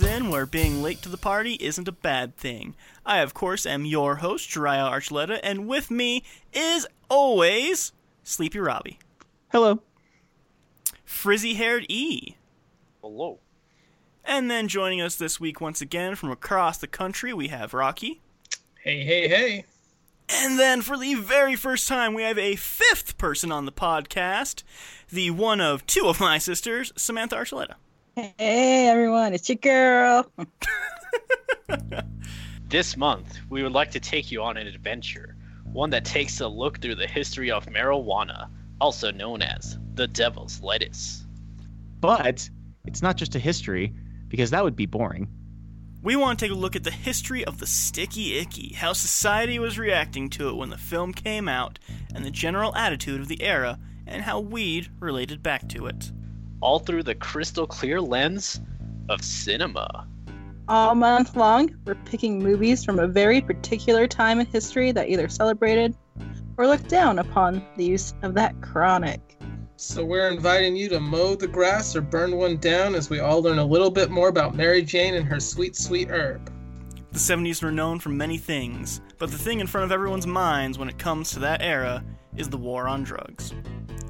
last in where being late to the party isn't a bad thing. I, of course, am your host, Jeriah Archuleta, and with me is always Sleepy Robbie. Hello. Frizzy haired E. Hello. And then joining us this week once again from across the country, we have Rocky. Hey, hey, hey. And then for the very first time, we have a fifth person on the podcast, the one of two of my sisters, Samantha Archuleta. Hey everyone, it's your girl. This month, we would like to take you on an adventure, one that takes a look through the history of marijuana, also known as the devil's lettuce. But it's not just a history, because that would be boring. We want to take a look at the history of the sticky icky, how society was reacting to it when the film came out, and the general attitude of the era, and how weed related back to it. All through the crystal clear lens of cinema. All month long, we're picking movies from a very particular time in history that either celebrated or looked down upon the use of that chronic. So we're inviting you to mow the grass or burn one down as we all learn a little bit more about Mary Jane and her sweet, sweet herb. The 70s were known for many things, but the thing in front of everyone's minds when it comes to that era is the war on drugs.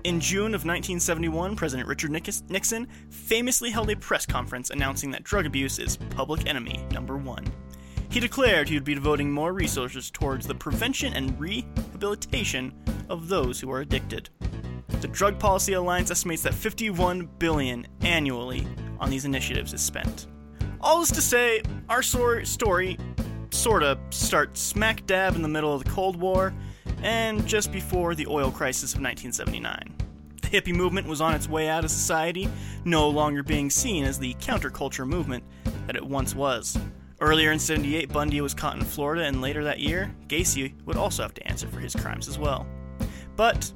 In June of 1971, President Richard Nixon famously held a press conference announcing that drug abuse is public enemy number one. He declared he would be devoting more resources towards the prevention and rehabilitation of those who are addicted. The Drug Policy Alliance estimates that 51 billion annually on these initiatives is spent. All this to say, our story sorta starts smack dab in the middle of the Cold War and just before the oil crisis of 1979. The hippie movement was on its way out of society, no longer being seen as the counterculture movement that it once was. Earlier in 78, Bundy was caught in Florida, and later that year, Gacy would also have to answer for his crimes as well. But,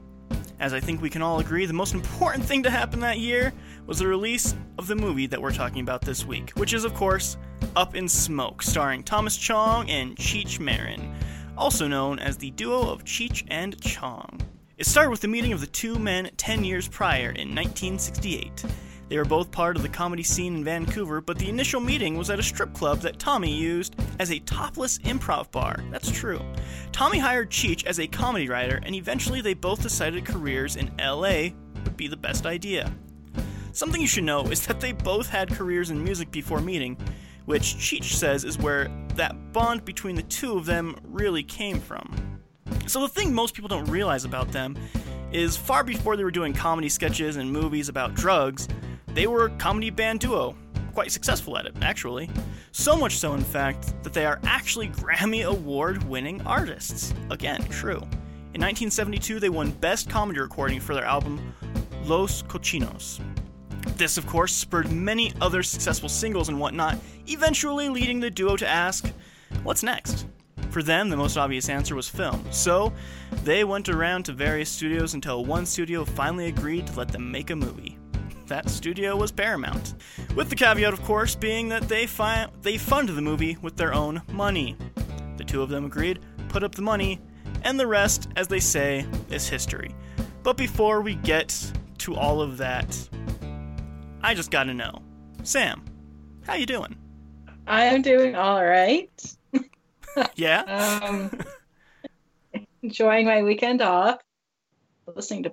as I think we can all agree, the most important thing to happen that year was the release of the movie that we're talking about this week, which is, of course, Up in Smoke, starring Thomas Chong and Cheech Marin, also known as the duo of Cheech and Chong. It started with the meeting of the two men 10 years prior in 1968. They were both part of the comedy scene in Vancouver, but the initial meeting was at a strip club that Tommy used as a topless improv bar. That's true. Tommy hired Cheech as a comedy writer, and eventually they both decided careers in LA would be the best idea. Something you should know is that they both had careers in music before meeting, which Cheech says is where that bond between the two of them really came from. So, the thing most people don't realize about them is far before they were doing comedy sketches and movies about drugs, they were a comedy band duo. Quite successful at it, actually. So much so, in fact, that they are actually Grammy Award winning artists. Again, true. In 1972, they won Best Comedy Recording for their album Los Cochinos. This, of course, spurred many other successful singles and whatnot, eventually leading the duo to ask, What's next? For them, the most obvious answer was film, so they went around to various studios until one studio finally agreed to let them make a movie. That studio was Paramount, with the caveat, of course, being that they, fi- they fund the movie with their own money. The two of them agreed, put up the money, and the rest, as they say, is history. But before we get to all of that, I just gotta know, Sam, how you doing? I'm doing all right. Yeah. Um, enjoying my weekend off, listening to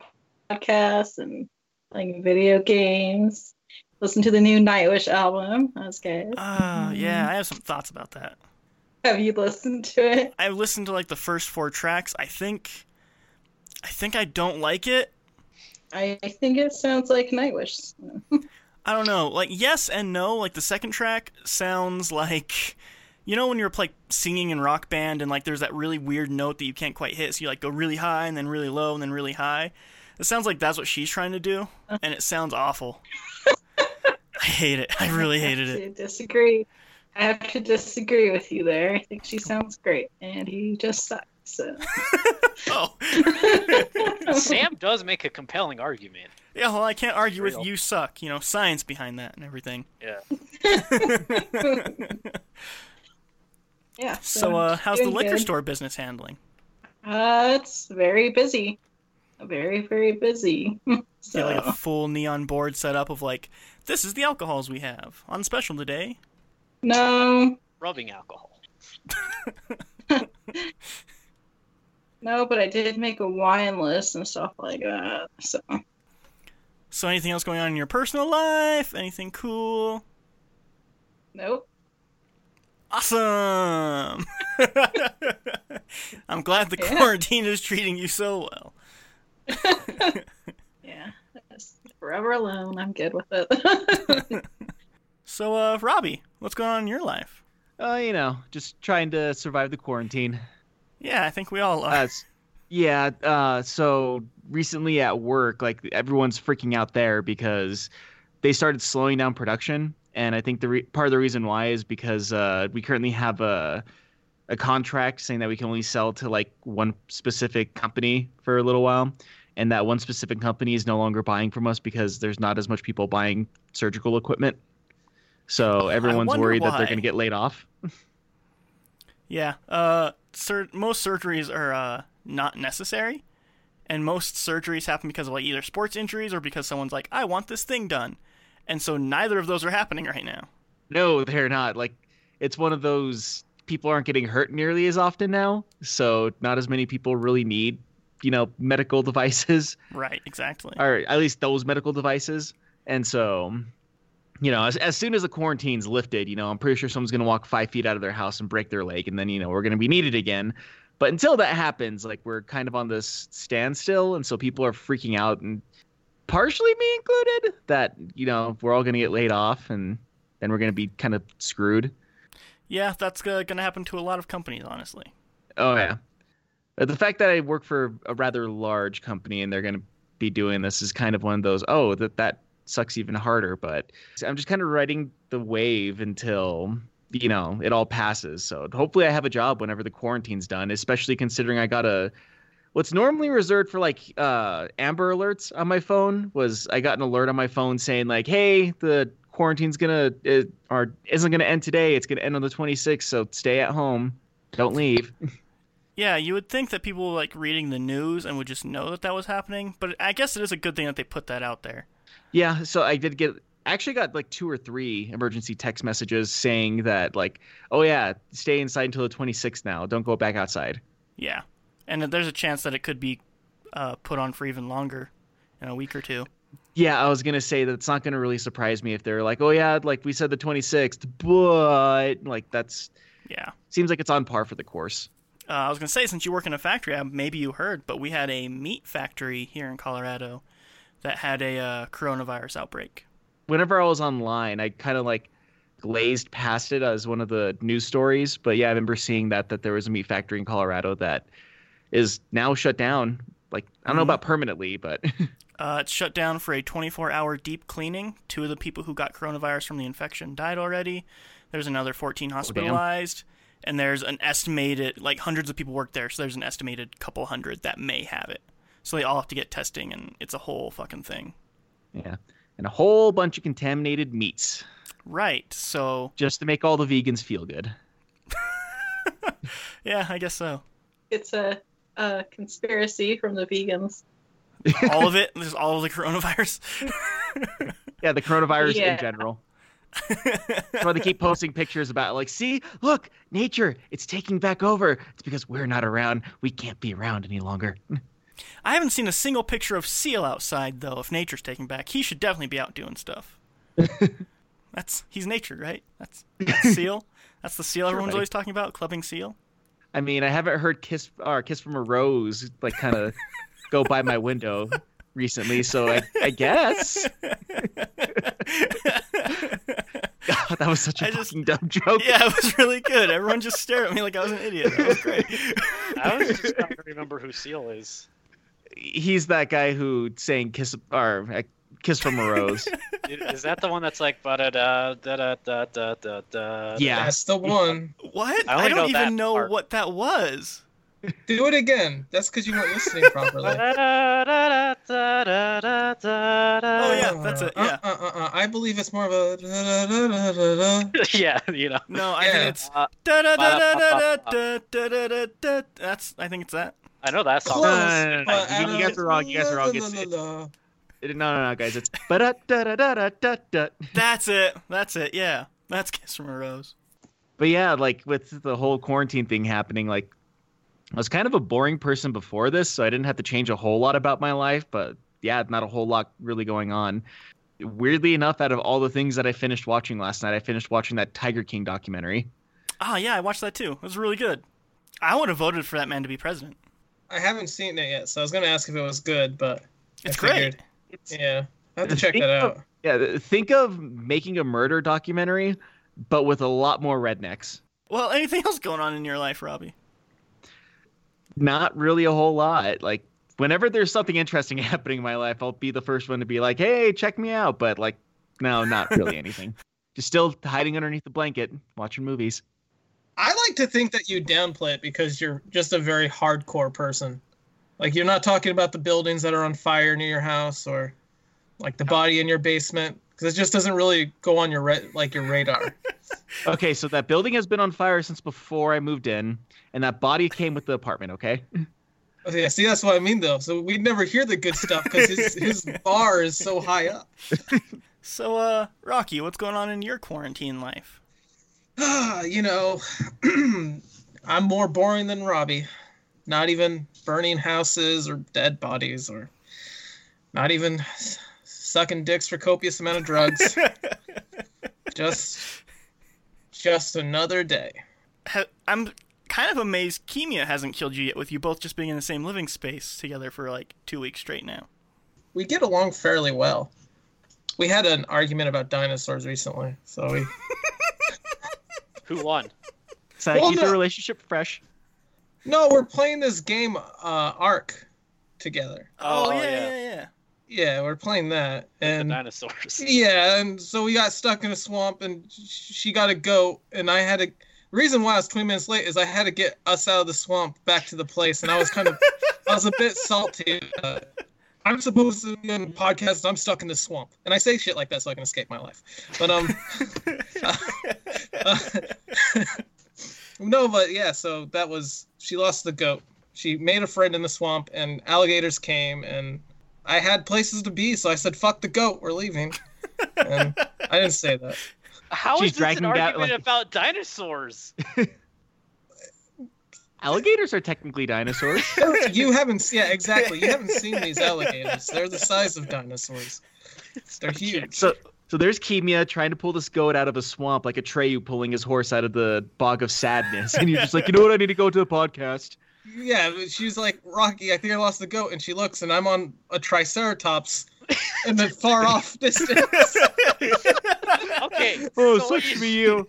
podcasts and playing video games. Listen to the new Nightwish album. That's good. Uh, yeah, I have some thoughts about that. Have you listened to it? I listened to like the first four tracks. I think, I think I don't like it. I think it sounds like Nightwish. I don't know. Like yes and no. Like the second track sounds like, you know, when you're like singing in rock band and like there's that really weird note that you can't quite hit, so you like go really high and then really low and then really high. It sounds like that's what she's trying to do, uh-huh. and it sounds awful. I hate it. I really hated it. to disagree. I have to disagree with you there. I think she sounds great, and he just sucks. So. Oh, Sam does make a compelling argument. yeah. Well, I can't argue with you suck. You know, science behind that and everything. Yeah. yeah. So, uh, how's the liquor good. store business handling? Uh, it's very busy. very, very busy. so, Yeah, like a full neon board set up of like, this is the alcohols we have on special today. no, Rubbing alcohol. No, but I did make a wine list and stuff like that. So, So anything else going on in your personal life? Anything cool? nope. Awesome. I'm glad the Yeah. quarantine is treating you so well. Yeah, forever alone. I'm good with it. So, uh, Robbie, what's going on in your life? Uh, you know, just trying to survive the quarantine. Yeah, I think we all are. Uh, yeah. Uh, so recently at work, like everyone's freaking out there because they started slowing down production, and I think the re- part of the reason why is because uh, we currently have a a contract saying that we can only sell to like one specific company for a little while, and that one specific company is no longer buying from us because there's not as much people buying surgical equipment. So everyone's worried that they're going to get laid off. Yeah, uh, sur- most surgeries are uh, not necessary, and most surgeries happen because of like either sports injuries or because someone's like, "I want this thing done," and so neither of those are happening right now. No, they're not. Like it's one of those people aren't getting hurt nearly as often now, so not as many people really need, you know, medical devices Right, exactly. or at least those medical devices. And so, you know, as, as soon as the quarantine's lifted, you know, I'm pretty sure someone's going to walk five feet out of their house and break their leg, and then you know we're going to be needed again. But until that happens, like we're kind of on this standstill, and so people are freaking out, and partially me included, that you know we're all going to get laid off, and then we're going to be kind of screwed. Yeah, that's going to happen to a lot of companies, honestly. Oh yeah. But the fact that I work for a rather large company and they're going to be doing this is kind of one of those. Oh, that that sucks even harder. But I'm just kind of riding the wave until you know it all passes. So hopefully I have a job whenever the quarantine's done. Especially considering I got a what's normally reserved for like uh, Amber alerts on my phone was I got an alert on my phone saying like, hey, the quarantine's gonna it, or isn't gonna end today. It's gonna end on the 26th. So stay at home. Don't leave. Yeah, you would think that people were, like reading the news and would just know that that was happening, but I guess it is a good thing that they put that out there. Yeah, so I did get I actually got like two or three emergency text messages saying that like, "Oh yeah, stay inside until the 26th now. Don't go back outside." Yeah, and there's a chance that it could be uh, put on for even longer, in a week or two. Yeah, I was going to say that it's not going to really surprise me if they're like, "Oh yeah, like we said the 26th," but like that's Yeah. seems like it's on par for the course. Uh, I was gonna say, since you work in a factory, uh, maybe you heard, but we had a meat factory here in Colorado that had a uh, coronavirus outbreak. Whenever I was online, I kind of like glazed past it as one of the news stories, but yeah, I remember seeing that that there was a meat factory in Colorado that is now shut down. Like I don't know Mhm. about permanently, but Uh, it's shut down for a 24-hour deep cleaning. Two of the people who got coronavirus from the infection died already. There's another 14 hospitalized, and there's an estimated like hundreds of people work there, so there's an estimated couple hundred that may have it. So they all have to get testing, and it's a whole fucking thing. yeah, and a whole bunch of contaminated meats. Right. So just to make all the vegans feel good. yeah, I guess so. It's a, a conspiracy from the vegans. All of it. There's all of the coronavirus. Yeah, the coronavirus Yeah. in general. That's why they keep posting pictures about like, see, look, nature, it's taking back over. It's because we're not around. We can't be around any longer. I haven't seen a single picture of Seal outside though. If nature's taking back, he should definitely be out doing stuff. that's he's nature, right? That's, that's Seal. That's the Seal everyone's buddy. always talking about, clubbing Seal. I mean, I haven't heard "Kiss" or "Kiss from a Rose" like kind of go by my window recently, so I, I guess. God, that was such a I just- fucking dumb joke. yeah, it was really good. Everyone just stared at me like I was an idiot. That was great. I was just trying to remember who Seal is he's that guy who saying kiss or uh, kiss from a rose. Is that the one that's like da da da da da da da? yeah, that's the one. What? I, I don't know even know part. what that was. Do it again. That's because you weren't listening properly. oh yeah, that's it. Yeah. Uh, uh, uh, I believe it's more of a. yeah, you know. No, I yeah. think it's. That's. I think it's that. I know that song. No, no, no, no, you- you guys are wrong, you guys are wrong. La, It's- la, la, la. It- No, no, no, guys. It's ba da da da da da da. That's it. That's it. Yeah. That's Kiss from a Rose. But yeah, like with the whole quarantine thing happening, like I was kind of a boring person before this, so I didn't have to change a whole lot about my life. But yeah, not a whole lot really going on. Weirdly enough, out of all the things that I finished watching last night, I finished watching that Tiger King documentary. Ah, yeah, I watched that too. It was really good. I would have voted for that man to be president. I haven't seen it yet, so I was gonna ask if it was good, but It's I great. It's, yeah, I have to check Think that of- out. yeah, think of making a murder documentary, but with a lot more rednecks. Well, anything else going on in your life, Robbie? Not really a whole lot. Like whenever there's something interesting happening in my life, I'll be the first one to be like, "Hey, check me out." But like, no, not really anything. Just still hiding underneath the blanket, watching movies. I like to think that you downplay it because you're just a very hardcore person. Like you're not talking about the buildings that are on fire near your house or like the body in your basement because it just doesn't really go on your ra- like your radar. Okay, so that building has been on fire since before I moved in, and that body came with the apartment. Okay. Oh, yeah, see that's what I mean though. So we'd never hear the good stuff because his his bar is so high up. So, uh, Rocky, what's going on in your quarantine life? you know, I'm more boring than Robbie. Not even burning houses or dead bodies or not even sucking dicks for copious amount of drugs. just just another day. I'm kind of amazed Kemia hasn't killed you yet, with you both just being in the same living space together for like two weeks straight now. We get along fairly well. We had an argument about dinosaurs recently, so we Who won? So that Well, keeps no. our relationship fresh. No, we're playing this game uh Ark together. Oh, Oh, yeah, yeah. yeah, yeah. Yeah, we're playing that. The And dinosaurs. Yeah, and so we got stuck in a swamp, and she got a goat, and I had to. The reason why I was 20 minutes late is I had to get us out of the swamp back to the place, and I was kind of, I was a bit salty. Uh, I'm supposed to be on a podcast. I'm stuck in the swamp, and I say shit like that so I can escape my life. But um, no, but yeah. So that was she lost the goat. She made a friend in the swamp, and alligators came, and I had places to be, so I said, "Fuck the goat, we're leaving." And I didn't say that. How She's is this an dragging down, argument like- about dinosaurs? Alligators are technically dinosaurs. You haven't, yeah, exactly. You haven't seen these alligators. They're the size of dinosaurs. They're huge. so, so there's Kimia trying to pull this goat out of a swamp, like a Atreyu pulling his horse out of the bog of sadness, and you're just like, you know what? I need to go to the podcast. Yeah, she's like, Rocky, I think I lost the goat, and she looks, and I'm on a triceratops in the far off distance. Okay. Oh, so what such you, be you.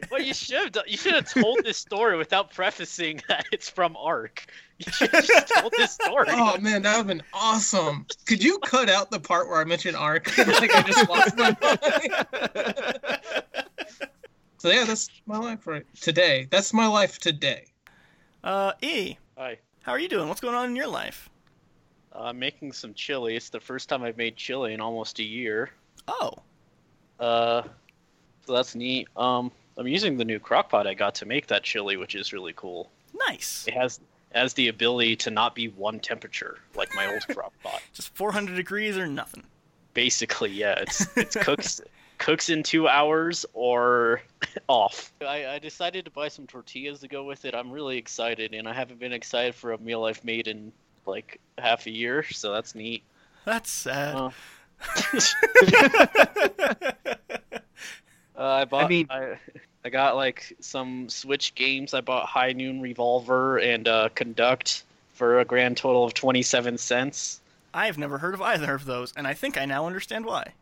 What you should have done, you should have told this story without prefacing that it's from Ark. You should have just told this story. Oh man, that would have been awesome. Could you cut out the part where I mentioned Ark? like I just lost my mind. so yeah, that's my life right today. That's my life today. Uh, E, Hi. how are you doing? What's going on in your life? I'm uh, making some chili. It's the first time I've made chili in almost a year. Oh, Uh, so that's neat. Um, I'm using the new crock pot I got to make that chili, which is really cool. nice. It has has the ability to not be one temperature like my old crock pot. Just 400 degrees or nothing. Basically, yeah, it's it's cooks cooks in two hours or off. I, I decided to buy some tortillas to go with it. I'm really excited, and I haven't been excited for a meal I've made in like half a year, so that's neat. That's sad. Uh, Uh, I bought. I mean- I, I got like some Switch games. I bought High Noon Revolver and uh, Conduct for a grand total of twenty seven cents. I've never heard of either of those, and I think I now understand why.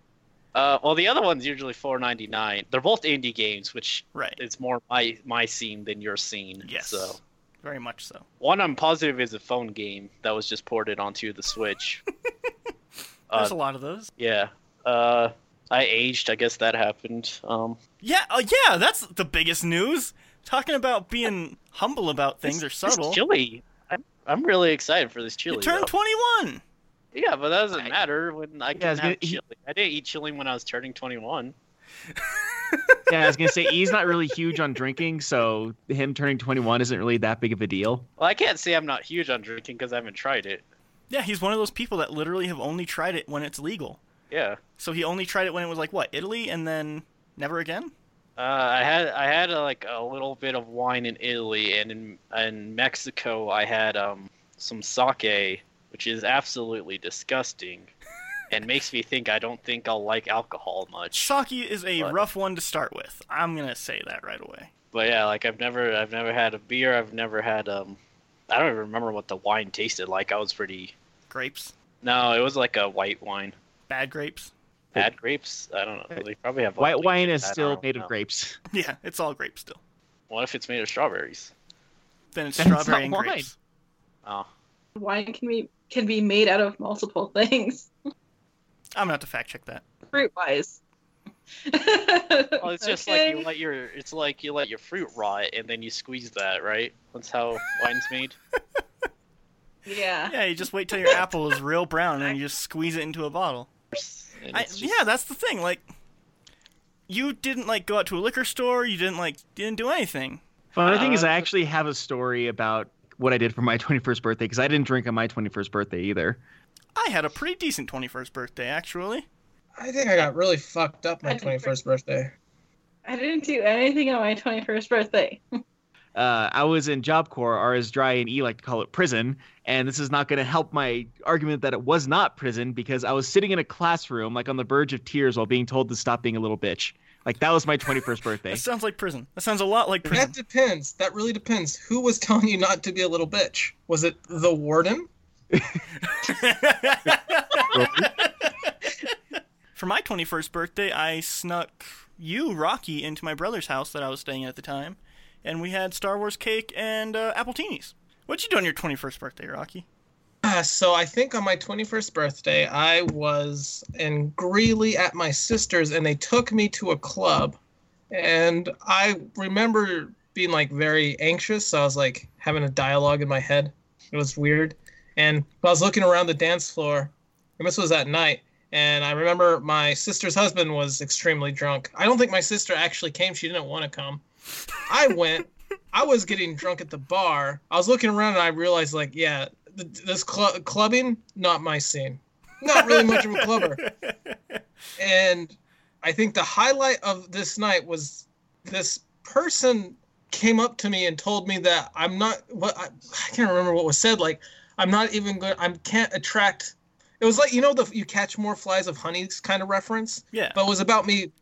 Uh, well, the other one's usually four ninety nine. They're both indie games, which Right. is more my my scene than your scene. Yes. So Very much so. one I'm positive is a phone game that was just ported onto the Switch. There's uh, a lot of those. yeah. Uh, I aged. I guess that happened. Um, Yeah, oh yeah, that's the biggest news. Talking about being humble about things or subtle. This chili. I'm I'm really excited for this chili. You turned though. 21. Yeah, but that doesn't matter when I I can was have gonna- he- chili. I didn't eat chili when I was turning 21. yeah, I was gonna say he's not really huge on drinking, so him turning 21 isn't really that big of a deal. Well, I can't say I'm not huge on drinking because I haven't tried it. Yeah, he's one of those people that literally have only tried it when it's legal. Yeah. So he only tried it when it was like what Italy, and then never again. Uh, I had I had uh, like a little bit of wine in Italy, and in in Mexico I had um some sake, which is absolutely disgusting, and makes me think I don't think I'll like alcohol much. Sake is a What? rough one to start with. I'm gonna say that right away. But yeah, like I've never I've never had a beer. I've never had um I don't even remember what the wine tasted like. I was pretty Grapes, no, it was like a white wine. bad grapes. Bad grapes? I don't know. They probably have White wine is still don't made of know. grapes. Yeah, it's all grapes still. What if it's made of strawberries? Then it's Then it's strawberry and wine. grapes. Oh, Wine can be can be made out of multiple things, I'm gonna have to fact check that. fruit wise. well, it's just like you let your it's like you let your fruit rot and then you squeeze that, right? That's how wine's made. Yeah. Yeah, you just wait till your apple is real brown and you just squeeze it into a bottle. I, just- Yeah, that's the thing. Like, you didn't like go out to a liquor store. You didn't like didn't do anything. Funny thing is, I Uh, actually have a story about what I did for my 21st birthday because I didn't drink on my 21st birthday either. I had a pretty decent 21st birthday, actually. I think I got really fucked up my 21st birthday. I didn't do anything on my 21st birthday. Uh, I was in Job Corps, or as Dry and E like to call it, prison. And this is not going to help my argument that it was not prison because I was sitting in a classroom, like on the verge of tears, while being told to stop being a little bitch. Like that was my 21st birthday. That sounds like prison. That sounds a lot like prison. That depends. That really depends. Who was telling you not to be a little bitch? Was it the warden? For my 21st birthday, I snuck you, Rocky, into my brother's house that I was staying at at the time, and we had Star Wars cake and uh, appletinis. What'd you do on your 21st birthday, Rocky? Uh, so I think on my 21st birthday, I was in Greeley at my sister's, and they took me to a club. And I remember being like very anxious. So I was like having a dialogue in my head. It was weird. And I was looking around the dance floor, and this was at night. And I remember my sister's husband was extremely drunk. I don't think my sister actually came. She didn't want to come. I went. I was getting drunk at the bar. I was looking around and I realized, like, yeah, th- this cl- clubbing, not my scene. Not really much of a clubber. And I think the highlight of this night was this person came up to me and told me that I'm not what I, I can't remember what was said. Like, I'm not even going. I can't attract. It was like you know the you catch more flies of honeys kind of reference Yeah. but it was about me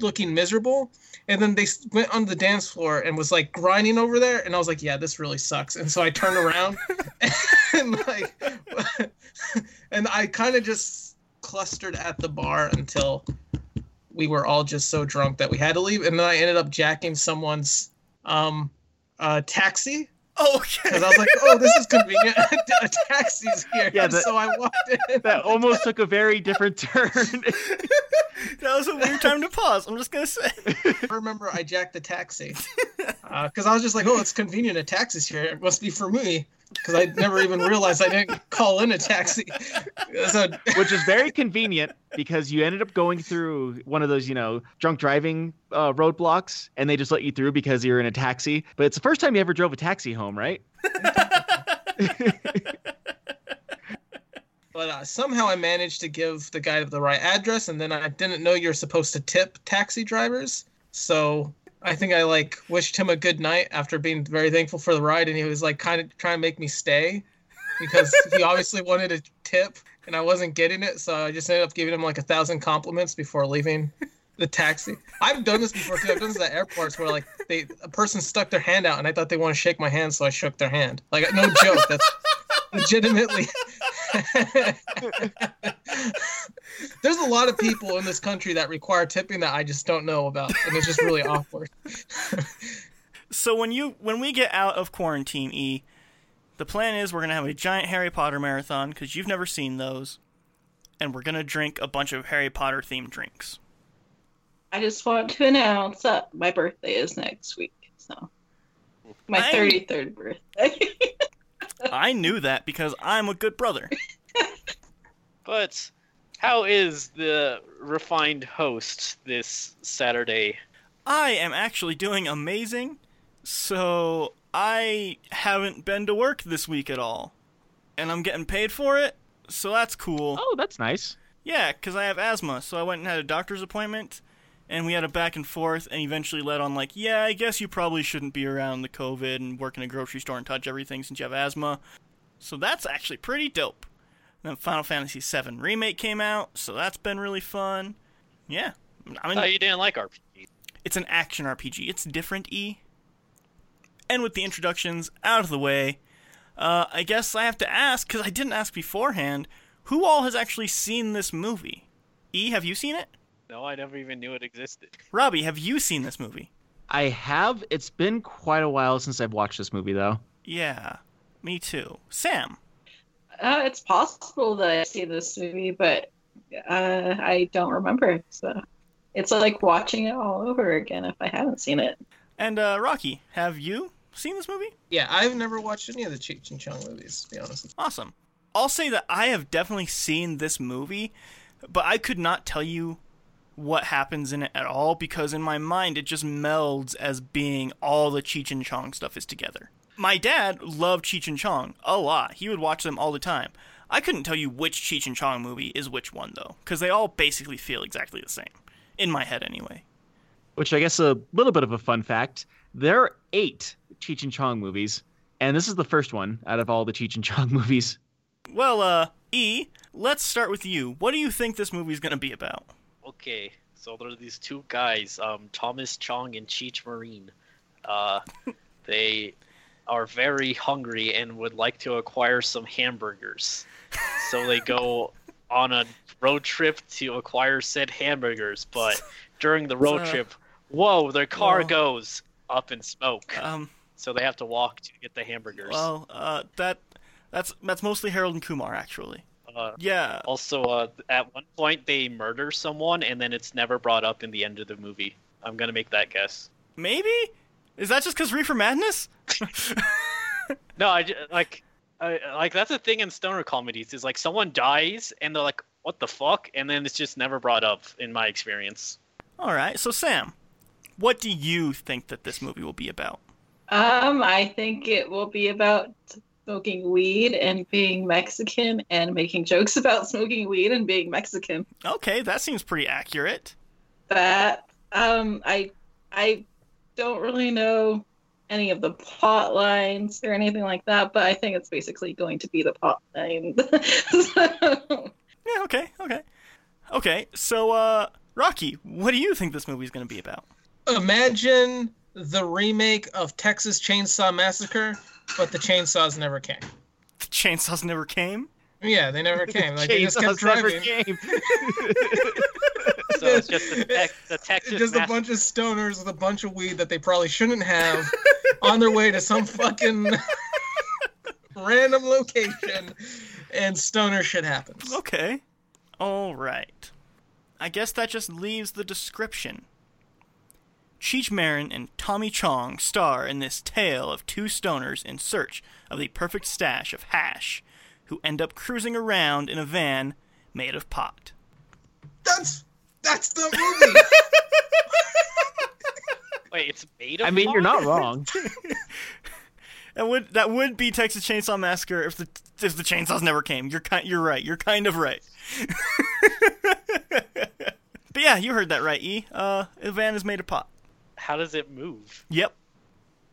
looking miserable. And then they went on the dance floor and was like grinding over there, and I was like, "Yeah, this really sucks." And so I turned around and like, and I kind of just clustered at the bar until we were all just so drunk that we had to leave. And then I ended up jacking someone's um, uh, taxi Oh, okay. because I was like, "Oh, this is convenient. a taxi's here." Yeah, the- so I walked in. that almost took a very different turn. That was a weird time to pause. I'm just gonna say. I remember I jacked the taxi uh, because I was just like, "Oh, it's convenient. A taxi's here. It must be for me." Because I never even realized I didn't call in a taxi. So which is very convenient because you ended up going through one of those, you know, drunk driving uh, roadblocks, and they just let you through because you're in a taxi. But it's the first time you ever drove a taxi home, right? But uh, somehow I managed to give the guy the right address, and then I didn't know you're supposed to tip taxi drivers. So I think I like wished him a good night after being very thankful for the ride, and he was like kind of trying to make me stay because he obviously wanted a tip, and I wasn't getting it. So I just ended up giving him like a thousand compliments before leaving the taxi. I've done this before too. I've done this at airports where like they a person stuck their hand out, and I thought they want to shake my hand, so I shook their hand. Like no joke. That's legitimately. There's a lot of people in this country that require tipping that I just don't know about, and it's just really awkward. So when you when we get out of quarantine, E, the plan is we're gonna have a giant Harry Potter marathon because you've never seen those, and we're gonna drink a bunch of Harry Potter themed drinks. I just want to announce that my birthday is next week. So my 33rd birthday. I knew that because I'm a good brother. But how is the refined host this Saturday? I am actually doing amazing. So I haven't been to work this week at all. And I'm getting paid for it. So that's cool. Oh, that's nice. Yeah, because I have asthma. So I went and had a doctor's appointment. And we had a back and forth, and eventually led on, like, yeah, I guess you probably shouldn't be around the COVID and work in a grocery store and touch everything since you have asthma. So that's actually pretty dope. Then Final Fantasy VII Remake came out, so that's been really fun. Yeah. I mean, Oh, you didn't like RPG. it's an action RPG. It's different, E. And with the introductions out of the way, uh, I guess I have to ask, because I didn't ask beforehand, who all has actually seen this movie? E, have you seen it? No, I never even knew it existed. Robbie, have you seen this movie? I have. It's been quite a while since I've watched this movie, though. Yeah, me too. Sam, Uh, it's possible that I've seen this movie, but uh, I don't remember. So it's like watching it all over again if I haven't seen it. and uh, Rocky, have you seen this movie? Yeah, I've never watched any of the Cheech and Chong movies, to be honest. Awesome. I'll say that I have definitely seen this movie, but I could not tell you what happens in it at all because in my mind it just melds as being all the Cheech and Chong stuff is together. My dad loved Cheech and Chong a lot. He would watch them all the time. I couldn't tell you which Cheech and Chong movie is which one though, because they all basically feel exactly the same. In my head anyway. Which I guess a little bit of a fun fact. There are eight Cheech and Chong movies, and this is the first one out of all the Cheech and Chong movies. Well, uh, E, let's start with you. What do you think this movie's gonna be about? Okay, so there are these two guys, um, Thomas Chong and Cheech Marine. Uh, they are very hungry and would like to acquire some hamburgers. So they go on a road trip to acquire said hamburgers, but during the road trip, whoa, their car goes up in smoke. Um, So they have to walk to get the hamburgers. Well, uh, that that's that's mostly Harold and Kumar actually. Uh, Yeah. also, uh, at one point they murder someone, and then it's never brought up in the end of the movie. I'm gonna make that guess. Maybe? Is that just because Reefer Madness? No, I ju- like, I, like that's a thing in stoner comedies. Is like someone dies, and they're like, "What the fuck?" and then it's just never brought up in my experience. All right. So Sam, what do you think that this movie will be about? Um, I think it will be about smoking weed and being Mexican and making jokes about smoking weed and being Mexican. Okay, that seems pretty accurate. That um, I I don't really know any of the plot lines or anything like that, but I think it's basically going to be the plot line. So- Yeah. Okay. Okay. Okay. So, uh, Rocky, what do you think this movie's going to be about? Imagine the remake of Texas Chainsaw Massacre, but the chainsaws never came. The chainsaws never came. Yeah, they never came. Like they just kept Chainsaws never came. So it's just the, tech, the Texas. just a bunch of stoners with a bunch of weed that they probably shouldn't have on their way to some fucking random location, and stoner shit happens. Okay. All right. I guess that just leaves the description. Cheech Marin and Tommy Chong star in this tale of two stoners in search of the perfect stash of hash, who end up cruising around in a van made of pot. That's that's the movie. Wait, it's made of. I mean, you're not wrong. That would that would be Texas Chainsaw Massacre if the if the chainsaws never came. You're kind you're right. You're kind of right. but yeah, you heard that right, E. Uh, a van is made of pot. How does it move? Yep.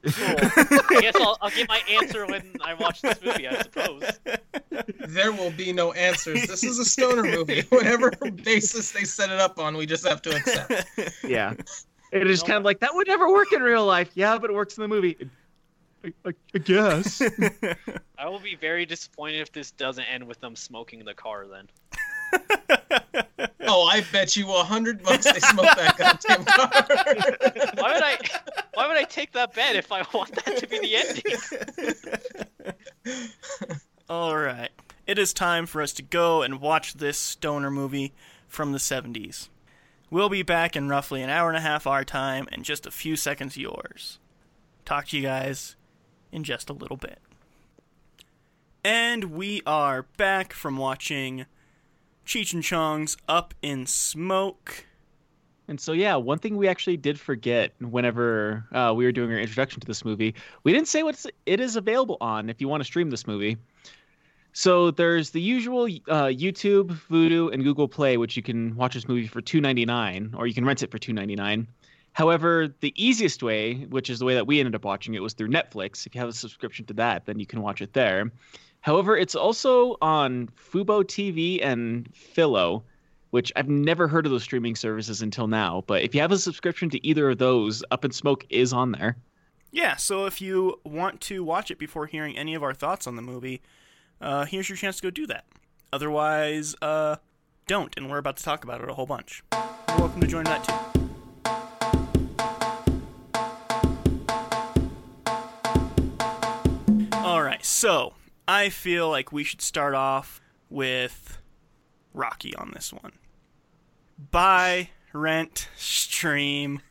Cool. I guess I'll, I'll get my answer when I watch this movie. I suppose. there will be no answers. This is a stoner movie. Whatever basis they set it up on, we just have to accept. yeah. It is kind of like that would never work in real life. Yeah, but it works in the movie. I, I, I guess. I will be very disappointed if this doesn't end with them smoking the car. Then. Oh, I bet you a hundred bucks they smoked that goddamn car. Why would I? Why would I take that bet if I want that to be the ending? All right. It is time for us to go and watch this stoner movie from the 70s. We'll be back in roughly an hour and a half our time and just a few seconds yours. Talk to you guys in just a little bit. And we are back from watching Cheech and Chong's Up in Smoke. And so, yeah, one thing we actually did forget whenever uh, we were doing our introduction to this movie, we didn't say what it is available on if you want to stream this movie. So there's the usual uh, YouTube, Vudu, and Google Play, which you can watch this movie for $2.99, or you can rent it for $2.99. However, the easiest way, which is the way that we ended up watching it, was through Netflix. If you have a subscription to that, then you can watch it there. However, it's also on Fubo TV and Philo, which I've never heard of those streaming services until now. But if you have a subscription to either of those, Up in Smoke is on there. Yeah, so if you want to watch it before hearing any of our thoughts on the movie, uh, here's your chance to go do that. Otherwise, uh, don't, and we're about to talk about it a whole bunch. You're welcome to join that too. Alright, so I feel like we should start off with Rocky on this one. Buy, rent, stream,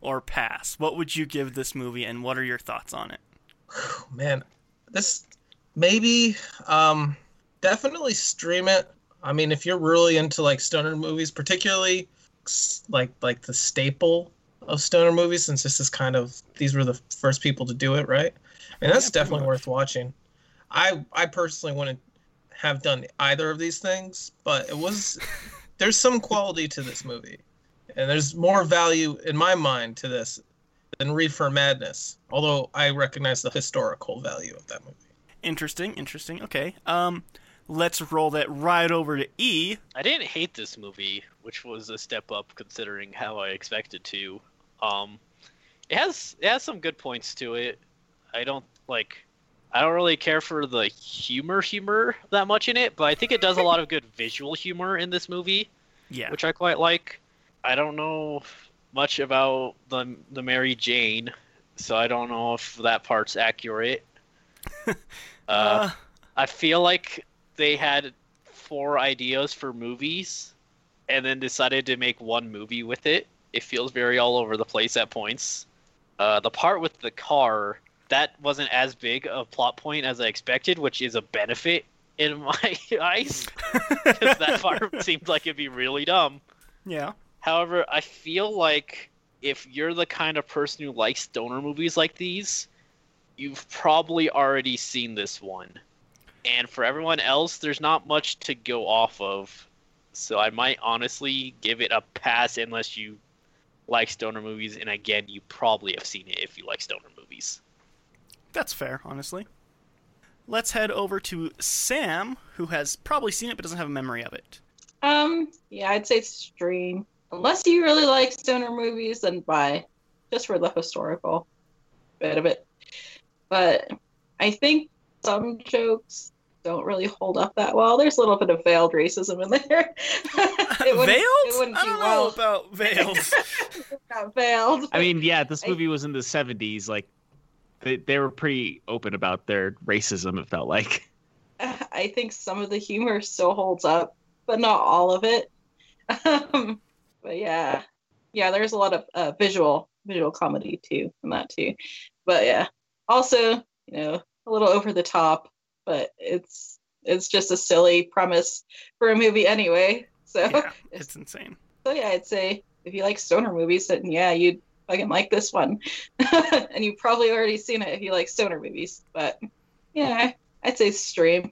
or pass. What would you give this movie, and what are your thoughts on it? Man, this maybe um definitely stream it. I mean, if you're really into like stoner movies, particularly like like the staple of stoner movies, since this is kind of these were the first people to do it, right? And that's Yeah, definitely worth watching. I I personally wouldn't have done either of these things, but it was there's some quality to this movie, and there's more value in my mind to this than Reefer Madness. Although I recognize the historical value of that movie. Interesting, interesting. Okay. Um, let's roll that right over to E. I didn't hate this movie, which was a step up considering how I expected to. Um, it has it has some good points to it. I don't like. I don't really care for the humor humor that much in it, but I think it does a lot of good visual humor in this movie, Yeah. which I quite like. I don't know much about the the Mary Jane, so I don't know if that part's accurate. uh, Uh, I feel like they had four ideas for movies and then decided to make one movie with it. It feels very all over the place at points. Uh, the part with the car, that wasn't as big a plot point as I expected, which is a benefit in my eyes. Because that part seemed like it'd be really dumb. yeah. However, I feel like if you're the kind of person who likes stoner movies like these, you've probably already seen this one. And for everyone else, there's not much to go off of. So I might honestly give it a pass unless you like stoner movies. And again, you probably have seen it if you like stoner movies. That's fair, honestly. Let's head over to Sam, who has probably seen it but doesn't have a memory of it. Um, yeah, I'd say stream. Unless you really like stoner movies, then buy. Just for the historical bit of it. But I think some jokes don't really hold up that well. There's a little bit of veiled racism in there. it wouldn't- veiled? It wouldn't I do don't know well. about veiled. Not veiled. I mean, yeah, this I- movie was in the 70s. Like, they, they were pretty open about their racism, it felt like. I think some of the humor still holds up, but not all of it. Um, but yeah, yeah, there's a lot of uh, visual visual comedy too in that too. But yeah, also you know a little over the top, but it's it's just a silly premise for a movie anyway. So yeah, it's insane. so yeah, I'd say if you like stoner movies, then yeah, you'd fucking like this one, and you've probably already seen it if you like stoner movies. But yeah, I'd say stream.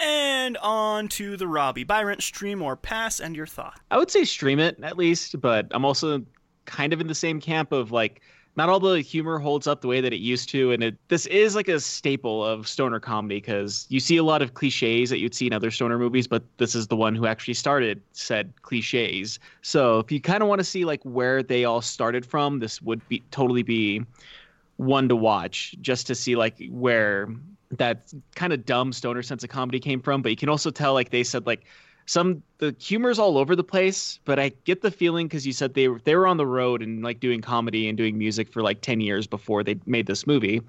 And on to the Robbie. Buy, rent, stream, or pass, and your thought. I would say stream it at least, but I'm also kind of in the same camp of like not all the humor holds up the way that it used to, and it this is like a staple of stoner comedy because you see a lot of cliches that you'd see in other stoner movies, but this is the one who actually started said cliches. So if you kind of want to see like where they all started from, this would be totally be one to watch just to see like where that kind of dumb stoner sense of comedy came from. But you can also tell like they said like some the humor's all over the place, but I get the feeling because you said they were they were on the road and like doing comedy and doing music for like ten years before they made this movie.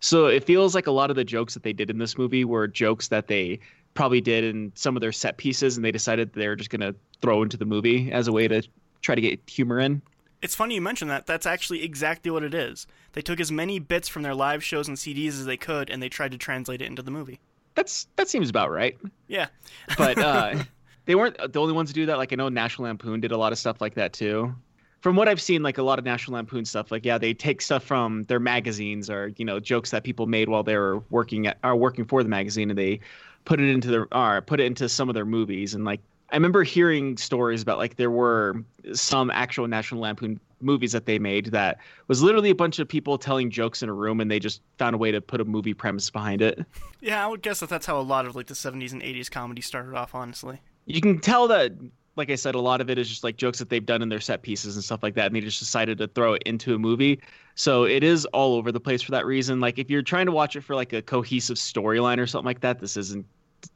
So it feels like a lot of the jokes that they did in this movie were jokes that they probably did in some of their set pieces, and they decided they were just gonna throw into the movie as a way to try to get humor in. It's funny you mention that. That's actually exactly what it is. They took as many bits from their live shows and CDs as they could, and they tried to translate it into the movie. That's that seems about right. Yeah. But uh, they weren't the only ones to do that. Like I know National Lampoon did a lot of stuff like that too. from what I've seen, like a lot of National Lampoon stuff, like yeah, they take stuff from their magazines or you know jokes that people made while they were working at are working for the magazine, and they put it into their or put it into some of their movies. And like I remember hearing stories about like there were some actual National Lampoon movies that they made that was literally a bunch of people telling jokes in a room, and they just found a way to put a movie premise behind it. Yeah, I would guess that that's how a lot of like the 70s and 80s comedy started off. Honestly. You can tell that like I said, a lot of it is just like jokes that they've done in their set pieces and stuff like that, and they just decided to throw it into a movie. So it is all over the place for that reason. Like if you're trying to watch it for like a cohesive storyline or something like that, this isn't.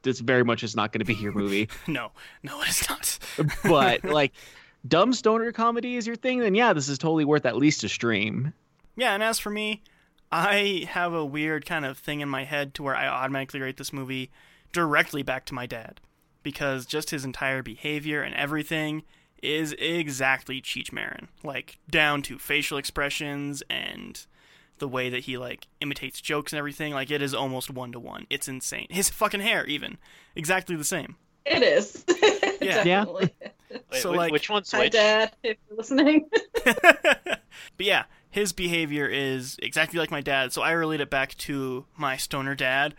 This very much is not going to be your movie. no, no, it is not. but like, dumb stoner comedy is your thing, then yeah, this is totally worth at least a stream. Yeah, and as for me, I have a weird kind of thing in my head to where I automatically rate this movie directly back to my dad because just his entire behavior and everything is exactly Cheech Marin, like down to facial expressions and the way that he like imitates jokes and everything. Like it is almost one to one. It's insane. His fucking hair, even exactly the same. It is. Yeah. Yeah. Wait, So, like- which one's Hi. Dad, if you're listening. but yeah, his behavior is exactly like my dad, so I relate it back to my stoner dad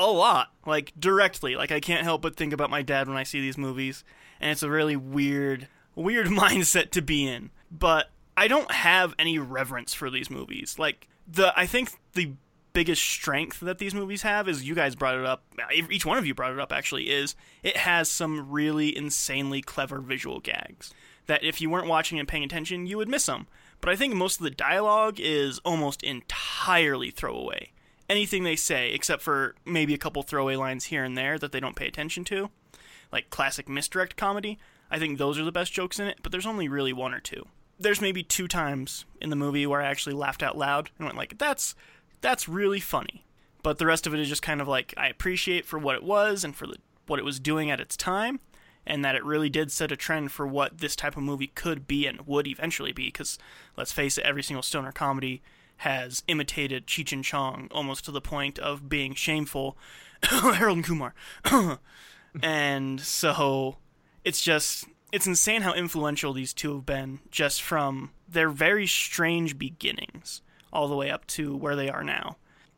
a lot, like directly. Like I can't help but think about my dad when I see these movies, and it's a really weird, weird mindset to be in. But I don't have any reverence for these movies. Like the, I think the biggest strength that these movies have is you guys brought it up each one of you brought it up actually is it has some really insanely clever visual gags that if you weren't watching and paying attention you would miss them but i think most of the dialogue is almost entirely throwaway anything they say except for maybe a couple throwaway lines here and there that they don't pay attention to like classic misdirect comedy i think those are the best jokes in it but there's only really one or two there's maybe two times in the movie where i actually laughed out loud and went like that's that's really funny. But the rest of it is just kind of like I appreciate for what it was and for the, what it was doing at its time, and that it really did set a trend for what this type of movie could be and would eventually be. Because let's face it, every single stoner comedy has imitated Cheech and Chong almost to the point of being shameful. Harold and Kumar, and so it's just it's insane how influential these two have been just from their very strange beginnings all the way up to where they are now.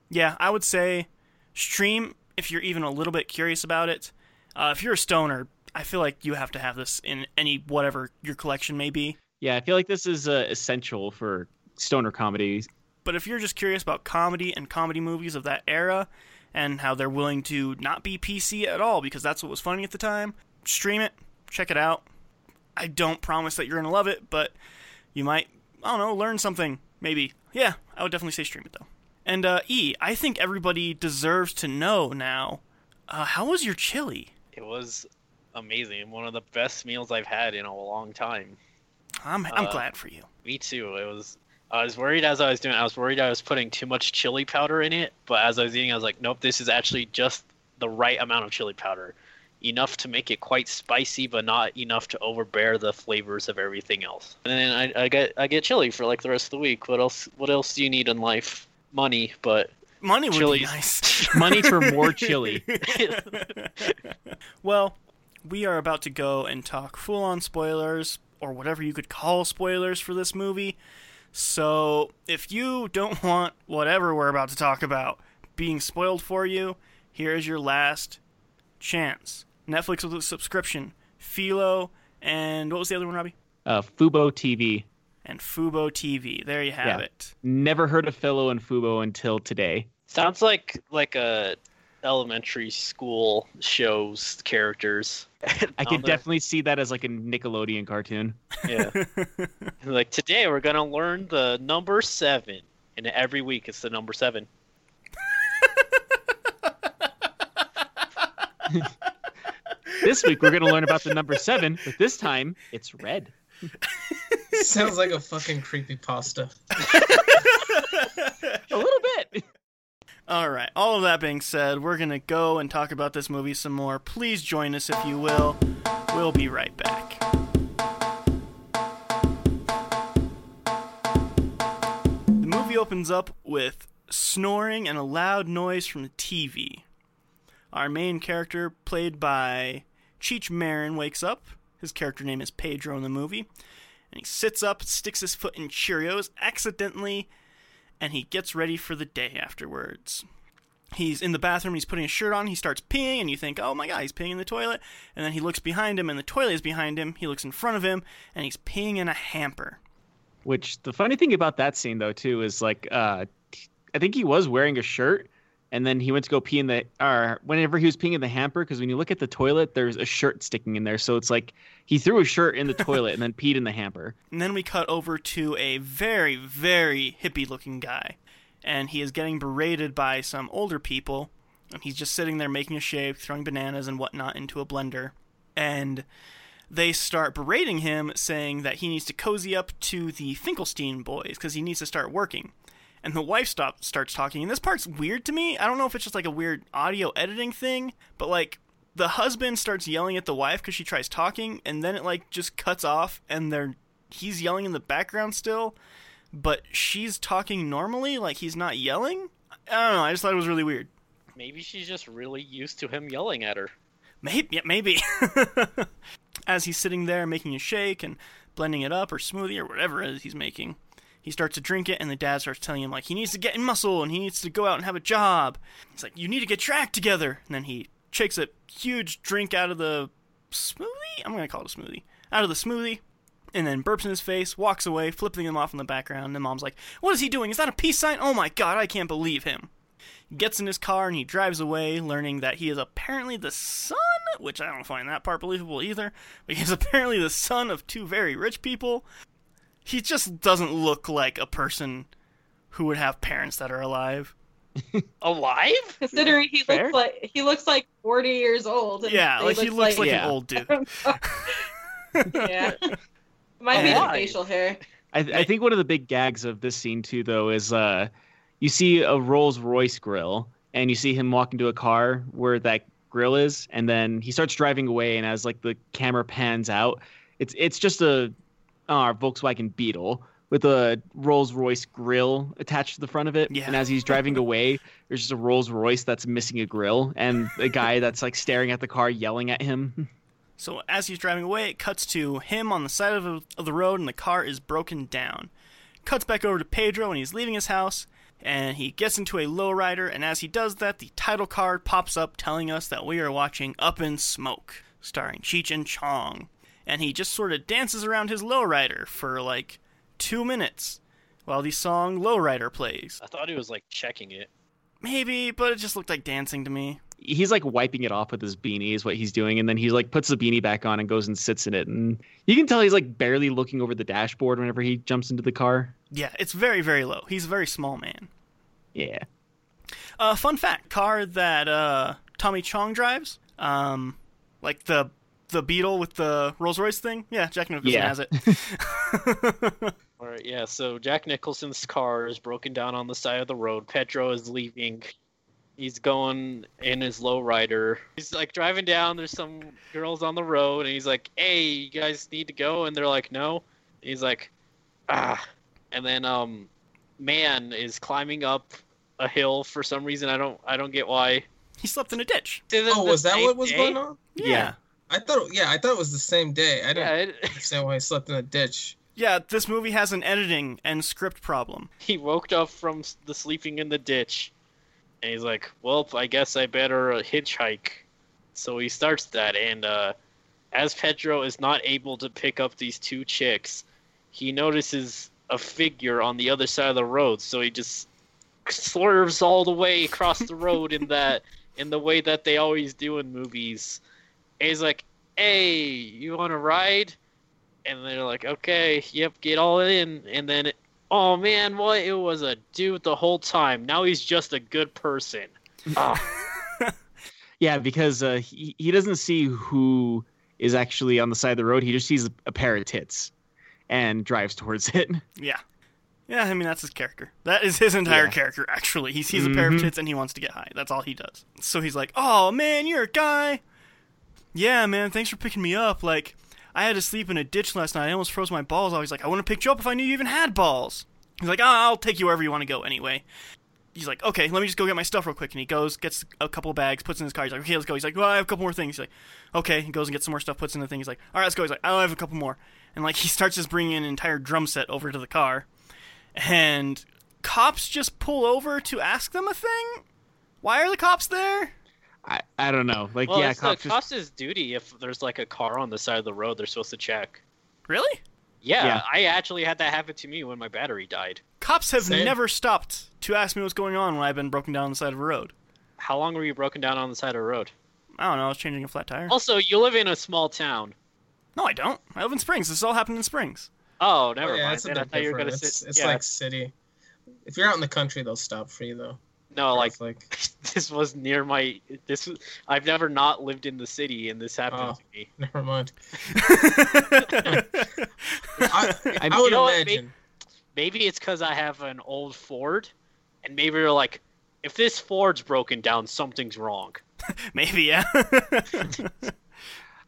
Yeah, I would say stream if you're even a little bit curious about it. Uh, if you're a stoner, I feel like you have to have this in any whatever your collection may be. Yeah, I feel like this is uh, essential for stoner comedy. But if you're just curious about comedy and comedy movies of that era and how they're willing to not be PC at all because that's what was funny at the time, stream it, check it out. I don't promise that you're going to love it, but you might, I don't know, learn something, maybe. Yeah, I would definitely say stream it though. And uh, E, I think everybody deserves to know now. Uh, how was your chili? It was amazing. One of the best meals I've had in a long time. I'm I'm Uh, glad for you. Me too. It was. I was worried as I was doing. it, I was worried I was putting too much chili powder in it. But as I was eating, I was like, nope. This is actually just the right amount of chili powder, enough to make it quite spicy, but not enough to overbear the flavors of everything else. And then I, I get I get chili for like the rest of the week. What else? What else do you need in life? Money, but Money would be nice. Money for more chili. well, we are about to go and talk full on spoilers, or whatever you could call spoilers for this movie. So, if you don't want whatever we're about to talk about being spoiled for you, here is your last chance. Netflix with a subscription, Philo, and what was the other one, Robbie? Uh, Fubo TV. And Fubo TV. There you have Yeah. it. Never heard of Philo and Fubo until today. sounds like like a elementary school shows characters. I could definitely see that as like a Nickelodeon cartoon. Yeah. like today we're gonna learn the number seven, and every week it's the number seven. This week we're going to learn about the number seven, but this time it's red. Sounds like a fucking creepy pasta. A little bit. All right. All of that being said, we're going to go and talk about this movie some more. Please join us if you will. We'll be right back. The movie opens up with snoring and a loud noise from the TV. Our main character, played by Cheech Marin, wakes up. His character name is Pedro in the movie. And he sits up, sticks his foot in Cheerios accidentally, and he gets ready for the day afterwards. He's in the bathroom, he's putting his shirt on, he starts peeing, and you think, oh my god, he's peeing in the toilet. And then he looks behind him, and the toilet is behind him. He looks in front of him, and he's peeing in a hamper. Which the funny thing about that scene though too is like uh I think he was wearing a shirt and then he went to go pee in the or whenever he was peeing in the hamper because when you look at the toilet there's a shirt sticking in there so it's like he threw a shirt in the toilet and then peed in the hamper. And then we cut over to a very, very hippie looking guy. And he is getting berated by some older people. And he's just sitting there making a shake, throwing bananas and whatnot into a blender. And they start berating him, saying that he needs to cozy up to the Finkelstein boys because he needs to start working. And the wife stop, starts talking. And this part's weird to me. I don't know if it's just like a weird audio editing thing, but like the husband starts yelling at the wife because she tries talking, and then it like just cuts off, and they're he's yelling in the background still, but she's talking normally, like he's not yelling. I don't know. I just thought it was really weird. Maybe she's just really used to him yelling at her. Maybe, yeah, maybe. As he's sitting there making a shake and blending it up or smoothie or whatever it is he's making, he starts to drink it, and the dad starts telling him like he needs to get in muscle and he needs to go out and have a job. He's like, "You need to get act together." And then he shakes a huge drink out of the smoothie. I'm gonna call it a smoothie. Out of the smoothie, and then burps in his face, walks away, flipping him off in the background. And mom's like, "What is he doing? Is that a peace sign? Oh my god, I can't believe him." He gets in his car and he drives away, learning that he is apparently the son, which I don't find that part believable either, but he's apparently the son of two very rich people. He just doesn't look like a person who would have parents that are alive. Alive? Considering he Fair. looks like he looks like forty years old. and Yeah, like he looks like Yeah. an old dude. yeah. Might be the facial hair. I, I think one of the big gags of this scene too, though, is uh, you see a Rolls Royce grill, and you see him walk into a car where that grill is, and then he starts driving away, and as like the camera pans out, it's it's just a uh, Volkswagen Beetle with a Rolls Royce grill attached to the front of it, Yeah. and as he's driving away, there's just a Rolls Royce that's missing a grill, and a guy that's like staring at the car, yelling at him. So as he's driving away, it cuts to him on the side of, the- of the road, and the car is broken down. Cuts back over to Pedro, and he's leaving his house, and he gets into a lowrider. And as he does that, the title card pops up, telling us that we are watching Up in Smoke, starring Cheech and Chong. And he just sort of dances around his lowrider for like two minutes while the song Lowrider plays. I thought he was like checking it. Maybe, but it just looked like dancing to me. he's like wiping it off with his beanie is what he's doing and then he like puts the beanie back on and goes and sits in it and you can tell he's like barely looking over the dashboard whenever he jumps into the car Yeah, it's very, very low. He's a very small man. yeah Uh, fun fact: car that uh, Tommy Chong drives, um, like the the Beetle with the Rolls Royce thing. Yeah, Jack Nicholson Yeah. has it. All right, yeah. So Jack Nicholson's car is broken down on the side of the road. Pedro is leaving. He's going in his lowrider. He's like driving down. There's some girls on the road, and he's like, "Hey, you guys need to go?" And they're like, "No." He's like, "Ah," and then um, man is climbing up a hill for some reason. I don't, I don't get why. he slept in a ditch. Oh, was that what was day? going on? Yeah. Yeah. Yeah, I thought, yeah, I thought it was the same day. I Yeah, didn't it, understand why he slept in a ditch. Yeah, this movie has an editing and script problem. he woke up from the sleeping in the ditch and he's like well i guess i better uh, hitchhike so he starts that and uh, as pedro is not able to pick up these two chicks he notices a figure on the other side of the road so he just swerves all the way across the road in that in the way that they always do in movies and he's like hey you want to ride and they're like okay yep get all in and then it, Oh man, what? It was a dude the whole time. Now he's just a good person. Ah, yeah because uh, he, he doesn't see who is actually on the side of the road he just sees a pair of tits and drives towards it Yeah. Yeah, I mean that's his character. That is his entire Yeah. character. Actually, he sees a pair of Mhm. tits and he wants to get high. That's all he does. So he's like, "Oh man, you're a guy. Yeah, man, thanks for picking me up. Like, I had to sleep in a ditch last night. I almost froze my balls. I was like, I wouldn't have picked you up if I knew you even had balls." He's like, oh, "I'll take you wherever you want to go anyway." He's like, "Okay, let me just go get my stuff real quick." And he goes, gets a couple bags, puts in his car. He's like, "Okay, let's go." He's like, "Well, I have a couple more things." He's like, "Okay." He goes and gets some more stuff, puts in the thing. He's like, "All right, let's go." He's like, "I have a couple more." and like he starts just bringing an entire drum set over to the car, and cops just pull over to ask them a thing. Why are the cops there? I, I don't know. Like Well, yeah, it's cops the just cops' duty if there's like a car on the side of the road, they're supposed to check. Really? Yeah, Yeah. I actually had that happen to me when my battery died. Cops have Same. never stopped to ask me what's going on when I've been broken down on the side of a road. How long were you broken down on the side of the road? I don't know. I was changing a flat tire. Also, you live in a small town. No, I don't. I live in Springs. This all happened in Springs. Oh, never Oh, yeah, mind. it's a Then I bit thought you were gonna different. sit. It's, it's yeah. like city. If you're out in the country, they'll stop for you though. No, like like this was near my. This was. I've never not lived in the city, and this happened Oh. to me. never mind. I, I, I, I- would You know what, imagine. Maybe it's because I have an old Ford, and maybe they're like, if this Ford's broken down, something's wrong. Maybe, yeah.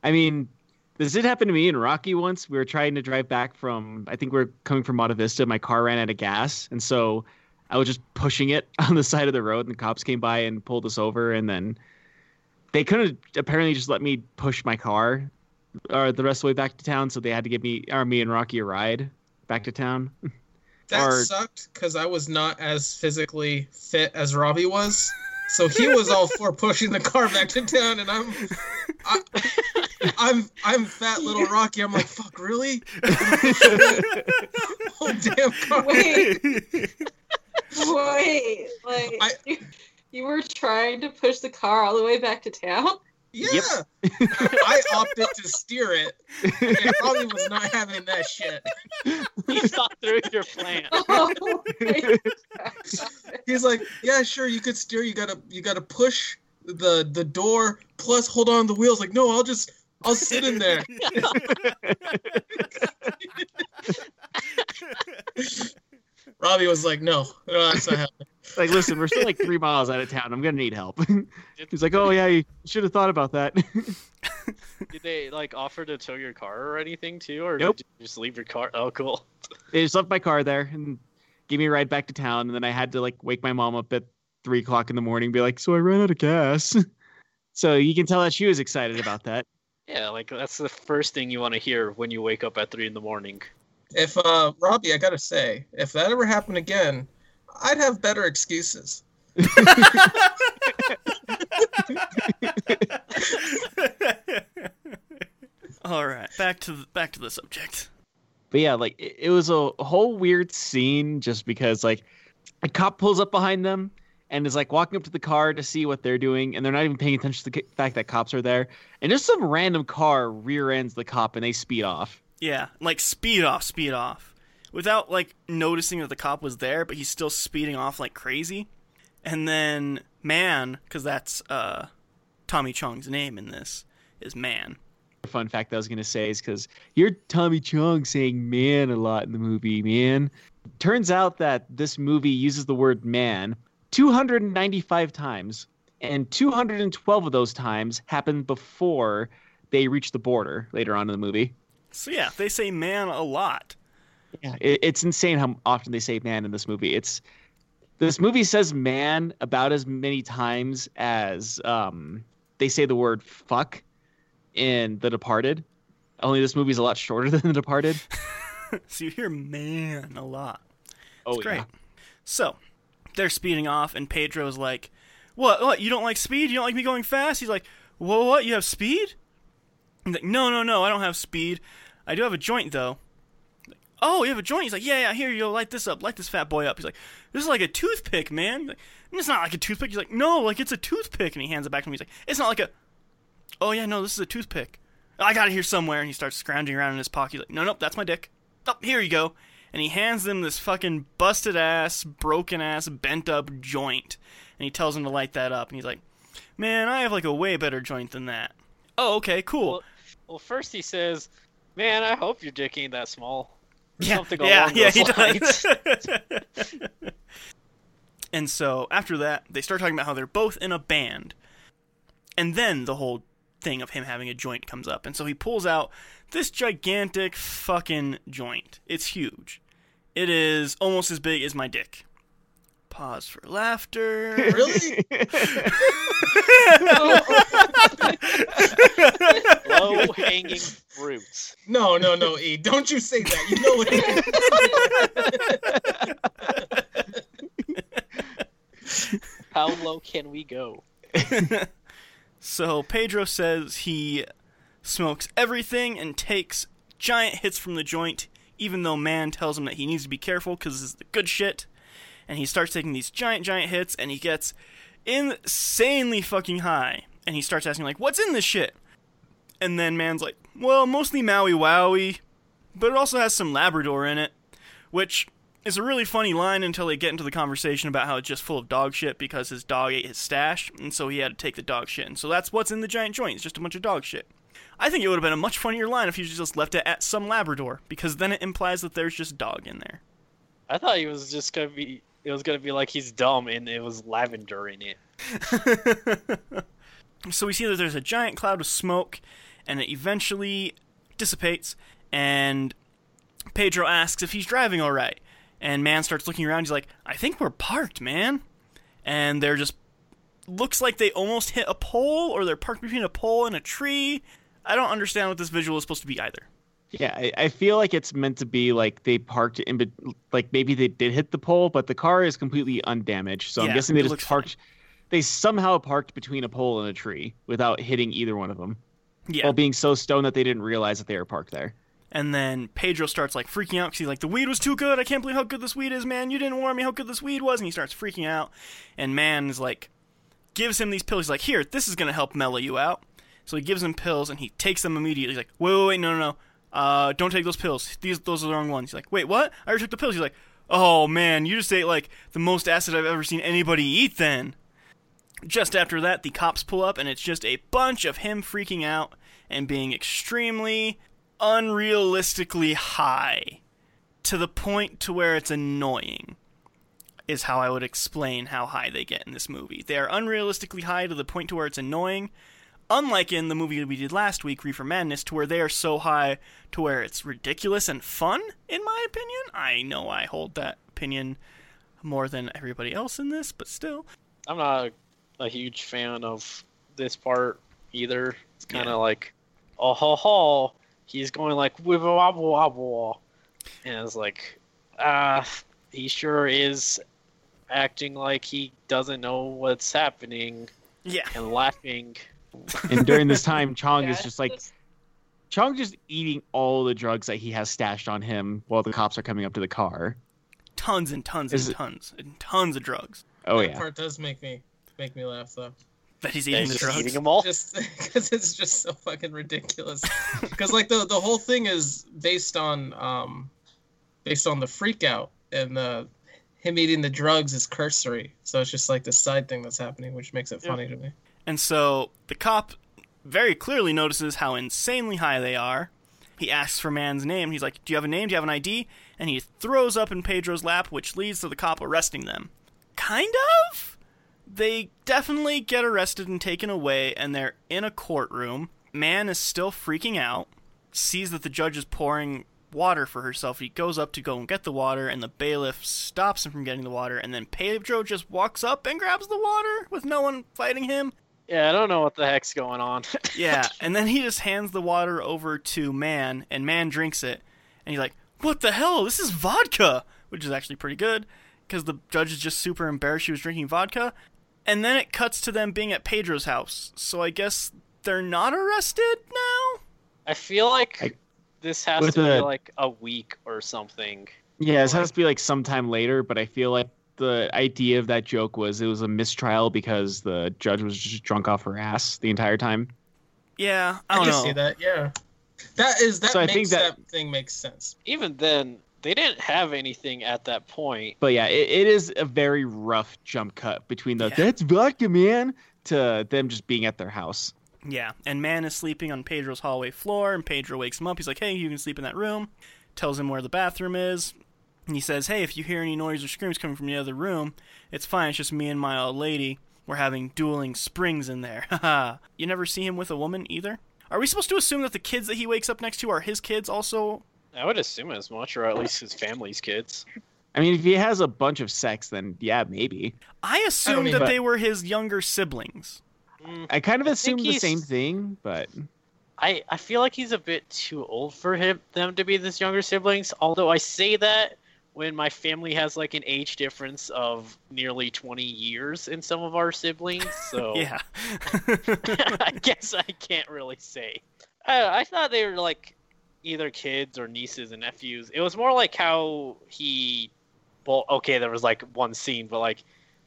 I mean, this did happen to me in Rocky once. We were trying to drive back from, I think we are coming from Monte Vista. My car ran out of gas. And so I was just pushing it on the side of the road, and the cops came by and pulled us over. And then they couldn't apparently just let me push my car or the rest of the way back to town. So they had to give me, or me and Rocky a ride back to town. That or- sucked because I was not as physically fit as Robbie was. So he was all for pushing the car back to town, and I'm, I, I'm, I'm fat little Rocky. I'm like, fuck, really? oh damn car. Wait, wait, like I- you, you were trying to push the car all the way back to town? Yeah, I opted to steer it, and Robbie was not having that shit. You thought through your plan. Oh. He's like, yeah, sure, you could steer. You gotta, you gotta push the the door plus hold on the wheels. Like, no, I'll just, I'll sit in there. Robbie was like, no, no that's not happening. like, listen, we're still like three miles out of town. I'm going to need help. He's like, oh, yeah, you should have thought about that. Did they like offer to tow your car or anything too, or Nope. did you just leave your car? Oh, cool. they just left my car there and gave me a ride back to town. And then I had to like wake my mom up at three o'clock in the morning, and be like, "So I ran out of gas." so you can tell that she was excited about that. Yeah, like that's the first thing you want to hear when you wake up at three in the morning. If uh, Robbie, I gotta say, if that ever happened again, I'd have better excuses. All right, back to the, back to the subject. But yeah, like it, it was a whole weird scene just because like a cop pulls up behind them and is like walking up to the car to see what they're doing, and they're not even paying attention to the fact that cops are there. And just some random car rear ends the cop and they speed off. Yeah, like speed off, speed off, without like noticing that the cop was there, but he's still speeding off like crazy. And then man, because that's uh, Tommy Chong's name in this is man. fun fact that I was to say is because you're Tommy Chong saying man a lot in the movie, man. Turns out that this movie uses the word man 295 times, and 212 of those times happen before they reach the border later on in the movie. So yeah, they say man a lot. Yeah, it, it's insane how often they say man in this movie. It's this movie says man about as many times as um, they say the word fuck in The Departed. Only this movie's a lot shorter than The Departed. so you hear man a lot. Oh, Great. yeah. So they're speeding off, and Pedro's like, "What? What? You don't like speed? You don't like me going fast?" He's like, "Whoa, what? You have speed?" I'm like, "No, no, no. I don't have speed. I do have a joint, though." Like, oh, you have a joint? He's like, "Yeah, yeah. Here, you go. Light this up. Light this fat boy up." He's like, "This is like a toothpick, man." Like, it's not like a toothpick. He's like, "No, like it's a toothpick," and he hands it back to me. He's like, "It's not like a." Oh yeah, no, this is a toothpick. I got it here somewhere, and he starts scrounging around in his pocket. He's like, "No, nope, that's my dick." Oh, here you go and he hands them this fucking busted ass, broken ass, bent up joint. And he tells him to light that up. And he's like, Man, I have like a way better joint than that. Oh, okay, cool. Well, well, first he says, "Man, I hope your dick ain't that small." Yeah, something yeah, yeah, he lines. does. and so after that, they start talking about how they're both in a band. And then the whole thing of him having a joint comes up. And so he pulls out this gigantic fucking joint. It's huge. It is almost as big as my dick. Pause for laughter. Really? Low hanging fruits. No, no, no, E. Don't you say that. You know what it. How low can we go? so Pedro says he smokes everything and takes giant hits from the joint, even though Man tells him that he needs to be careful because this is the good shit. And he starts taking these giant, giant hits, and he gets insanely fucking high. And he starts asking, like, what's in this shit? And then Man's like, well, mostly Maui Wowie, but it also has some Labrador in it, which is a really funny line until they get into the conversation about how it's just full of dog shit because his dog ate his stash, and so he had to take the dog shit. And so that's what's in the giant joint, it's just a bunch of dog shit. I think it would have been a much funnier line if he just left it at some Labrador, because then it implies that there's just dog in there. I thought he was just gonna be. It was gonna be like he's dumb and it was lavender in it. so we see that there's a giant cloud of smoke, and it eventually dissipates, and Pedro asks if he's driving all right. And man starts looking around. He's like, "I think we're parked, man." And they're just looks like they almost hit a pole, or they're parked between a pole and a tree. I don't understand what this visual is supposed to be either. Yeah, I, I feel like it's meant to be like they parked in, bet- like maybe they did hit the pole, but the car is completely undamaged. So Yeah, I'm guessing they just parked. They somehow parked between a pole and a tree without hitting either one of them, Yeah. while being so stoned that they didn't realize that they were parked there. And then Pedro starts like freaking out because he's like, the weed was too good. I can't believe how good this weed is, man. You didn't warn me how good this weed was. And he starts freaking out. And man is like, gives him these pills. He's like, here, this is going to help mellow you out. So he gives him pills and he takes them immediately. He's like, wait, wait, wait, no, no, no. Uh, don't take those pills. These, those are the wrong ones. He's like, wait, what? I already took the pills. He's like, oh man, you just ate like the most acid I've ever seen anybody eat then. Just after that, the cops pull up and it's just a bunch of him freaking out and being extremely unrealistically high to the point to where it's annoying is how I would explain how high they get in this movie. They are unrealistically high to the point to where it's annoying, unlike in the movie we did last week, Reefer Madness, to where they are so high to where it's ridiculous and fun, in my opinion. I know I hold that opinion more than everybody else in this, but still. I'm not a huge fan of this part either. It's kind of Yeah. like, oh ho ho, he's going like wibble wobble wobble, and it's like, ah, he sure is acting like he doesn't know what's happening Yeah. and laughing. And during this time, Chong is just like it's- Chong just eating all the drugs that he has stashed on him while the cops are coming up to the car. Tons and tons Is and it- tons and tons of drugs Oh yeah. that yeah, part does make me make me laugh though. that he's eating he's the just drugs. eating them all. Just because it's just so fucking ridiculous. Because like the the whole thing is based on um based on the freak out and the him eating the drugs is cursory. So it's just like this side thing that's happening, which makes it Yeah. funny to me. And so the cop very clearly notices how insanely high they are. He asks for man's name. He's like, Do you have a name? Do you have an ID? And he throws up in Pedro's lap, which leads to the cop arresting them. Kind of? They definitely get arrested and taken away, and they're in a courtroom. Man is still freaking out, sees that the judge is pouring water for herself. He goes up to go and get the water, and the bailiff stops him from getting the water, and then Pedro just walks up and grabs the water with no one fighting him. Yeah, I don't know what the heck's going on. Yeah, and then he just hands the water over to Man, and Man drinks it, and he's like, "What the hell? This is vodka," which is actually pretty good because the judge is just super embarrassed she was drinking vodka. And then it cuts to them being at Pedro's house, so I guess they're not arrested now. I feel like I- this has with to be like a week or something. yeah. This has to be like sometime later, but I feel like the idea of that joke was it was a mistrial because the judge was just drunk off her ass the entire time. Yeah, I I, don't can know. see that. Yeah, that is that So I makes think that... that- thing makes sense. Even then, they didn't have anything at that point. But yeah, it, it is a very rough jump cut between the Yeah. "that's vodka, man" to them just being at their house. Yeah, and Man is sleeping on Pedro's hallway floor, and Pedro wakes him up. He's like, "Hey, you can sleep in that room." Tells him where the bathroom is. And he says, "Hey, if you hear any noise or screams coming from the other room, it's fine. It's just me and my old lady. We're having dueling springs in there." Haha. you never see him with a woman either. Are we supposed to assume that the kids that he wakes up next to are his kids also? I would assume as much, or at least his family's kids. I mean, if he has a bunch of sex, then yeah, maybe. I assumed that even- they were his younger siblings. Mm, I kind of I assumed the he's- same thing, but I I feel like he's a bit too old for him them to be his younger siblings. Although I say that when my family has like an age difference of nearly 20 years in some of our siblings, so Yeah. I guess I can't really say. I, I thought they were like either kids or nieces and nephews. It was more like how he, well, okay, there was like one scene, but like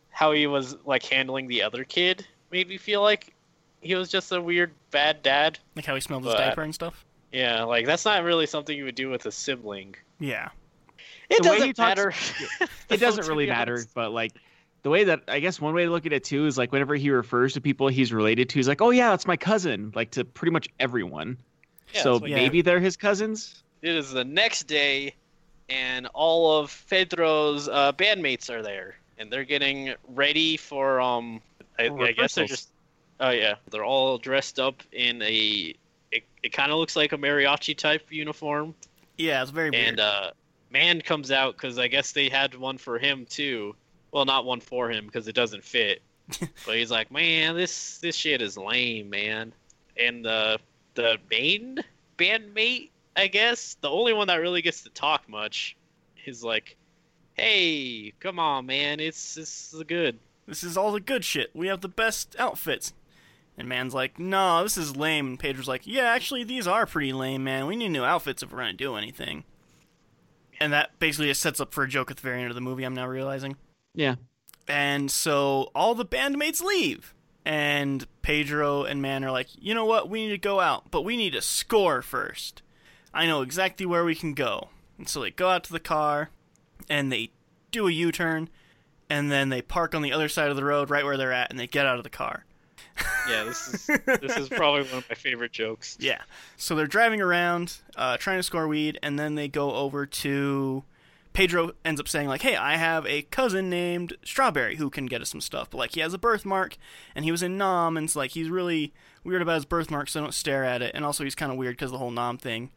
how he was like handling the other kid made me feel like he was just a weird bad dad. like how he smelled his diaper and stuff. Yeah, like that's not really something you would do with a sibling. Yeah. It The way he doesn't talks- matter. it doesn't really matter, but like the way that I guess one way to look at it too is like whenever he refers to people he's related to, he's like, "Oh yeah, that's my cousin," like to pretty much everyone. Yeah, so that's what- Yeah. maybe they're his cousins. It is the next day, and all of Pedro's uh, bandmates are there, and they're getting ready for um. I, For I guess they're just. Oh yeah, they're all dressed up in a. It, it kind of looks like a mariachi type uniform, Yeah, it's very weird. and uh, man comes out because I guess they had one for him too. Well, not one for him because it doesn't fit. but he's like, man, this this shit is lame, man. And the the main bandmate, I guess, the only one that really gets to talk much, is like, hey, come on, man, it's this is good. This is all the good shit. We have the best outfits. And man's like, no, this is lame. And Pedro's like, yeah, actually, these are pretty lame, man. We need new outfits if we're gonna do anything. And that basically just sets up for a joke at the very end of the movie. I'm now realizing. Yeah. And so all the bandmates leave. And Pedro and Man are like, you know what? We need to go out, but we need to score first. I know exactly where we can go. And so they go out to the car and they do a U turn and then they park on the other side of the road right where they're at and they get out of the car. Yeah, this is this is probably one of my favorite jokes. Yeah. So they're driving around, uh, trying to score weed, and then they go over to. Pedro ends up saying like, "Hey, I have a cousin named Strawberry who can get us some stuff, but like he has a birthmark, and he was in Nam, and it's like he's really weird about his birthmark, so don't stare at it. And also he's kind of weird because the whole Nam thing.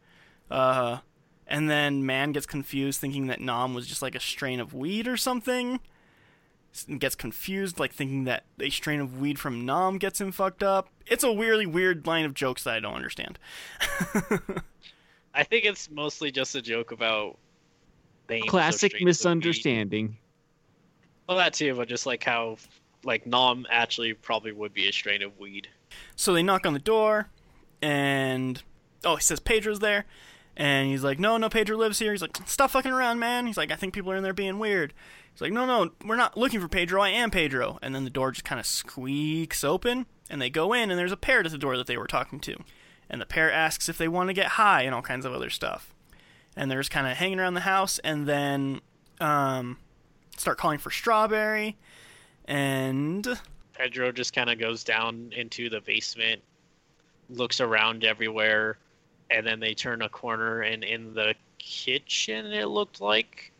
Uh, and then Man gets confused, thinking that Nam was just like a strain of weed or something. S- and Gets confused, like thinking that a strain of weed from Nam gets him fucked up. It's a weirdly weird line of jokes that I don't understand. I think it's mostly just a joke about names Classic strains misunderstanding. Well, that too, but just like how, like Nom actually probably would be a strain of weed. So they knock on the door, and oh, he says Pedro's there, and he's like, "No, no, Pedro lives here." He's like, "Stop fucking around, man." He's like, "I think people are in there being weird." He's like, "No, no, we're not looking for Pedro. I am Pedro." And then the door just kind of squeaks open, and they go in, and there's a parrot at the door that they were talking to, and the parrot asks if they want to get high and all kinds of other stuff, and they're just kind of hanging around the house, and then um, start calling for Strawberry, and Pedro just kind of goes down into the basement, looks around everywhere, and then they turn a corner, and in the kitchen, it looked like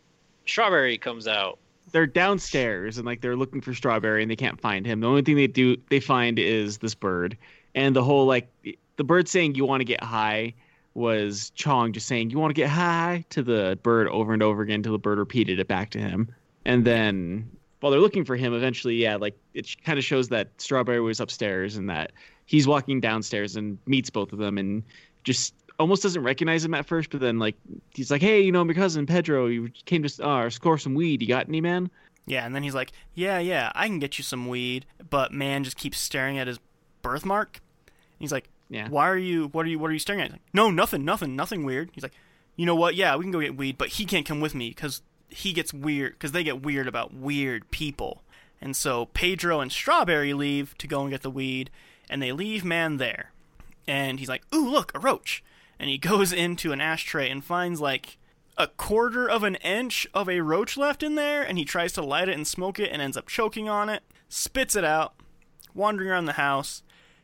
Strawberry comes out. They're downstairs and like they're looking for Strawberry and they can't find him. The only thing they do they find is this bird. And the whole like the bird saying you want to get high was Chong just saying you want to get high to the bird over and over again until the bird repeated it back to him. And then while they're looking for him, eventually, yeah, like it kind of shows that Strawberry was upstairs and that he's walking downstairs and meets both of them and just almost doesn't recognize him at first, but then like he's like, "Hey, you know, my cousin Pedro, you came to uh, score some weed. You got any, man?" Yeah, and then he's like, "Yeah, yeah, I can get you some weed," but man just keeps staring at his birthmark. And he's like, Yeah. "Why are you? What are you? What are you staring at?" He's like, "No, nothing, nothing, nothing weird." He's like, "You know what? Yeah, we can go get weed, but he can't come with me because he gets weird because they get weird about weird people." And so Pedro and Strawberry leave to go and get the weed, and they leave man there. And he's like, "Ooh, look, a roach!" And he goes into an ashtray and finds like a quarter of an inch of a roach left in there, and he tries to light it and smoke it and ends up choking on it, spits it out, wandering around the house,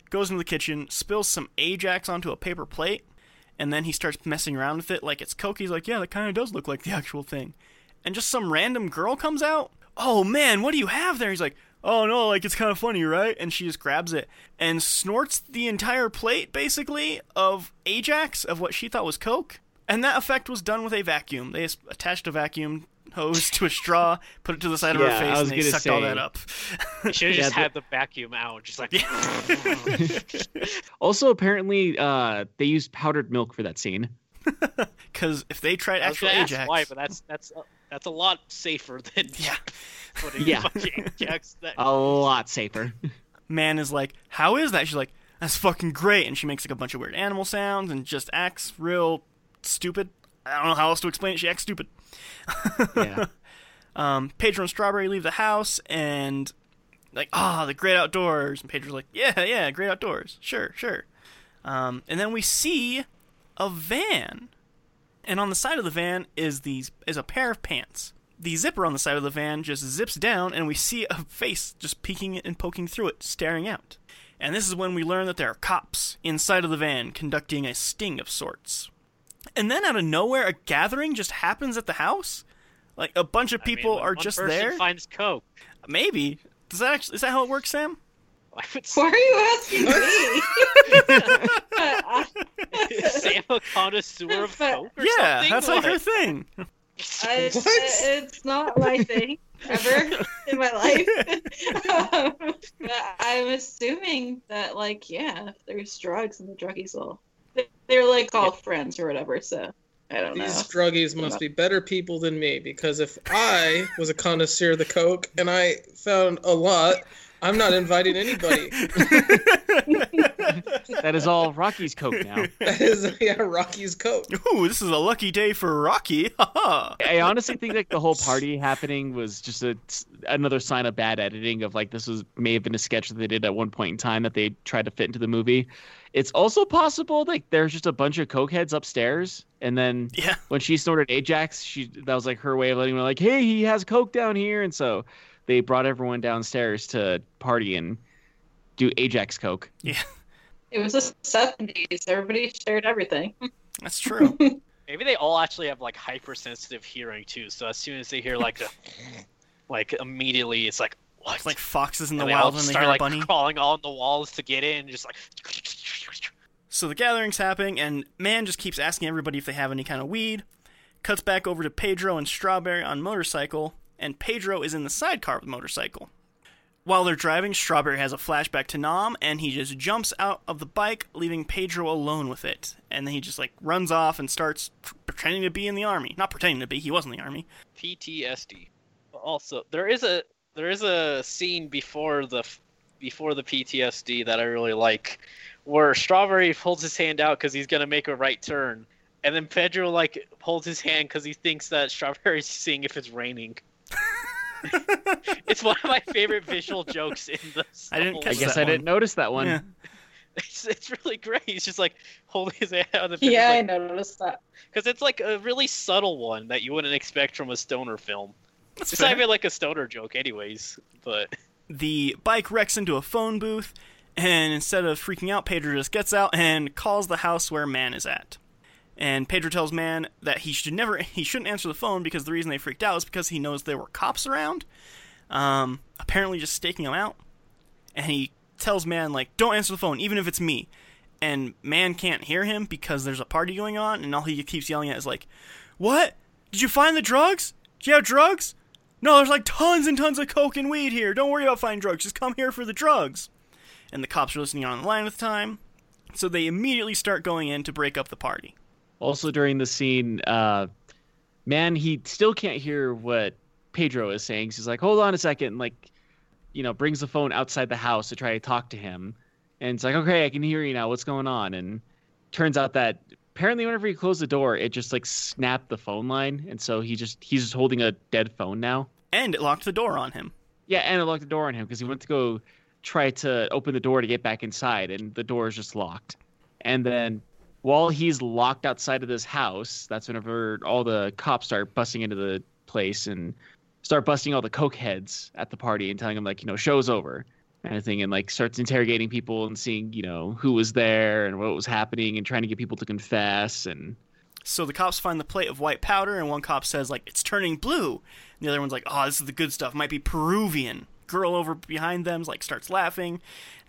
goes into the kitchen, spills some Ajax onto a paper plate, and then he starts messing around with it like it's Coke. He's like, yeah, that kind of does look like the actual thing. And just some random girl comes out. Oh man, what do you have there? He's like, oh no, like it's kind of funny, right? And she just grabs it and snorts the entire plate, basically, of Ajax, of what she thought was Coke. And that effect was done with a vacuum. They attached a vacuum hose to a straw, put it to the side of her face, and they gonna sucked all that up. You should have just the- had the vacuum out, just like. Also, apparently, uh, they used powdered milk for that scene. Because if they tried actual gonna ask Ajax, why, but that's that's uh, that's a lot safer than yeah, putting Yeah. fucking Ajax. That A lot safer. man is like, "How is that?" She's like, "That's fucking great," and she makes like a bunch of weird animal sounds and just acts real stupid. I don't know how else to explain it. She acts stupid. Yeah. Um, Pedro and Strawberry leave the house and like, ah, the great outdoors. And Pedro's like, yeah, yeah, great outdoors. Sure, sure. Um, and then we see a van, and on the side of the van is these is a pair of pants. The zipper on the side of the van just zips down, and we see a face just peeking and poking through it, staring out. And this is when we learn that there are cops inside of the van conducting a sting of sorts. And then out of nowhere, a gathering just happens at the house. Like a bunch of I mean, people are just there. Finds coke. Maybe. Does that actually, is that how it works, Sam? I would Why are you asking me? I- Sam a connoisseur of coke or yeah, something. that's like her thing. I- What? It's not my thing ever in my life. um, but I'm assuming that, like, yeah, if there's drugs and the druggies will. They're like all friends or whatever, so I don't know. These druggies must be better people than me because if I was a connoisseur of the coke and I found a lot, I'm not inviting anybody. that is all Rocky's coke now. That is yeah, Rocky's coke. Ooh, this is a lucky day for Rocky. I honestly think like the whole party happening was just a another sign of bad editing of like this was may have been a sketch that they did at one point in time that they tried to fit into the movie. It's also possible like there's just a bunch of cokeheads upstairs, and then yeah. when she snorted Ajax, she that was like her way of letting them know, like, hey, he has coke down here, and so they brought everyone downstairs to party and do Ajax coke. Yeah. It was the 70s. Everybody shared everything. That's true. Maybe they all actually have like hypersensitive hearing too. So as soon as they hear like a, like immediately, it's like what? It's like foxes in the and wild when they start hear like a bunny. crawling on the walls to get in, just like. So the gathering's happening, and Man just keeps asking everybody if they have any kind of weed. Cuts back over to Pedro and Strawberry on motorcycle, and Pedro is in the sidecar of the motorcycle. While they're driving, Strawberry has a flashback to Nam, and he just jumps out of the bike, leaving Pedro alone with it. And then he just like runs off and starts pretending to be in the army. Not pretending to be, he was in the army. PTSD. Also, there is a there is a scene before the before the PTSD that I really like, where Strawberry holds his hand out because he's gonna make a right turn, and then Pedro like holds his hand because he thinks that Strawberry's seeing if it's raining. It's one of my favorite visual jokes in the. I didn't catch I guess that I didn't notice that one. Yeah. It's, it's really great. He's just like holding his hand out. and Yeah, I like, noticed that. because it's like a really subtle one that you wouldn't expect from a stoner film. That's It's fair. not even like a stoner joke, anyways. But the bike wrecks into a phone booth, and instead of freaking out, Pedro just gets out and calls the house where Man is at. And Pedro tells Man that he should never, he shouldn't answer the phone because the reason they freaked out is because he knows there were cops around, um, apparently just staking him out. And he tells Man like, "Don't answer the phone, even if it's me." And Man can't hear him because there's a party going on, and all he keeps yelling at is like, "What? Did you find the drugs? Do you have drugs?" No, there's like tons and tons of coke and weed here. Don't worry about finding drugs. Just come here for the drugs. And the cops are listening on the line the time, so they immediately start going in to break up the party. Also during the scene, uh, man, he still can't hear what Pedro is saying. So he's like, "Hold on a second, and like, you know, brings the phone outside the house to try to talk to him. And it's like, "Okay, I can hear you now. What's going on?" And turns out that apparently, whenever he closed the door, it just like snapped the phone line, and so he just he's just holding a dead phone now. And it locked the door on him. Yeah, and it locked the door on him because he went to go try to open the door to get back inside, and the door is just locked. And then while he's locked outside of this house, that's whenever all the cops start busting into the place and start busting all the coke heads at the party and telling them like, you know, show's over kind of thing, and like starts interrogating people and seeing, you know, who was there and what was happening and trying to get people to confess and So the cops find the plate of white powder, and one cop says, like, it's turning blue. And the other one's like, oh, this is the good stuff. Might be Peruvian. Girl over behind them, like, starts laughing.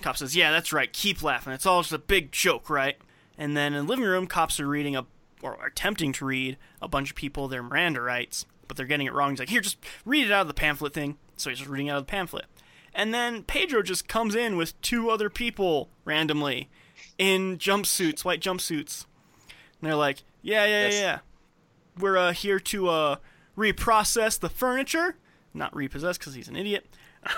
cop says, yeah, that's right. Keep laughing. It's all just a big joke, right? And then in the living room, cops are reading a, or attempting to read a bunch of people their Miranda rights. but they're getting it wrong. He's like, here, just read it out of the pamphlet thing. So he's just reading out of the pamphlet. And then Pedro just comes in with two other people randomly in jumpsuits, white jumpsuits. And they're like, yeah, yeah, yeah, yeah. We're uh, here to uh, reprocess the furniture. Not repossess because he's an idiot.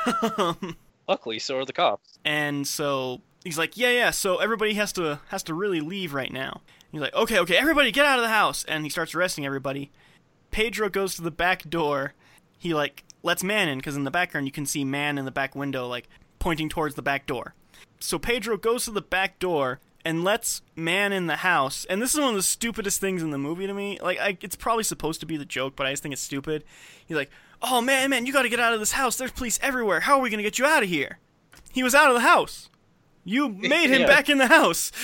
Luckily, so are the cops. And so he's like, "Yeah, yeah." So everybody has to has to really leave right now. He's like, "Okay, okay, everybody get out of the house." And he starts arresting everybody. Pedro goes to the back door. He like lets Man in because in the background you can see Man in the back window like pointing towards the back door. So Pedro goes to the back door and lets Man in the house. And this is one of the stupidest things in the movie to me. Like I, it's probably supposed to be the joke, but I just think it's stupid. He's like, "Oh man, man, you got to get out of this house. There's police everywhere. How are we gonna get you out of here?" He was out of the house. You made him Yeah. back in the house.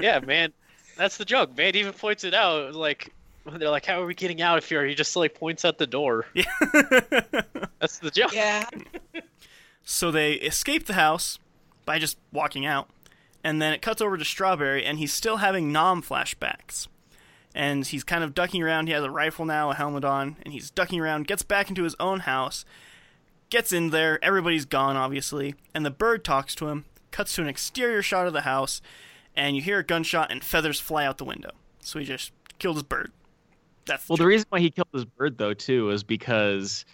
Yeah, man, that's the joke. Man even points it out. Like they're like, "How are we getting out of here?" He just like points at the door. Yeah. That's the joke. Yeah. so they escape the house by just walking out, and then it cuts over to Strawberry, and he's still having Nam flashbacks. And he's kind of ducking around. He has a rifle now, a helmet on, and he's ducking around. Gets back into his own house, gets in there. Everybody's gone, obviously, and the bird talks to him. Cuts to an exterior shot of the house, and you hear a gunshot, and feathers fly out the window. So he just killed his bird. That's the Well, the reason why he killed his bird though too is because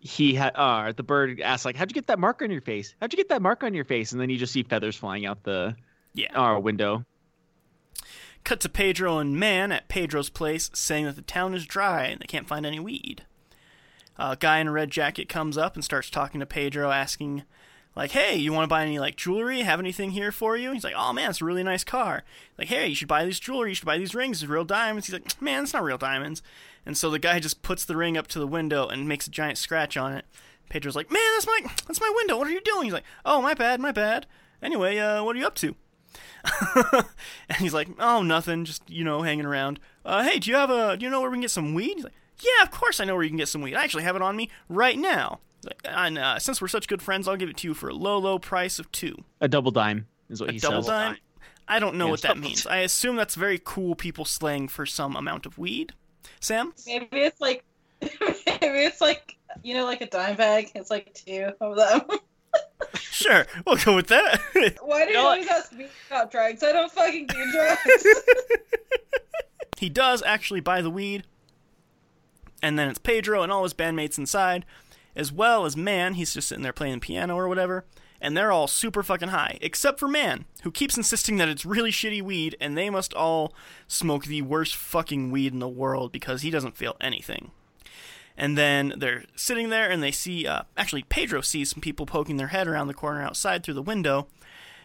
he had uh the bird asked like, "How'd you get that mark on your face? How'd you get that mark on your face?" And then you just see feathers flying out the yeah. uh, window. Cut to Pedro and Man at Pedro's place saying that the town is dry and they can't find any weed. A guy in a red jacket comes up and starts talking to Pedro, asking, like, hey, you want to buy any, like, jewelry? Have anything here for you? He's like, oh, man, it's a really nice car. Like, hey, you should buy these jewelry. You should buy these rings. It's real diamonds. He's like, man, it's not real diamonds. And so the guy just puts the ring up to the window and makes a giant scratch on it. Pedro's like, man, that's my, that's my window. What are you doing? He's like, oh, my bad, my bad. Anyway, uh, what are you up to? and he's like, "Oh, nothing, just you know, hanging around." Uh, hey, do you have a? Do you know where we can get some weed? He's like, "Yeah, of course I know where you can get some weed. I actually have it on me right now." He's like, and uh, since we're such good friends, I'll give it to you for a low, low price of two. A double dime is what A he double says. dime. I don't know Yeah, what that means. I assume that's very cool people slang for some amount of weed. Sam? Maybe it's like, maybe it's like, you know, like a dime bag. It's like two of them. Sure, we'll go with that. Why do you know what? always ask me about drugs? I don't fucking do drugs. he does actually buy the weed, and then it's Pedro and all his bandmates inside, as well as Man. He's just sitting there playing the piano or whatever, and they're all super fucking high, except for Man, who keeps insisting that it's really shitty weed, and they must all smoke the worst fucking weed in the world because he doesn't feel anything. And then they're sitting there, and they see, uh, actually, Pedro sees some people poking their head around the corner outside through the window,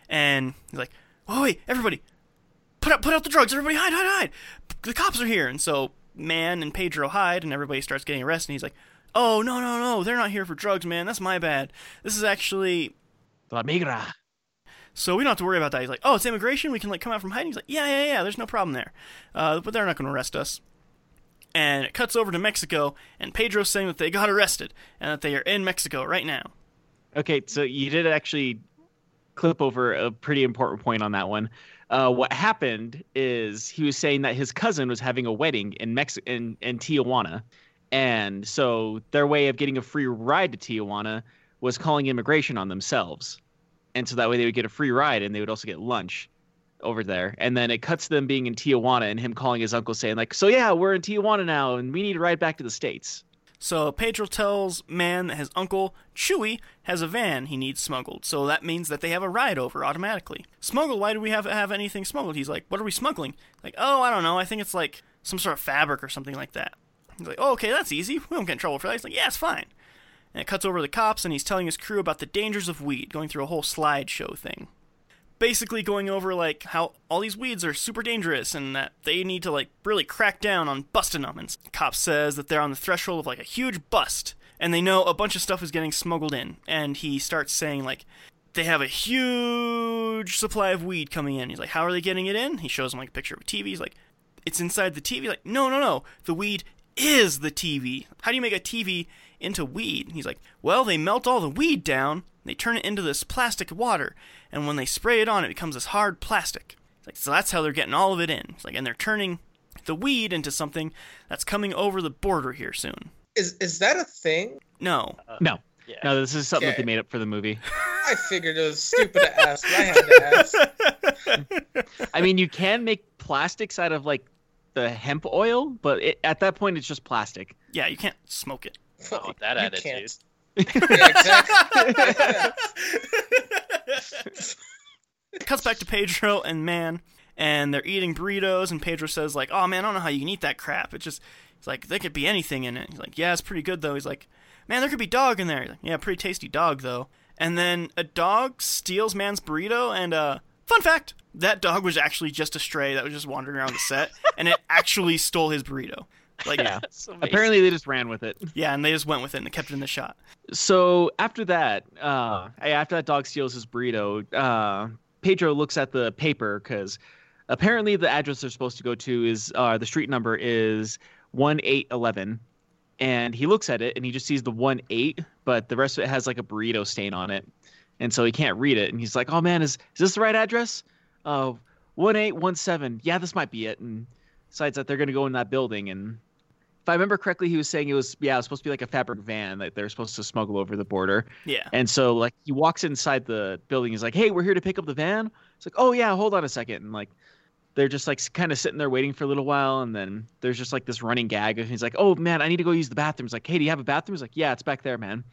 and he's like, "Oh wait, everybody, put out put out the drugs everybody hide hide hide the cops are here and so man and pedro hide and everybody starts getting arrested and he's like oh no no no. They're not here for drugs man. That's my bad. This is actually La migra. so we don't have to worry about that. He's like oh it's immigration? We can like come out from hiding? He's like yeah yeah yeah. There's no problem there. Uh, but they're not going to arrest us. And it cuts over to mexico and pedro's saying that they got arrested and that they are in mexico right now. Okay, so you did actually clip over a pretty important point on that one. Uh, what happened is he was saying that his cousin was having a wedding in Mex in, in Tijuana, and so their way of getting a free ride to Tijuana was calling immigration on themselves, and so that way they would get a free ride and they would also get lunch over there. And then it cuts them being in Tijuana and him calling his uncle saying like, "So yeah, we're in Tijuana now, and we need to ride back to the states." So Pedro tells Man that his uncle, Chuy, has a van he needs smuggled. So that means that they have a ride over automatically. Smuggled? Why do we have have anything smuggled? He's like, what are we smuggling? Like, oh, I don't know. I think it's like some sort of fabric or something like that. He's like, oh, okay, that's easy. We won't get in trouble for that. He's like, yeah, it's fine. And it cuts over to the cops, and he's telling his crew about the dangers of weed, going through a whole slideshow thing. Basically, going over like how all these weeds are super dangerous, and that they need to like really crack down on busting them. And cop says that they're on the threshold of like a huge bust, and they know a bunch of stuff is getting smuggled in. And he starts saying like they have a huge supply of weed coming in. He's like, how are they getting it in? He shows him like a picture of a TV. He's like, it's inside the TV. Like, no, no, no. The weed is the TV. How do you make a TV into weed? He's like, well, they melt all the weed down. They turn it into this plastic water, and when they spray it on, it becomes this hard plastic. He's like, so that's how they're getting all of it in. He's like, and they're turning the weed into something that's coming over the border here soon. Is is that a thing? No. Uh, no, Yeah. no, this is something that they made up for the movie. I figured it was stupid to ask, I had to ask. I mean, you can make plastics out of like the hemp oil, but it, at that point, it's just plastic. yeah, you can't smoke it. Oh, that You attitude. can't. yeah, exactly. Cuts back to Pedro and Man, and they're eating burritos, and Pedro says like, "Oh man, I don't know how you can eat that crap. It just, it's like there could be anything in it." He's like, "Yeah, it's pretty good though." He's like, "Man, there could be dog in there." He's like, "Yeah, pretty tasty dog though." And then a dog steals Man's burrito, and uh, fun fact, that dog was actually just a stray that was just wandering around the set, and it actually stole his burrito. Like, Yeah. Apparently, they just ran with it. yeah, and they just went with it and they kept it in the shot. So after that, uh, after that dog steals his burrito, uh, Pedro looks at the paper because apparently the address they're supposed to go to is uh, the street number is one eight eleven, and he looks at it and he just sees the one eight, but the rest of it has like a burrito stain on it, and so he can't read it, and he's like, "Oh man, is is this the right address? Uh, one eight one seven. Yeah, this might be it." And decides that they're gonna go in that building and if I remember correctly, he was saying it was yeah, it was supposed to be like a fabric van that they're supposed to smuggle over the border. Yeah. And so like he walks inside the building, he's like, "Hey, we're here to pick up the van." It's like, "Oh yeah, hold on a second. And like they're just like kind of sitting there waiting for a little while, and then there's just like this running gag, and he's like, "Oh man, I need to go use the bathroom." He's like, "Hey, do you have a bathroom?" He's like, "Yeah, it's back there, man."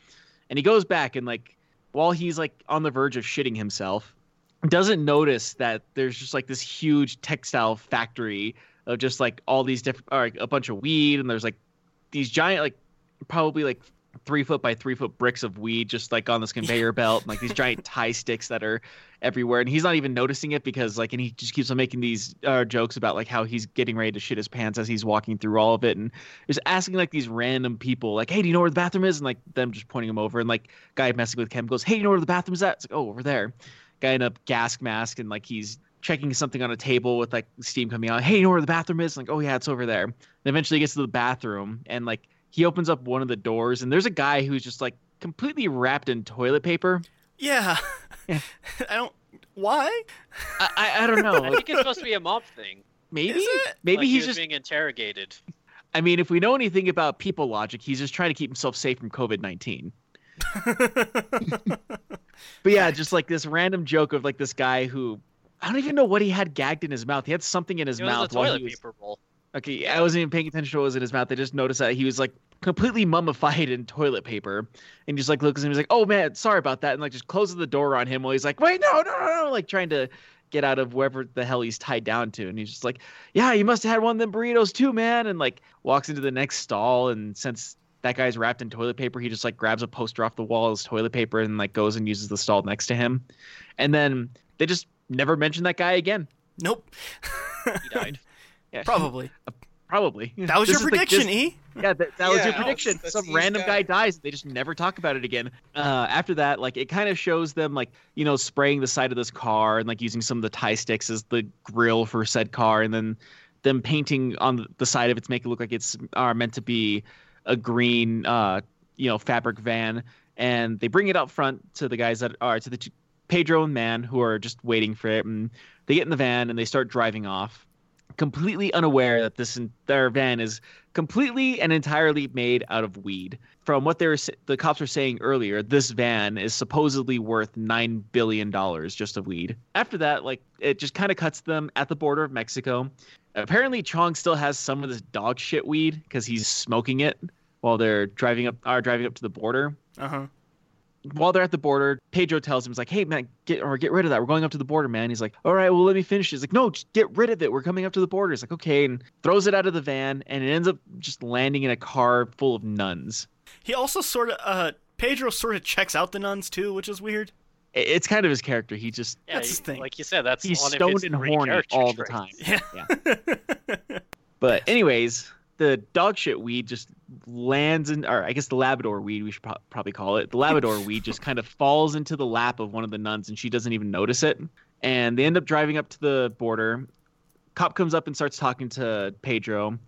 And he goes back, and like while he's like on the verge of shitting himself, doesn't notice that there's just like this huge textile factory of just like all these different, like a bunch of weed, and there's like these giant, like probably like three foot by three foot bricks of weed just like on this conveyor belt, and, like these giant Thai sticks that are everywhere, and he's not even noticing it because like, and he just keeps on making these uh, jokes about like how he's getting ready to shit his pants as he's walking through all of it, and just asking like these random people like, hey, do you know where the bathroom is? And like them just pointing him over, and like guy messing with Chem goes, hey, you know where the bathroom's at? It's like, oh, over there. Guy in a gas mask and like he's checking something on a table with like steam coming out. Hey, you know where the bathroom is? Like, oh yeah, it's over there. And eventually he gets to the bathroom and like he opens up one of the doors and there's a guy who's just like completely wrapped in toilet paper. Yeah. Yeah. I don't. Why? I I, I don't know. I think it's supposed to be a mob thing. maybe Is it? maybe like he's was just. being interrogated. I mean, if we know anything about people logic, he's just trying to keep himself safe from COVID nineteen. But yeah, just like this random joke of like this guy who I don't even know what he had gagged in his mouth. He had something in his It was mouth a while toilet he was. Okay, I wasn't even paying attention to what was in his mouth. I just noticed that he was like completely mummified in toilet paper, and just like looks at him. He's like, "Oh man, sorry about that," and like just closes the door on him while he's like, "Wait, no, no, no, no!" Like trying to get out of wherever the hell he's tied down to, and he's just like, "Yeah, you must have had one of them burritos too, man," and like walks into the next stall, and since that guy's wrapped in toilet paper, he just like grabs a poster off the wall as toilet paper and like goes and uses the stall next to him, and then they just never mention that guy again. nope. He died. Yeah, Probably. Probably. That was This your is, like, this- prediction, E. Yeah, that, that was your prediction. that's Some random guy. guy dies. They just never talk about it again. Uh, after that, like it kind of shows them like you know spraying the side of this car and like using some of the Thai sticks as the grill for said car, and then them painting on the side of it to make it look like it's are meant to be a green, uh, you know, fabric van. And they bring it up front to the guys that are to the two, Pedro and Man who are just waiting for it, and they get in the van and they start driving off completely unaware that this their van is completely and entirely made out of weed. From what they the cops were saying earlier, this van is supposedly worth nine billion dollars just of weed. After that, like it just kind of cuts them at the border of Mexico. Apparently, Chong still has some of this dog shit weed because he's smoking it while they're driving up are driving up to the border Uh huh. While they're at the border, Pedro tells him, "He's like, hey man, get or get rid of that. We're going up to the border, man." He's like, "All right, well let me finish." He's like, "No, just get rid of it. We're coming up to the border." He's like, "Okay," and throws it out of the van, and it ends up just landing in a car full of nuns. He also sort of. Uh, Pedro sort of checks out the nuns too, which is weird. It's kind of his character. He just Yeah, That's he- his thing. like you said, that's he's one of stoned his and horny character all the traits. time. Yeah. But anyways, the dog shit weed just lands in, or I guess the Labrador weed we should pro- probably call it. The Labrador weed just kind of falls into the lap of one of the nuns, and she doesn't even notice it. And they end up driving up to the border. Cop comes up and starts talking to Pedro.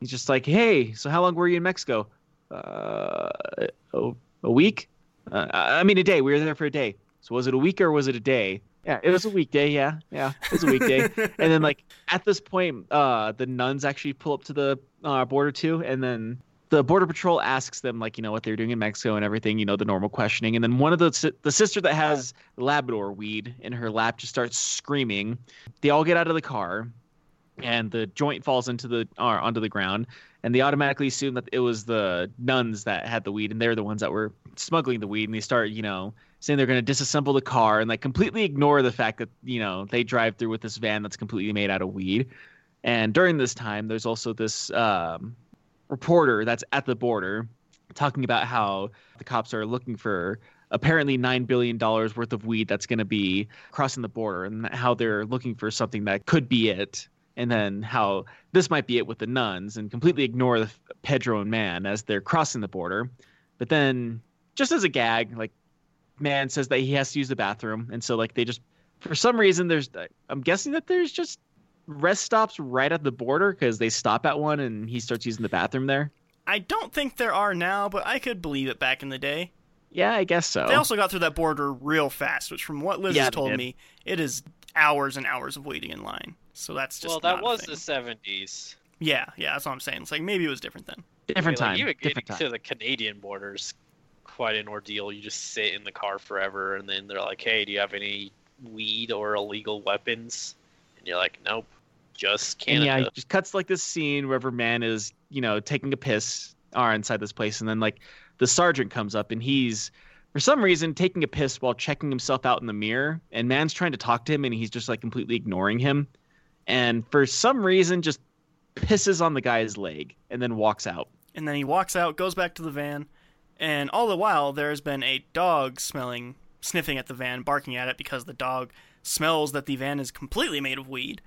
He's just like, "Hey, so how long were you in Mexico? Uh, a, a week? Uh, I mean, a day. We were there for a day. So was it a week or was it a day?" Yeah, it was a weekday. Yeah, yeah, it was a weekday. and then like at this point, uh, the nuns actually pull up to the uh, border too, and then the border patrol asks them like you know what they're doing in Mexico and everything, you know the normal questioning, and then one of the the sister that has Labrador weed in her lap just starts screaming. They all get out of the car, and the joint falls into the uh, onto the ground, and they automatically assume that it was the nuns that had the weed, and they're the ones that were smuggling the weed, and they start you know saying they're going to disassemble the car and like completely ignore the fact that you know they drive through with this van that's completely made out of weed. And during this time, there's also this um, reporter that's at the border talking about how the cops are looking for apparently nine billion dollars worth of weed that's going to be crossing the border, and how they're looking for something that could be it. And then how this might be it with the nuns, and completely ignore the Pedro and Man as they're crossing the border. But then, just as a gag, like man says that he has to use the bathroom, and so like they just for some reason there's I'm guessing that there's just rest stops right at the border because they stop at one and he starts using the bathroom there. I don't think there are now, but I could believe it back in the day. Yeah, I guess so. They also got through that border real fast, which from what Liz Yeah, has told did. me, it is hours and hours of waiting in line. So that's just well, that not a was thing. the '70s. Yeah, yeah, that's what I'm saying. It's like maybe it was different then. different I mean, time. Like, even getting time. to the Canadian borders, quite an ordeal. You just sit in the car forever, and then they're like, "Hey, do you have any weed or illegal weapons?" And you're like, "Nope, just And Canada." yeah, it just cuts like this scene wherever man is, you know, taking a piss are inside this place, and then like the sergeant comes up and he's for some reason taking a piss while checking himself out in the mirror, and man's trying to talk to him and he's just like completely ignoring him, and for some reason just pisses on the guy's leg and then walks out. And then he walks out, goes back to the van, and all the while there's been a dog smelling, sniffing at the van, barking at it because the dog smells that the van is completely made of weed.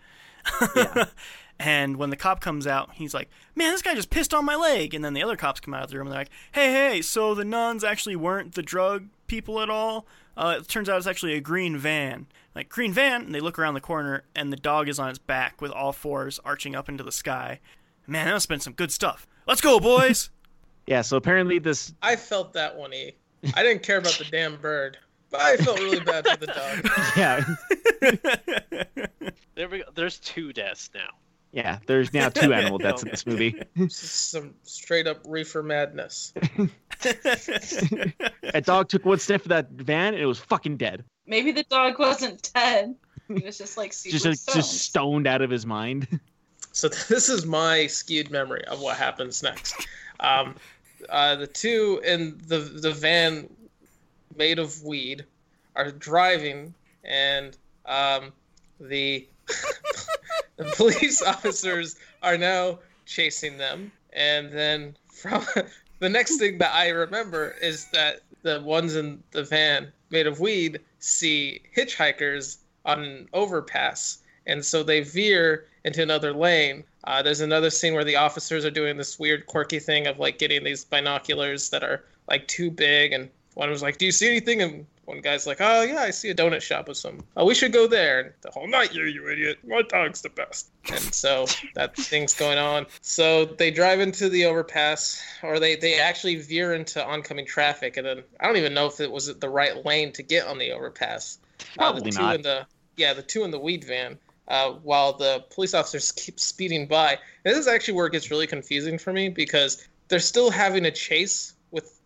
Yeah. and when the cop comes out, he's like, "Man, this guy just pissed on my leg." And then the other cops come out of the room and they're like, "Hey, hey, so the nuns actually weren't the drug people at all? Uh, it turns out it's actually a green van." Like green van, and they look around the corner, and the dog is on its back with all fours arching up into the sky. Man, that must have been some good stuff. Let's go, boys. Yeah, so apparently this I felt that one, E. I didn't care about the damn bird, but I felt really bad for the dog. yeah, There we go. There's two deaths now. yeah, there's now two animal deaths in this movie. Some straight up reefer madness. A dog took one sniff of that van and it was fucking dead. Maybe the dog wasn't dead. He was just like Just like, stoned. just stoned out of his mind. So this is my skewed memory of what happens next. Um, uh, the two in the the van made of weed are driving, and um, the the police officers are now chasing them. And then from the next thing that I remember is that the ones in the van made of weed see hitchhikers on an overpass, and so they veer into another lane. Uh, there's another scene where the officers are doing this weird, quirky thing of like getting these binoculars that are like too big, and one was like, "Do you see anything?" And one guy's like, "Oh yeah, I see a donut shop with some. Oh, we should go there." And the whole night, you you idiot! My dog's the best. And so that thing's going on. So they drive into the overpass, or they they actually veer into oncoming traffic, and then I don't even know if it was the right lane to get on the overpass. Uh, the Probably two not. in the yeah, the two in the weed van. Uh, while the police officers keep speeding by, and this is actually where it gets really confusing for me because they're still having a chase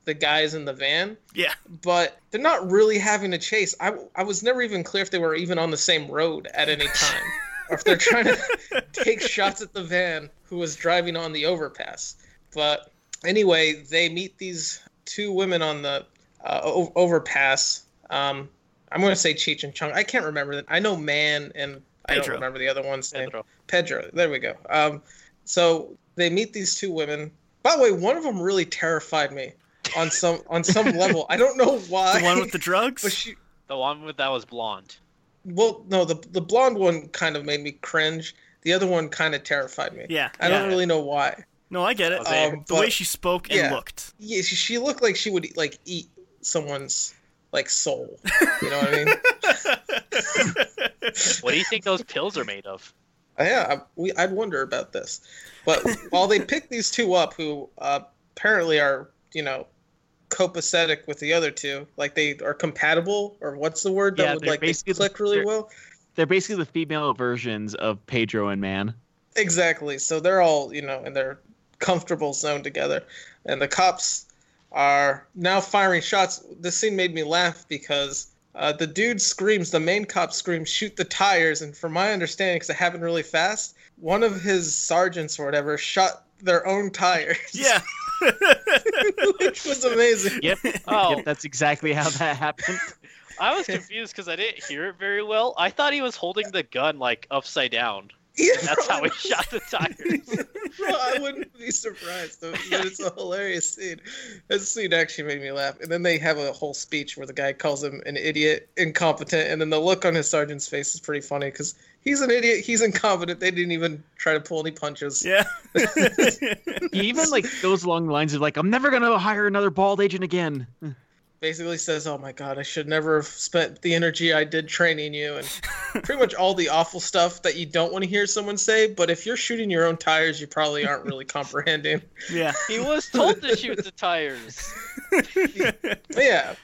the guys in the van, yeah. but they're not really having a chase. I, I was never even clear if they were even on the same road at any time, or if they're trying to take shots at the van who was driving on the overpass. But anyway, they meet these two women on the uh, o- overpass. Um, I'm going to say Cheech and Chong. I can't remember that. I know Man and I don't remember the other one's name. Pedro. Pedro. There we go. Um, so they meet these two women. By the way, one of them really terrified me on some on some level. I don't know why. The one with the drugs? but she, The one with that was blonde. well, no, the the blonde one kind of made me cringe. The other one kind of terrified me. yeah. I yeah. don't really know why. No, I get it. Um, the way she spoke and yeah. looked. Yeah, she, she looked like she would like eat someone's like soul. You know what I mean? What do you think those pills are made of? Uh, yeah, I, we, I'd wonder about this. But while they pick these two up, who uh, apparently are, you know, copacetic with the other two. Like they are compatible, or what's the word that Yeah, would like basically- click really they're- well? They're basically the female versions of Pedro and Man. Exactly. So they're all, you know, in their comfortable zone together. And the cops are now firing shots. This scene made me laugh because uh, the dude screams, the main cop screams, shoot the tires. And from my understanding, because it happened really fast, one of his sergeants or whatever shot their own tires. Yeah. Which was amazing. Yep. Oh. Yep, that's exactly how that happened. I was confused because I didn't hear it very well. I thought he was holding the gun like upside down. Yeah, That's how he shot the tires. Bro, I wouldn't be surprised. Though, but it's a hilarious scene. That scene actually made me laugh. And then they have a whole speech where the guy calls him an idiot, incompetent, and then the look on his sergeant's face is pretty funny because he's an idiot, he's incompetent. They didn't even try to pull any punches. Yeah. He even like goes along the lines of like, "I'm never gonna hire another bald agent again." Basically says, "Oh my god, I should never have spent the energy I did training you," and pretty much all the awful stuff that you don't want to hear someone say. But if you're shooting your own tires, you probably aren't really comprehending. yeah. he was told to shoot the tires. But yeah.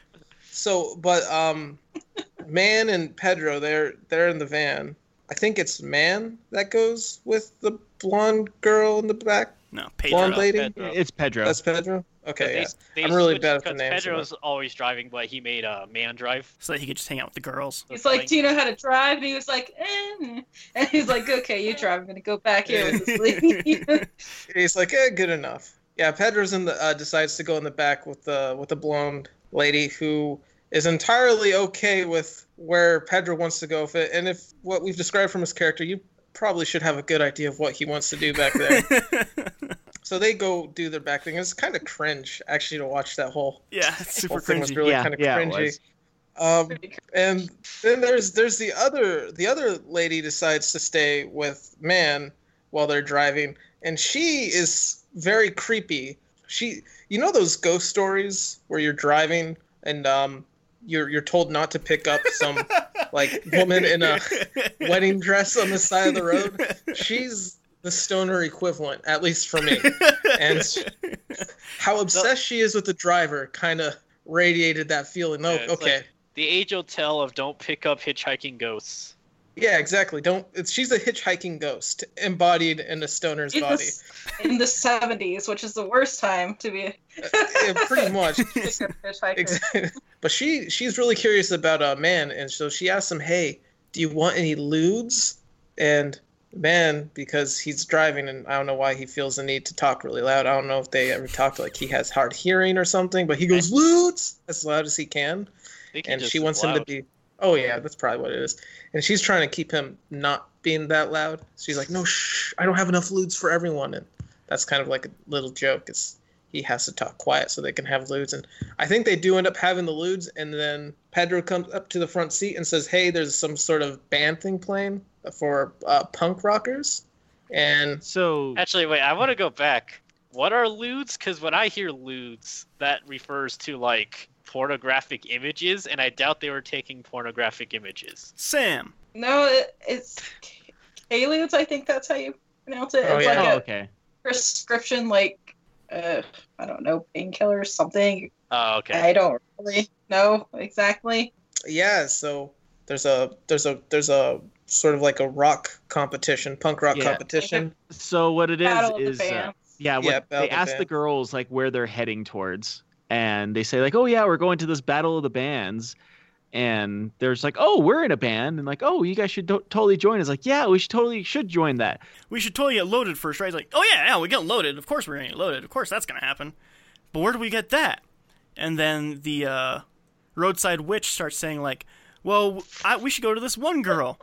So, but um, Man and Pedro, they're they're in the van. I think it's Man that goes with the blonde girl in the back. No, Blonde Pedro. lady. Pedro. It's Pedro. That's Pedro. Okay, They- yeah. they I'm really bad at the because names, Pedro's always driving, but he made a man drive. So that he could just hang out with the girls. He's like, Do you know how to drive? And he was like, eh. And he's like, Okay, you drive. I'm gonna go back here with this lady. He's like, eh, good enough. Yeah, Pedro's in the uh, decides to go in the back with the with the blonde lady who is entirely okay with where Pedro wants to go with it. And if what we've described from his character, you probably should have a good idea of what he wants to do back there. so they go do their back thing. It's kind of cringe actually to watch that whole yeah, it's super whole thing was cringy. really Yeah, kind of yeah, it cringy. was. Um, and then there's there's the other the other lady decides to stay with man while they're driving, and she is very creepy. She, you know, those ghost stories where you're driving and um, you're you're told not to pick up some like woman in a wedding dress on the side of the road. She's the stoner equivalent, at least for me. And how obsessed she is with the driver kind of radiated that feeling. Oh, Yeah, okay. like- The age old tale of don't pick up hitchhiking ghosts. Yeah, exactly. Don't. It's, she's a hitchhiking ghost embodied in a stoner's in, body. the, in the 70s, which is the worst time to be a Yeah, pretty much. Exactly. But she she's really curious about a uh, man, and so she asks him, "Hey, do you want any ludes?" And man, because he's driving, and I don't know why he feels the need to talk really loud. I don't know if they ever talked like he has hard hearing or something, but he goes ludes as loud as he can, I think he and she is wants him to be. Oh yeah, that's probably what it is. And she's trying to keep him not being that loud. She's like, "No, shh, I don't have enough ludes for everyone," and that's kind of like a little joke. Is he has to talk quiet so they can have ludes. and I think they do end up having the ludes. and then Pedro comes up to the front seat and says, "Hey, there's some sort of band thing playing for uh, punk rockers," and So Actually, wait, I want to go back. What are ludes? Because when I hear ludes, that refers to like pornographic images, and I doubt they were taking pornographic images. Sam. No, it, it's Quaaludes, I think that's how you pronounce it. Oh, it's yeah. like oh, a okay. prescription, like, uh, I don't know, painkiller or something. Oh, okay. I don't really know exactly. yeah, so there's a there's a there's a sort of like a rock competition, punk rock Yeah. competition. So what it is Battle is uh, yeah, what, Yeah, they of the ask the girls like where they're heading towards, and they say like, "Oh yeah, we're going to this battle of the bands," and there's like, "Oh, we're in a band," and like, "Oh, you guys should to- totally join." It's like, "Yeah, we should totally should join that." We should totally get loaded first, right? It's like, oh yeah, yeah, we get loaded. Of course we're gonna get loaded. Of course that's gonna happen. But where do we get that? And then the uh, roadside witch starts saying like, well, I, we should go to this one girl.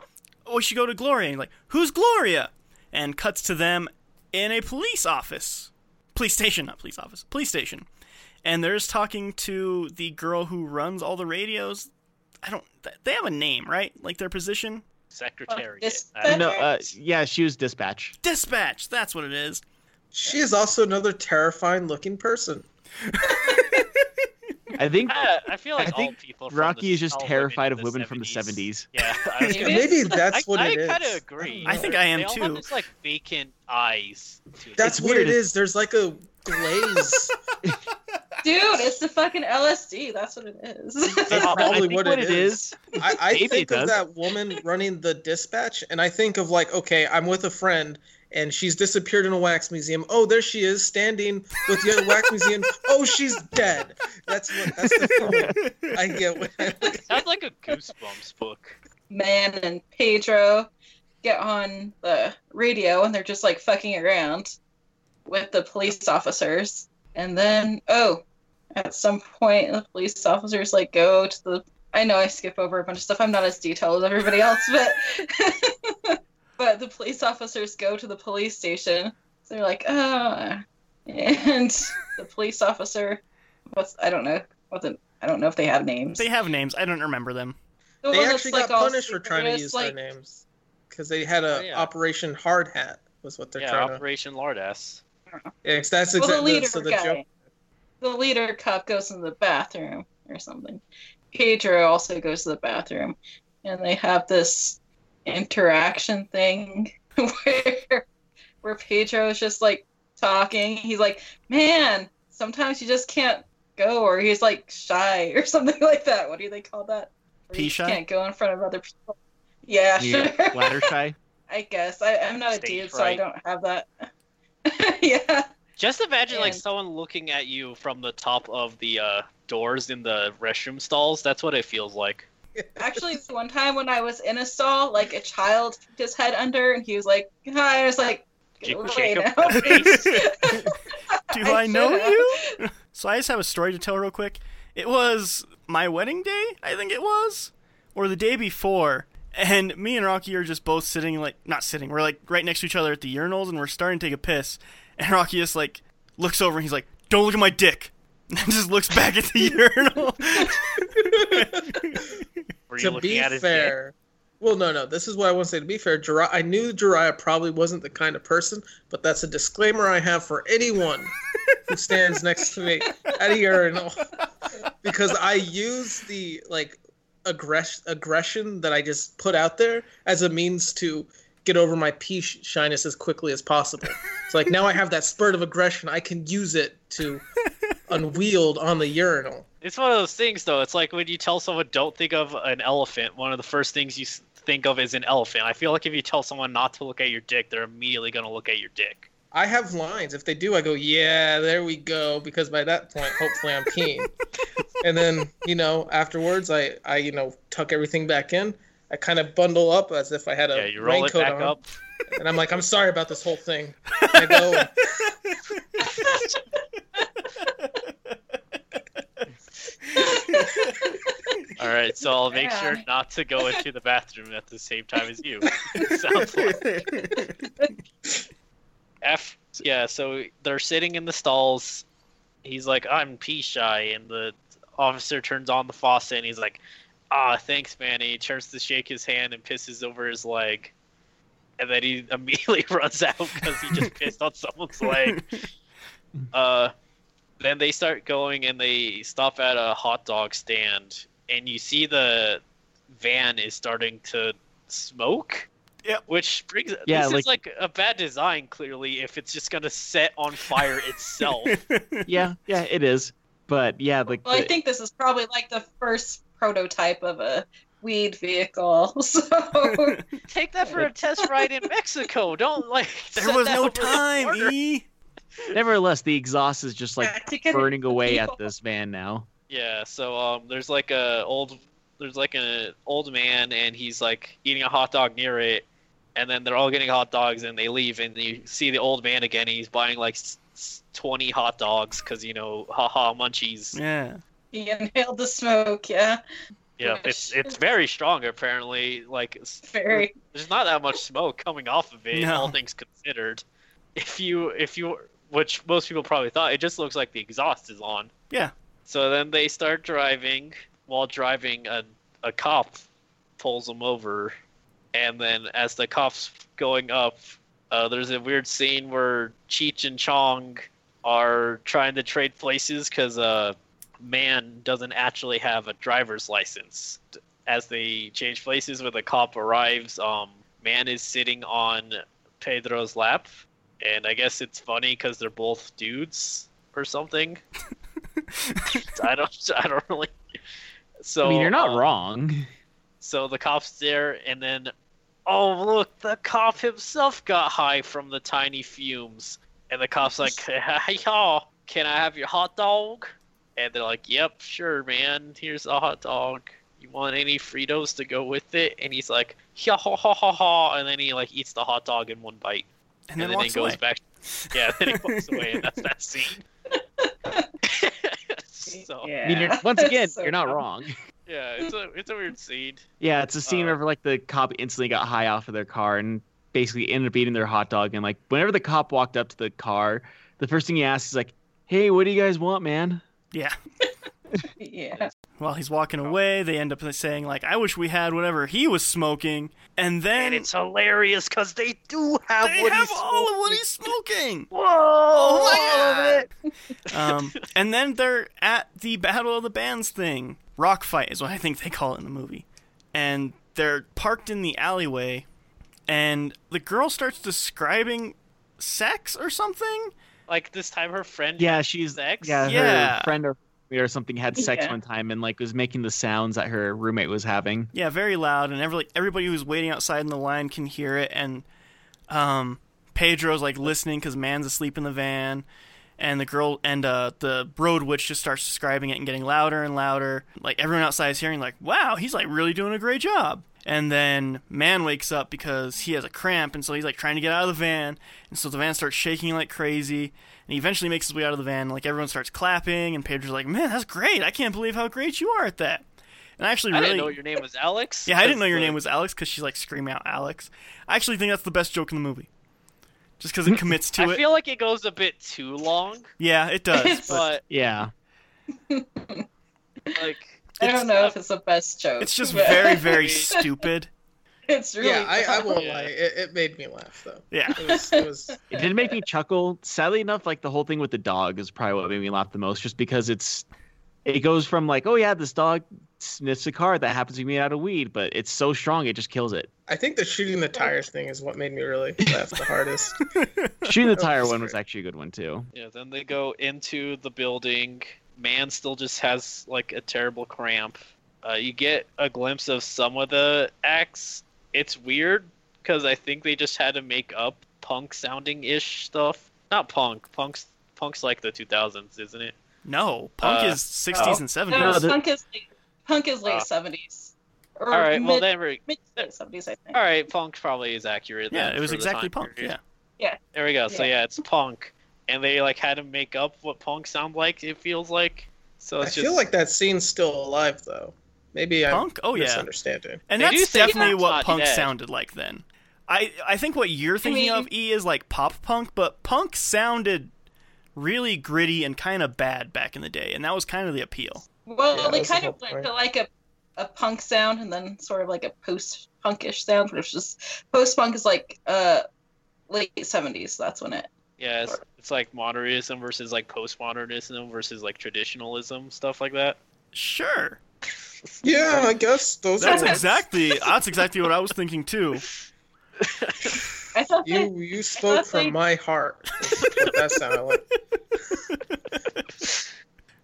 We should go to Gloria. And like, who's Gloria? And cuts to them in a police office, police station, not police office, police station. And they're just talking to the girl who runs all the radios. I don't. They have a name, right? Like their position. Secretary. this- I No, know. uh, yeah, she was dispatch. Dispatch. That's what it is. She is also another terrifying looking person. I think I, I feel like I think all people. from Rocky the, is just all terrified of in women from the 70s. Yeah, I was gonna Maybe say- Maybe that's I, what I it is. kind of agree. I think I am they all too. Have this like vacant eyes. To. That's It's what weird, it's- There's like a glaze. Dude, it's the fucking LSD. That's what it is. That's probably what, what it it is. is. I, I think of does. that woman running the dispatch, and I think of like, okay, I'm with a friend, and she's disappeared in a wax museum. Oh, there she is, standing with the other wax museum. Oh, she's dead. That's what. That's the feeling I get when I Sounds like a Goosebumps book. Man and Pedro get on the radio and they're just like fucking around with the police officers. And then, oh, at some point, the police officers like go to the. I know I skip over a bunch of stuff. I'm not as detailed as everybody else, but but the police officers go to the police station. So they're like, ah, and the police officer, what's I don't know what the I don't know if they have names. They have names. I don't remember them. The They one actually like, got all punished for trying to use like, their names because they had a Oh, yeah. Operation Hard Hat was what they're trying. yeah, trying Operation Lardass. To. Yeah, 'cause that's Well, the exactly leader so the guy, joke. the leader cop goes in the bathroom or something. Pedro also goes to the bathroom, and they have this interaction thing where where Pedro is just like talking. He's like, "Man, sometimes you just can't go," or he's like shy or something like that. What do they call that? Where you Pea-shy? Can't go in front of other people. Yeah, Yeah, sure. Ladder shy. I guess I, I'm not a Stage dude, so I don't have that. yeah. Just imagine like someone looking at you from the top of the uh, doors in the restroom stalls. That's what it feels like. Actually, one time when I was in a stall, like a child put his head under, and he was like, "Hi," I was like, "Get Jacob- away Jacob now." Do I, know should've. you? so I just have a story to tell real quick. It was my wedding day, I think it was, or the day before. And me and Rocky are just both sitting, like, not sitting, we're like right next to each other at the urinals and we're starting to take a piss. And Rocky just, like, looks over and he's like, Don't look at my dick. And just looks back at the urinal. Were you to be at his dick? fair, well, no, no. This is what I want to say. To be fair, Jeriah, I knew Jeriah probably wasn't the kind of person, but that's a disclaimer I have for anyone who stands next to me at a urinal, because I use the like aggress- aggression that I just put out there as a means to get over my pea sh- shyness as quickly as possible. It's like now I have that spurt of aggression. I can use it to unwield on the urinal. It's one of those things, though. It's like when you tell someone don't think of an elephant. One of the first things you think of is an elephant. I feel like if you tell someone not to look at your dick, they're immediately gonna look at your dick. I have lines. If they do, I go, yeah, there we go. Because by that point, hopefully, I'm peeing. and then, you know, afterwards, I, I, you know, tuck everything back in. I kind of bundle up as if I had a yeah, you roll it raincoat back on, up. and I'm like, I'm sorry about this whole thing. I go, All right, so I'll make sure not to go into the bathroom at the same time as you. Sounds like F. Yeah, so they're sitting in the stalls. He's like, "I'm pee shy," and the officer turns on the faucet, and he's like, "Ah, thanks, man." And he turns to shake his hand and pisses over his leg, and then he immediately runs out because he just pissed on someone's leg. Uh, then they start going and they stop at a hot dog stand, and you see the van is starting to smoke. Yep. Which brings Yeah, this like- is like a bad design clearly if it's just gonna set on fire itself. Yeah, yeah, it is. But yeah, like Well, I think this is probably like the first prototype of a weed vehicle. So Take that for a test ride in Mexico. Don't like. there set was that no over the time, border. E. nevertheless, the exhaust is just like Yeah, to get it burning away at this van now. Yeah, so um, there's like a old, there's like an old man, and he's like eating a hot dog near it, and then they're all getting hot dogs, and they leave, and you see the old man again. And he's buying like s- s- twenty hot dogs because you know, haha, munchies. Yeah. he inhaled the smoke. Yeah, Yeah, it's it's very strong apparently. Like very. there's not that much smoke coming off of it, No. all things considered. If you if you which most people probably thought it just looks like the exhaust is on. Yeah. So then they start driving. While driving, a a cop pulls them over, and then as the cops going up, uh, there's a weird scene where Cheech and Chong are trying to trade places because uh, man doesn't actually have a driver's license. As they change places, when the cop arrives, um, man is sitting on Pedro's lap, and I guess it's funny because they're both dudes or something. I don't. I don't really. So I mean, you're not um, wrong. So the cop's there, and then, oh look, the cop himself got high from the tiny fumes, and the cop's like, "Hey y'all, can I have your hot dog?" And they're like, "Yep, sure, man. Here's a hot dog. You want any Fritos to go with it?" And he's like, "Ha ha ha ha ha," and then he like eats the hot dog in one bite, And then he walks goes away. back. Yeah, then he walks away, and that's that scene. so Yeah. I mean, you're, once again, So you're not dumb. wrong. Yeah, it's a it's a weird scene. Yeah, it's a scene Uh, where like the cop instantly got high off of their car and basically ended up eating their hot dog. And like whenever the cop walked up to the car, the first thing he asked is like, "Hey, what do you guys want, man?" Yeah. Yeah. While he's walking away, they end up saying like, "I wish we had whatever he was smoking," and then And it's hilarious because they do have they what have he's all of what he's smoking. Whoa! Oh my god! um, and then they're at the Battle of the Bands thing. Rock fight is what I think they call it in the movie. And they're parked in the alleyway, and the girl starts describing sex or something. Like this time, her friend. Yeah, she's Sex? yeah, her Yeah. friend or or something had sex Yeah. one time and like was making the sounds that her roommate was having. Yeah, very loud, and every, everybody who's waiting outside in the line can hear it. And um, Pedro's like listening because Man's asleep in the van, and the girl and uh, the road witch just starts describing it and getting louder and louder. Like everyone outside is hearing, like, "Wow, he's like really doing a great job." And then Man wakes up because he has a cramp, and so he's like trying to get out of the van, and so the van starts shaking like crazy. And he eventually makes his way out of the van. Like everyone starts clapping, and Pedro's like, "Man, that's great! I can't believe how great you are at that." And I actually I really didn't know your name was Alex. yeah, I didn't know your name was Alex because she's like screaming out Alex. I actually think that's the best joke in the movie, just because it commits to I it. feel like it goes a bit too long, Yeah, it does. But but Yeah, like I don't know not- if it's the best joke. it's just but very, very stupid. It's really. yeah, I, I won't Yeah. lie. It, it made me laugh though. Yeah. It was, it was it did make me chuckle. Sadly enough, like the whole thing with the dog is probably what made me laugh the most, just because it's it goes from like, oh yeah, this dog sniffs a car that happens to be made out of weed, but it's so strong it just kills it. I think the shooting the tires thing is what made me really laugh the hardest. Shooting the tire was one was actually a good one too. Yeah, then they go into the building. Man still just has like a terrible cramp. Uh, you get a glimpse of some of the acts. It's weird because I think they just had to make up punk sounding ish stuff. Not punk. Punk's punk's like the 2000s, isn't it? No, punk Uh, is 60s oh. and 70s. No, the- punk is late, punk is late Ah. seventies. Or All right. mid, Well, then we're mid seventies, I think. all right. Punk probably is accurate. yeah, then it was exactly punk. period. Yeah. There we go. So Yeah. yeah, it's punk, and they like had to make up what punk sound like. It feels like. So I just. feel like that scene's still alive though. Maybe I'm Punk? Oh, yeah. misunderstanding. And They that's definitely what punk dead. sounded like then. I I think what you're thinking mean- of E is like pop punk, but punk sounded really gritty and kind of bad back in the day, and that was kind of the appeal. Well, Yeah, they that's the kind of went to like a, a punk sound and then sort of like a post punkish sound, which is post punk is like uh late seventies. That's when it. Yeah, it's, it's like modernism versus like postmodernism versus like traditionalism stuff like that. Sure. Yeah, I guess those That's are exactly that's exactly what I was thinking too. I thought they, you. You spoke thought they- from my heart. that sounded like.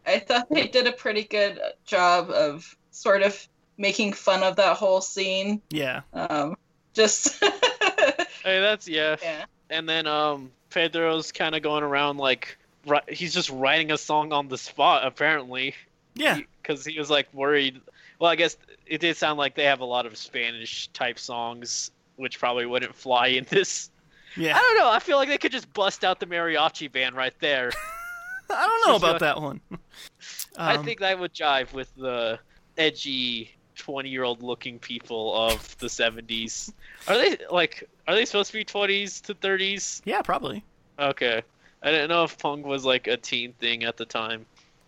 I thought they did a pretty good job of sort of making fun of that whole scene. Yeah. Um, just Hey, that's yeah. yeah. And then um, Pedro's kind of going around like ri- he's just writing a song on the spot apparently. Yeah. Because he was like worried. Well, I guess it did sound like they have a lot of Spanish type songs, which probably wouldn't fly in this. Yeah. I don't know. I feel like they could just bust out the mariachi band right there. I don't know about that one. I Um, think that would jive with the edgy 20 year old looking people of the 70s. Are they like are they supposed to be 20s to 30s? Yeah, probably. Okay. I didn't know if punk was like a teen thing at the time.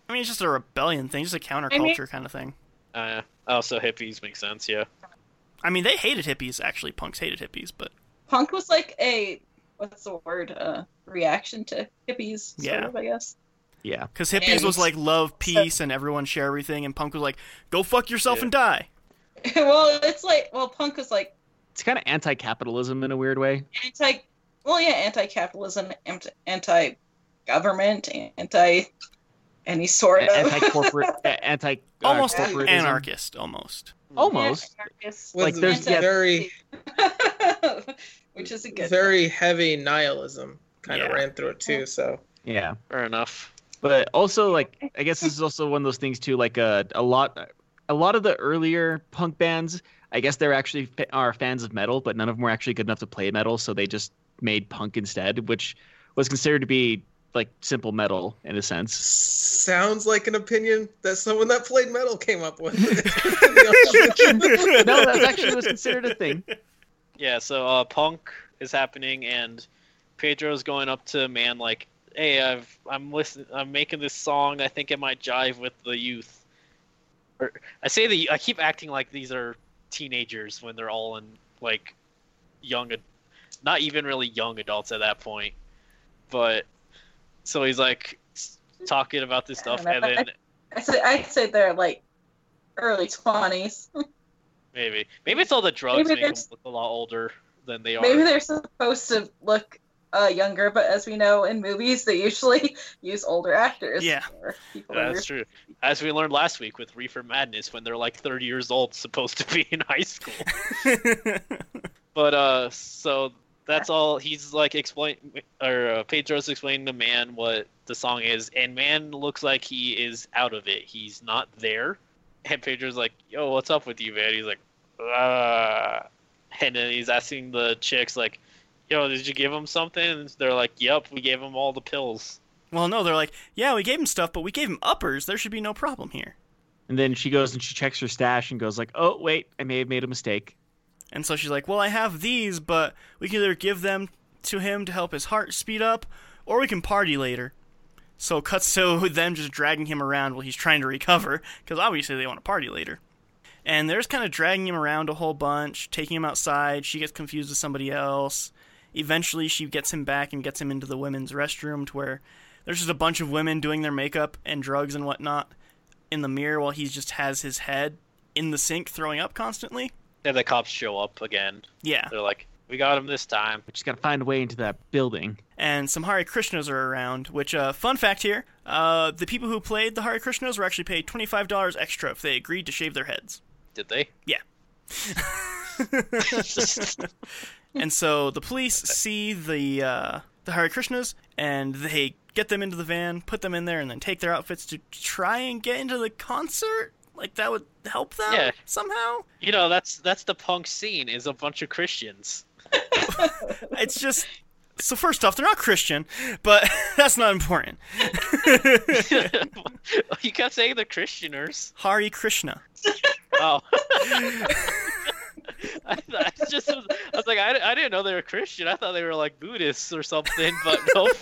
I mean, it's just a rebellion thing, just a counterculture kind of thing. Uh, also hippies make sense, yeah. I mean, they hated hippies. Actually, punks hated hippies, but Punk was like a what's the word? Uh, reaction to hippies. Sort Yeah. of, I guess. Yeah. because hippies And- was like love, peace, and everyone share everything, and punk was like go fuck yourself Yeah. and die. well, it's like well, punk was like It's kind of anti-capitalism in a weird way. anti. Well, yeah, anti-capitalism, anti- anti-government, anti. any sort of anti-corporate, anti uh, almost corporatism. anarchist, almost. Mm-hmm. Almost. Anarchist. With Like, there's- yeah. very which is a good very heavy nihilism kind of ran through it too. So Yeah. Fair enough. but also like i guess this is also one of those things too like a, a lot a lot of the earlier punk bands i guess they're actually fa- are fans of metal but none of them were actually good enough to play metal so they just made punk instead which was considered to be like simple metal in a sense sounds like an opinion that someone that played metal came up with. no that's actually was considered a thing Yeah, so uh, punk is happening, and Pedro's going up to man like, "Hey, I've I'm listening. I'm making this song. I think it might jive with the youth." Or I say the I keep acting like these are teenagers when they're all in like young, not even really young adults at that point. But so he's like talking about this stuff, and then I say I'd say they're like early twenties. maybe maybe it's all the drugs Maybe make them look a lot older than they are. Maybe they're supposed to look uh, younger, but as we know in movies, they usually use older actors. Yeah. Yeah, that's true. As we learned last week with Reefer Madness, when they're like 30 years old, supposed to be in high school. But uh, so that's all. He's like explain, or uh, Pedro's explaining to Man what the song is, and Man looks like he is out of it. He's not there, and Pedro's like, "Yo, what's up with you, man?" He's like, "Ah," and then he's asking the chicks like, "Yo, did you give him something?" And they're like, "Yep, we gave him all the pills." well, no, they're like, yeah, we gave him stuff, but we gave him uppers. There should be no problem here. and then she goes and she checks her stash and goes like oh wait i may have made a mistake And so she's like, well, I have these, but we can either give them to him to help his heart speed up, or we can party later. So cuts to them just dragging him around while he's trying to recover, because obviously they want to party later. And they're just kind of dragging him around a whole bunch, taking him outside. She gets confused with somebody else. Eventually, she gets him back and gets him into the women's restroom to where there's just a bunch of women doing their makeup and drugs and whatnot in the mirror while he just has his head in the sink throwing up constantly. And the cops show up again. Yeah. They're like, "We got him this time." We she's got to find a way into that building and some Hare Krishnas are around. Which, uh, fun fact here: uh, the people who played the Hare Krishnas were actually paid twenty five dollars extra if they agreed to shave their heads. Did they? Yeah. and so the police see the uh, the Hare Krishnas and they get them into the van, put them in there, and then take their outfits to try and get into the concert. Like that would help them Yeah. somehow. You know, that's that's the punk scene is a bunch of Christians. It's just. So first off, they're not Christian, but that's not important. you kept saying the Christianers. Hare Krishna. Oh. I, I just was, I was like I, I didn't know they were Christian. I thought they were like Buddhists or something. But no,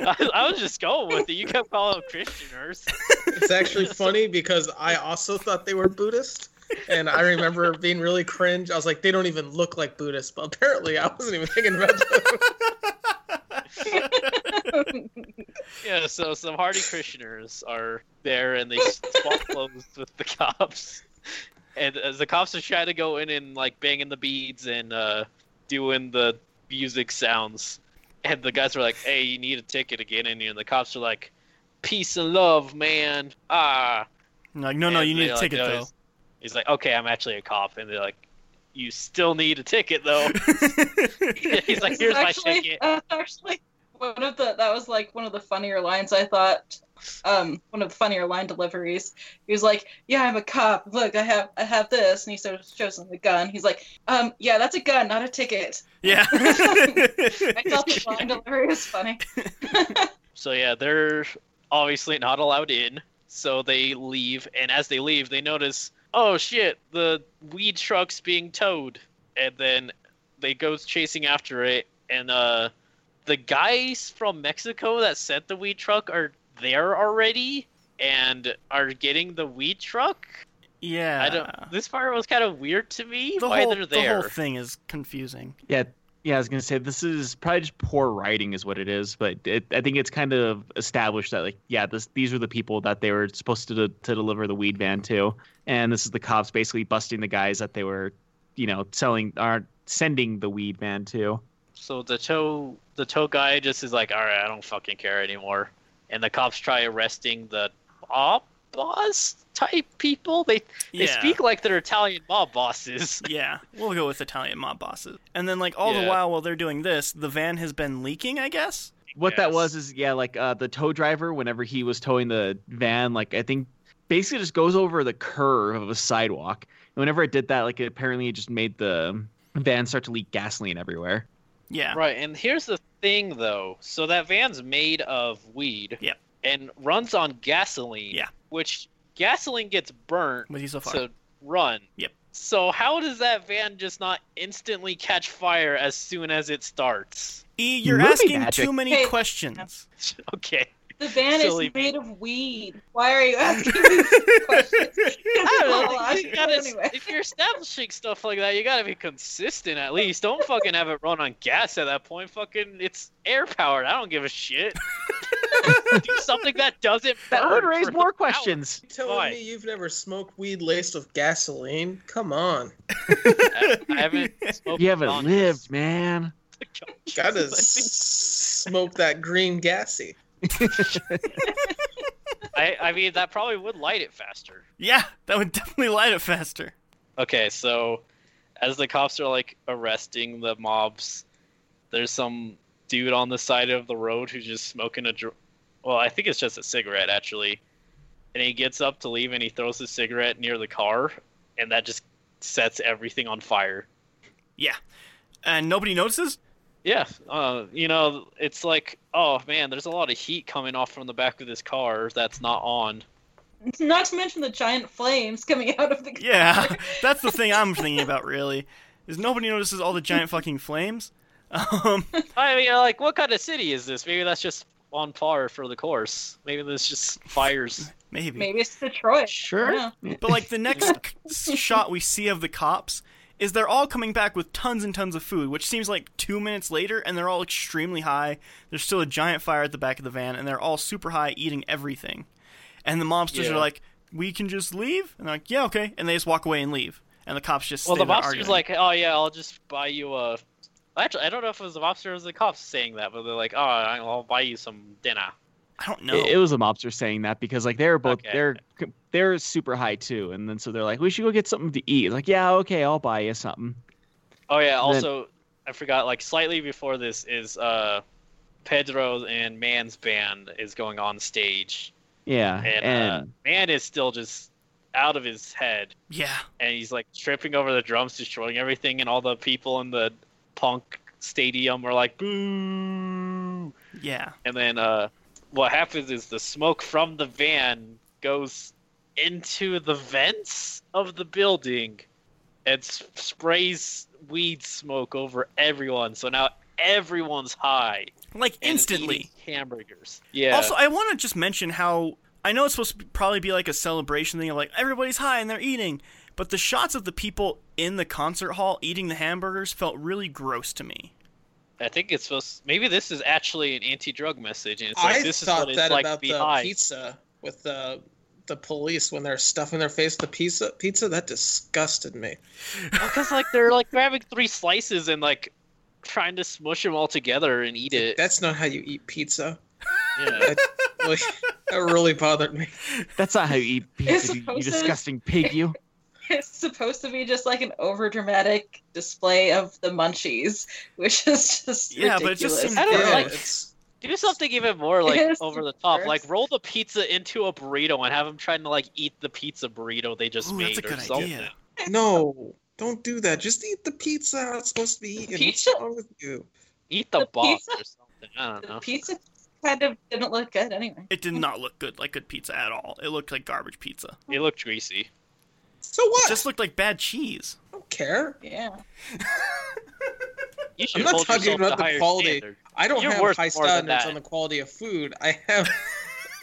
I, I was just going with it. You kept calling them Christianers. it's actually funny because I also thought they were Buddhist. And I remember being really cringe. I was like, they don't even look like Buddhists. But apparently, I wasn't even thinking about that. Yeah, so some hardy Christianers are there and they swap clothes with the cops. And as the cops are trying to go in and like banging the beads and uh, doing the music sounds, and the guys are like, "Hey, you need a ticket again," and, and the cops are like, "Peace and love, man." Ah. Like, no, no, And you need a like, ticket "No," though. He's, he's like, "Okay, I'm actually a cop," and they're like, "You still need a ticket though." he's like, This is "Here's my ticket." uh, actually, one of the that was like one of the funnier lines I thought. Um, one of the funnier line deliveries. He was like, "Yeah, I'm a cop. Look, I have I have this," and he sort of shows him the gun. He's like, "Um, yeah, that's a gun, not a ticket." yeah. I thought the line delivery was funny. So yeah, they're obviously not allowed in. So they leave, and as they leave, they notice, oh shit, the weed truck's being towed, and then they go chasing after it, and uh, the guys from Mexico that sent the weed truck are there already and are getting the weed truck. yeah. I don't. This part was kind of weird to me. the why whole, they're there? The there? whole thing is confusing. Yeah, yeah. I was gonna say this is probably just poor writing, is what it is. But it, I think it's kind of established that like, yeah, this these are the people that they were supposed to to deliver the weed van to, and this is the cops basically busting the guys that they were, you know, selling aren't sending the weed van to. So the tow the tow guy just is like, all right, I don't fucking care anymore. And the cops try arresting the mob boss type people. They they Yeah. speak like they're Italian mob bosses. Yeah, we'll go with Italian mob bosses. And then, like, all the while while they're doing this, the van has been leaking, I guess? What that was is yeah, like uh, the tow driver, whenever he was towing the van, like I think basically just goes over the curve of a sidewalk. And whenever it did that, like it apparently it just made the van start to leak gasoline everywhere. Yeah. Right, and here's the thing though. So that van's made of weed. Yep. And runs on gasoline. Yeah. Which gasoline gets burnt With you so to run. Yep. So how does that van just not instantly catch fire as soon as it starts? E, you're Movie asking magic. too many Hey. questions. okay. The van Silly is made of weed. Why are you asking these questions? I don't know, you you gotta- anyway. If you're establishing stuff like that, you gotta be consistent at least. Don't fucking have it run on gas at that point. Fucking, it's air powered. I don't give a shit. Do something that doesn't That burn would raise for more questions. You telling Why? me you've never smoked weed laced with gasoline? Come on. I, I haven't. smoked You haven't on lived, man. Gotta I think- s- smoke that green gassy. I, I mean, that probably would light it faster. yeah, that would definitely light it faster. Okay, so as the cops are like arresting the mobs, there's some dude on the side of the road who's just smoking a dr- well, I think it's just a cigarette actually. And he gets up to leave and he throws his cigarette near the car and that just sets everything on fire. Yeah. And nobody notices? Yeah, uh, you know, it's like, oh man, there's a lot of heat coming off from the back of this car that's not on. Not to mention the giant flames coming out of the car. Yeah, that's the thing I'm thinking about, really. Is nobody notices all the giant fucking flames? Um, I mean, like, what kind of city is this? Maybe that's just on par for the course. Maybe there's just fires. maybe. Maybe it's Detroit. Sure. I don't know. But like the next shot we see of the cops is they're all coming back with tons and tons of food, which seems like two minutes later, and they're all extremely high. There's still a giant fire at the back of the van, and they're all super high, eating everything. And the mobsters Yeah. are like, "We can just leave," and they're like, "Yeah, okay," and they just walk away and leave. And the cops just Well, the mobster's arguing. like, oh yeah, I'll just buy you a. Actually, I don't know if it was the mobster or the cops saying that, but they're like, oh, I'll buy you some dinner. "I don't know." It, it was the mobster saying that because like they're both Okay. they're they're super high too, and then so they're like, we should go get something to eat. Like, yeah, okay, I'll buy you something. Oh yeah, And then- also I forgot like slightly before this is uh Pedro and Man's band is going on stage Yeah, and, and, uh, Man is still just out of his head yeah, and he's like tripping over the drums, destroying everything, and all the people in the punk stadium are like boo. yeah. And then uh, what happens is the smoke from the van goes into the vents of the building and sprays weed smoke over everyone. So now everyone's high. Like instantly. hamburgers. Yeah. Also, I want to just mention how I know it's supposed to probably be like a celebration thing of like everybody's high and they're eating, but the shots of the people in the concert hall eating the hamburgers felt really gross to me. I think it's supposed. Maybe this is actually an anti-drug message, and it's like I this is thought what it's that like about to be the high. pizza with the the police when they're stuffing their face with the pizza. Pizza that disgusted me. Because like they're like grabbing three slices and like trying to smush them all together and eat it. That's not how you eat pizza. Yeah. That really, that really bothered me. that's not how you eat pizza, you, you supposed to- disgusting pig. You. It's supposed to be just like an overdramatic display of the munchies, which is just Yeah, but it just seems- I don't know, like it's do something even more like Yes, over the top. first. Like roll the pizza into a burrito and have them trying to like eat the pizza burrito they just Ooh, made that's a or good something. idea. no. Don't do that. Just eat the pizza how it's supposed to be eaten. Pizza? What's wrong with you? Eat the, The box pizza? or something. I don't the know. pizza kind of didn't look good anyway. It did not look good like good pizza at all. It looked like garbage pizza. It looked greasy. So what? It just looked like bad cheese. I don't care. Yeah. You should not talking about the quality. standard. I don't You're have high standards on the quality of food. I have.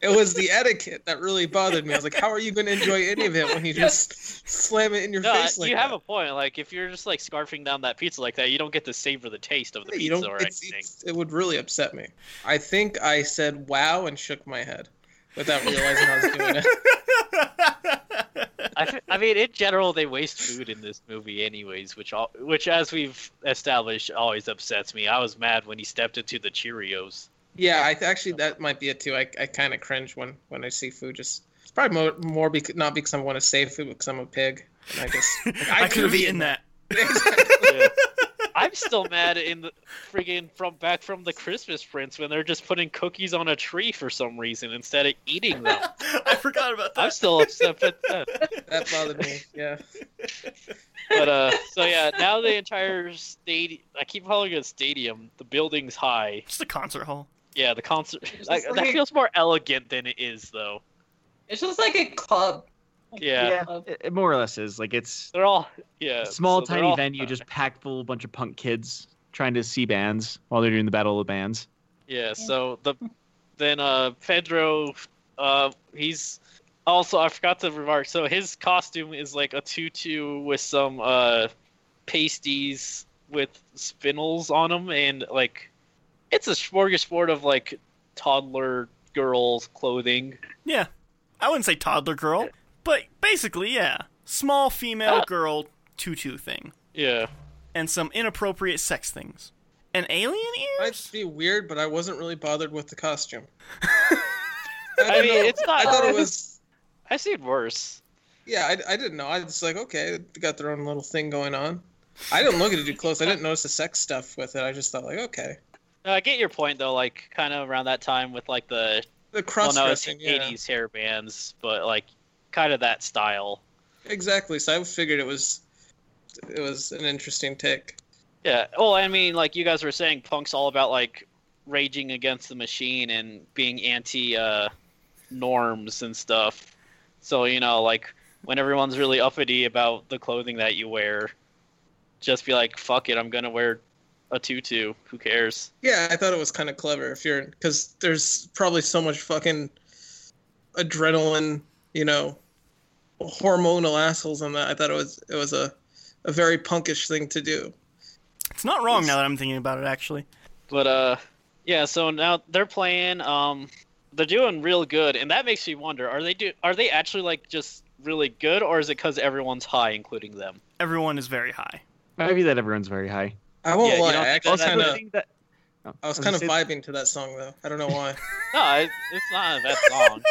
it was the etiquette that really bothered me. I was like, how are you going to enjoy any of it when you just slam it in your No, face like you that? have a point. Like if you're just like scarfing down that pizza like that, you don't get to savor the taste of the you pizza don't. or It's, anything. it's, it would really upset me. I think I said "wow" and shook my head without realizing I was doing it. I, f- I mean, in general, they waste food in this movie, anyways, which all, which, as we've established, always upsets me. I was mad when he stepped into the Cheerios. Yeah, I th- actually that might be it too. I, I kind of cringe when when I see food. Just it's probably more, more bec- not because I want to save food, because I'm a pig. And I just like, I, could have eaten that. Yeah. I'm still mad in the friggin' from back from the Christmas Prince when they're just putting cookies on a tree for some reason instead of eating them. I forgot about that. I'm still upset at that. that bothered me. Yeah. But uh, so yeah, now the entire stadium. I keep calling it a stadium. The building's high. Just a concert hall. Yeah, the concert. It's Like, that like- feels more elegant than it is, though. It's just like a club. Like, Yeah. it, it more or less is like it's They're all yeah. small, so tiny all- venue just packed full of bunch of punk kids trying to see bands while they're doing the battle of the bands. Yeah. So the then uh Pedro, uh he's also I forgot to remark. So his costume is like a tutu with some uh pasties with spindles on them, and like it's a smorgasbord of like toddler girls clothing. Yeah. I wouldn't say toddler girl, but basically, yeah. Small female girl tutu thing. Yeah. And some inappropriate sex things. And alien ear? Might ears? be weird, but I wasn't really bothered with the costume. I don't mean, know. it's not- I thought it was. I've seen worse. Yeah, I, I didn't know. I was like, okay, they got their own little thing going on. I didn't look at it too close. I didn't notice the sex stuff with it. I just thought like, okay, No, I get your point though. Like kind of around that time with like the the well, cross no, it's dressing. yeah, 80s hair bands, but like kind of that style. exactly. So I figured it was, it was an interesting take. Yeah. Well, I mean, like you guys were saying, punk's all about like raging against the machine and being anti uh, norms and stuff. So you know, like when everyone's really uppity about the clothing that you wear, just be like, "Fuck it, I'm gonna wear a tutu. Who cares?" Yeah, I thought it was kind of clever if you're because there's probably so much fucking adrenaline, you know, hormonal assholes in that. I thought it was it was a a very punkish thing to do. It's not wrong now that I'm thinking about it, actually. But uh, yeah. So now they're playing. Um, they're doing real good, and that makes me wonder: Are they do? Are they actually like just really good, or is it because everyone's high, including them? Everyone is very high. Maybe that everyone's very high. I won't Yeah, lie. don't I actually that's kinda... that- Oh. I was I kind of vibing to that song though. I don't know why. No, it, it's not that song.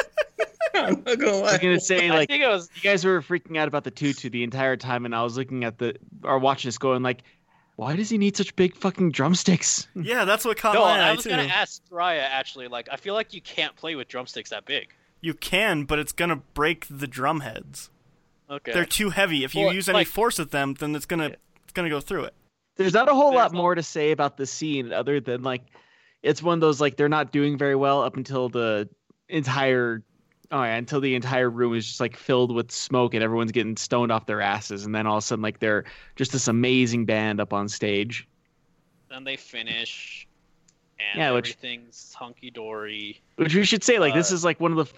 I'm not gonna lie. I lie. was gonna say I like think it was. you guys were freaking out about the tutu the entire time, and I was looking at the or watching this going like, why does he need such big fucking drumsticks? Yeah, that's what caught No, my I eye was too. gonna ask Straya actually. Like, I feel like you can't play with drumsticks that big. You can, but it's gonna break the drum heads. Okay. They're too heavy. If you Well, use any like- force with them, then it's gonna it's gonna go through it. There's not a whole There's lot no- more to say about the scene other than like it's one of those like they're not doing very well up until the entire oh yeah, until the entire room is just like filled with smoke and everyone's getting stoned off their asses and then all of a sudden like they're just this amazing band up on stage. Then they finish, and Yeah, which- everything's hunky dory. Which we should say like this Uh, is like one of the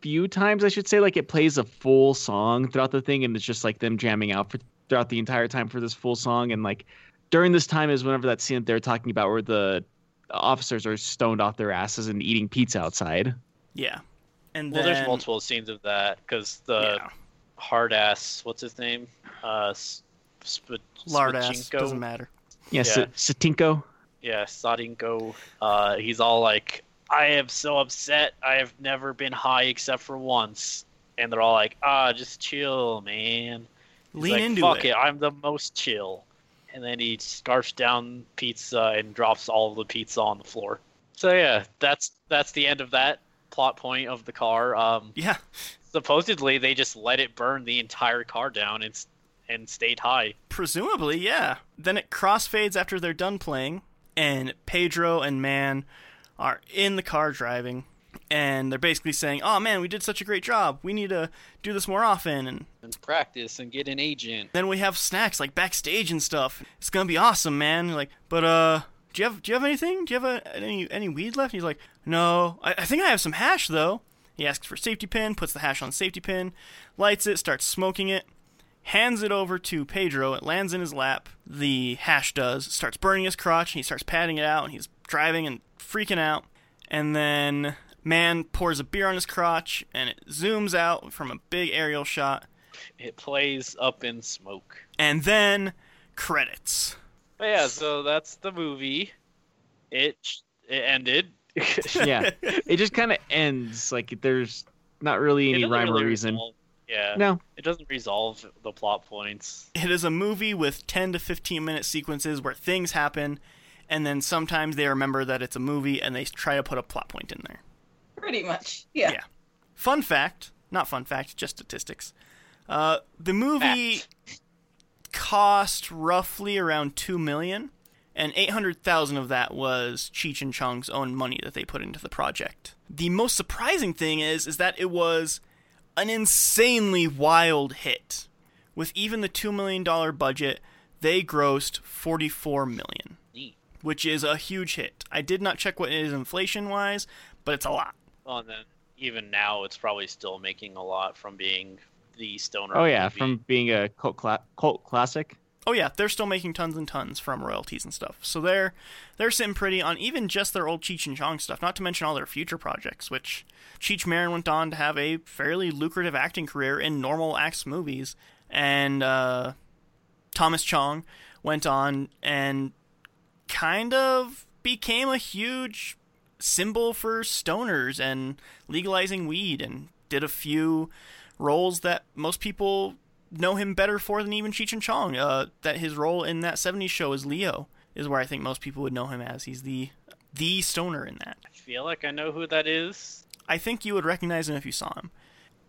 few times I should say like it plays a full song throughout the thing and it's just like them jamming out for throughout the entire time for this full song and like during this time is whenever that scene that they're talking about where the officers are stoned off their asses and eating pizza outside. Yeah. And Well, then, there's multiple scenes of that because the yeah, hard ass. What's his name? Uh, S- Sp- lard ass doesn't matter. Yeah, Yeah. Sa- Stedenko. Yeah, Stedenko. Uh, he's all like, "I am so upset. I have never been high except for once." And they're all like, "Ah, just chill, man." He's Lean like, into Fuck it. it. I'm the most chill. And then he scarfs down pizza and drops all of the pizza on the floor. So yeah, that's that's the end of that plot point of the car. Um, Yeah. supposedly they just let it burn the entire car down and and stayed high. Presumably, yeah. Then it crossfades after they're done playing, and Pedro and Man are in the car driving, and they're basically saying, "Oh man, we did such a great job. We need to do this more often." And And practice and get an agent. then we have snacks like backstage and stuff. It's gonna be awesome, man. Like, but uh, do you have do you have anything? Do you have a, any any weed left? He's like, no. I, I think I have some hash though. He asks for safety pin, puts the hash on safety pin, lights it, starts smoking it, hands it over to Pedro. It lands in his lap. The hash does starts burning his crotch, and he starts patting it out, and he's driving and freaking out. And then man pours a beer on his crotch, and it zooms out from a big aerial shot, It plays up in smoke. and then credits. But yeah, so that's the movie. It it ended. yeah, it just kind of ends like there's not really any rhyme really or reason. resolve- Yeah, No, it doesn't resolve the plot points. It is a movie with 10 to 15 minute sequences where things happen, and then sometimes they remember that it's a movie and they try to put a plot point in there. Pretty much. Yeah. Yeah. Fun fact, not fun fact, just statistics. Uh, the movie cost roughly around two million, and eight hundred thousand of that was Cheech and Chong's own money that they put into the project. The most surprising thing is, is that it was an insanely wild hit. With even the two million dollar budget, they grossed forty four million, which is a huge hit. I did not check what it is inflation wise, but it's a lot. Well, and then even now, it's probably still making a lot from being the stoner. oh yeah, movie. from being a cult, cla- cult classic. Oh yeah, they're still making tons and tons from royalties and stuff. So they're they're sitting pretty on even just their old Cheech and Chong stuff. Not to mention all their future projects, which Cheech Marin went on to have a fairly lucrative acting career in normal acts movies, and uh, Thomas Chong went on and kind of became a huge symbol for stoners and legalizing weed, and did a few roles that most people know him better for than even Cheech and Chong. Uh, that his role in that '70s show as Leo is where I think most people would know him as. He's the the stoner in that. I feel like I know who that is. I think you would recognize him if you saw him.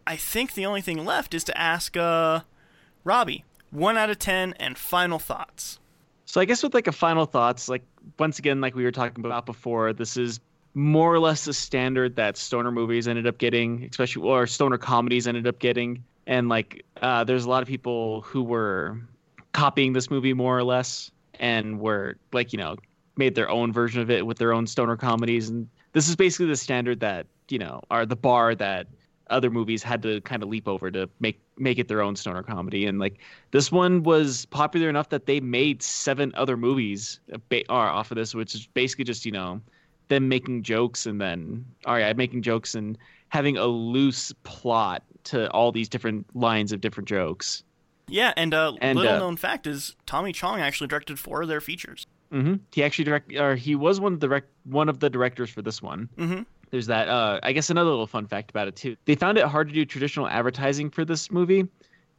I think the only thing left is to ask uh, Robbie. One out of ten, and final thoughts. So I guess with like a final thoughts, like once again, like we were talking about before, this is more or less the standard that stoner movies ended up getting, especially or stoner comedies ended up getting. And like, uh, there's a lot of people who were copying this movie more or less, and were like, you know, made their own version of it with their own stoner comedies. And this is basically the standard that you know are the bar that other movies had to kind of leap over to make make it their own stoner comedy. And like this one was popular enough that they made seven other movies ba- are off of this, which is basically just you know them making jokes and then all right, making jokes and having a loose plot to all these different lines of different jokes. Yeah, and a And, little uh, known fact is Tommy Chong actually directed four of their features. hmm He actually direct, or he was one of the direct, one of the directors for this one. Mm-hmm. There's that. Uh, I guess another little fun fact about it too. They found it hard to do traditional advertising for this movie,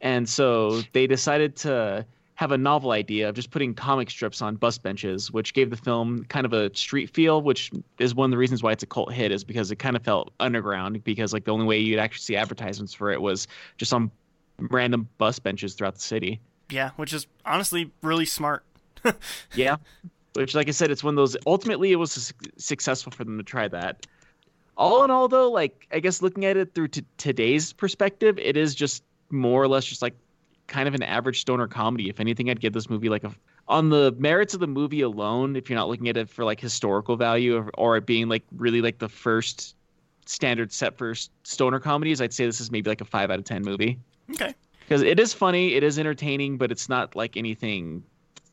and so they decided to have a novel idea of just putting comic strips on bus benches, which gave the film kind of a street feel, which is one of the reasons why it's a cult hit, is because it kind of felt underground. Because like the only way you'd actually see advertisements for it was just on random bus benches throughout the city. Yeah, which is honestly really smart. Yeah. Which, like I said, it's one of those. Ultimately, it was su- successful for them to try that. All in all, though, like I guess looking at it through t- today's perspective, it is just more or less just like kind of an average stoner comedy. If anything, I'd give this movie like a on the merits of the movie alone. If you're not looking at it for like historical value or, or it being like really like the first standard set for stoner comedies, I'd say this is maybe like a five out of ten movie Okay. because it is funny, it is entertaining, but it's not like anything,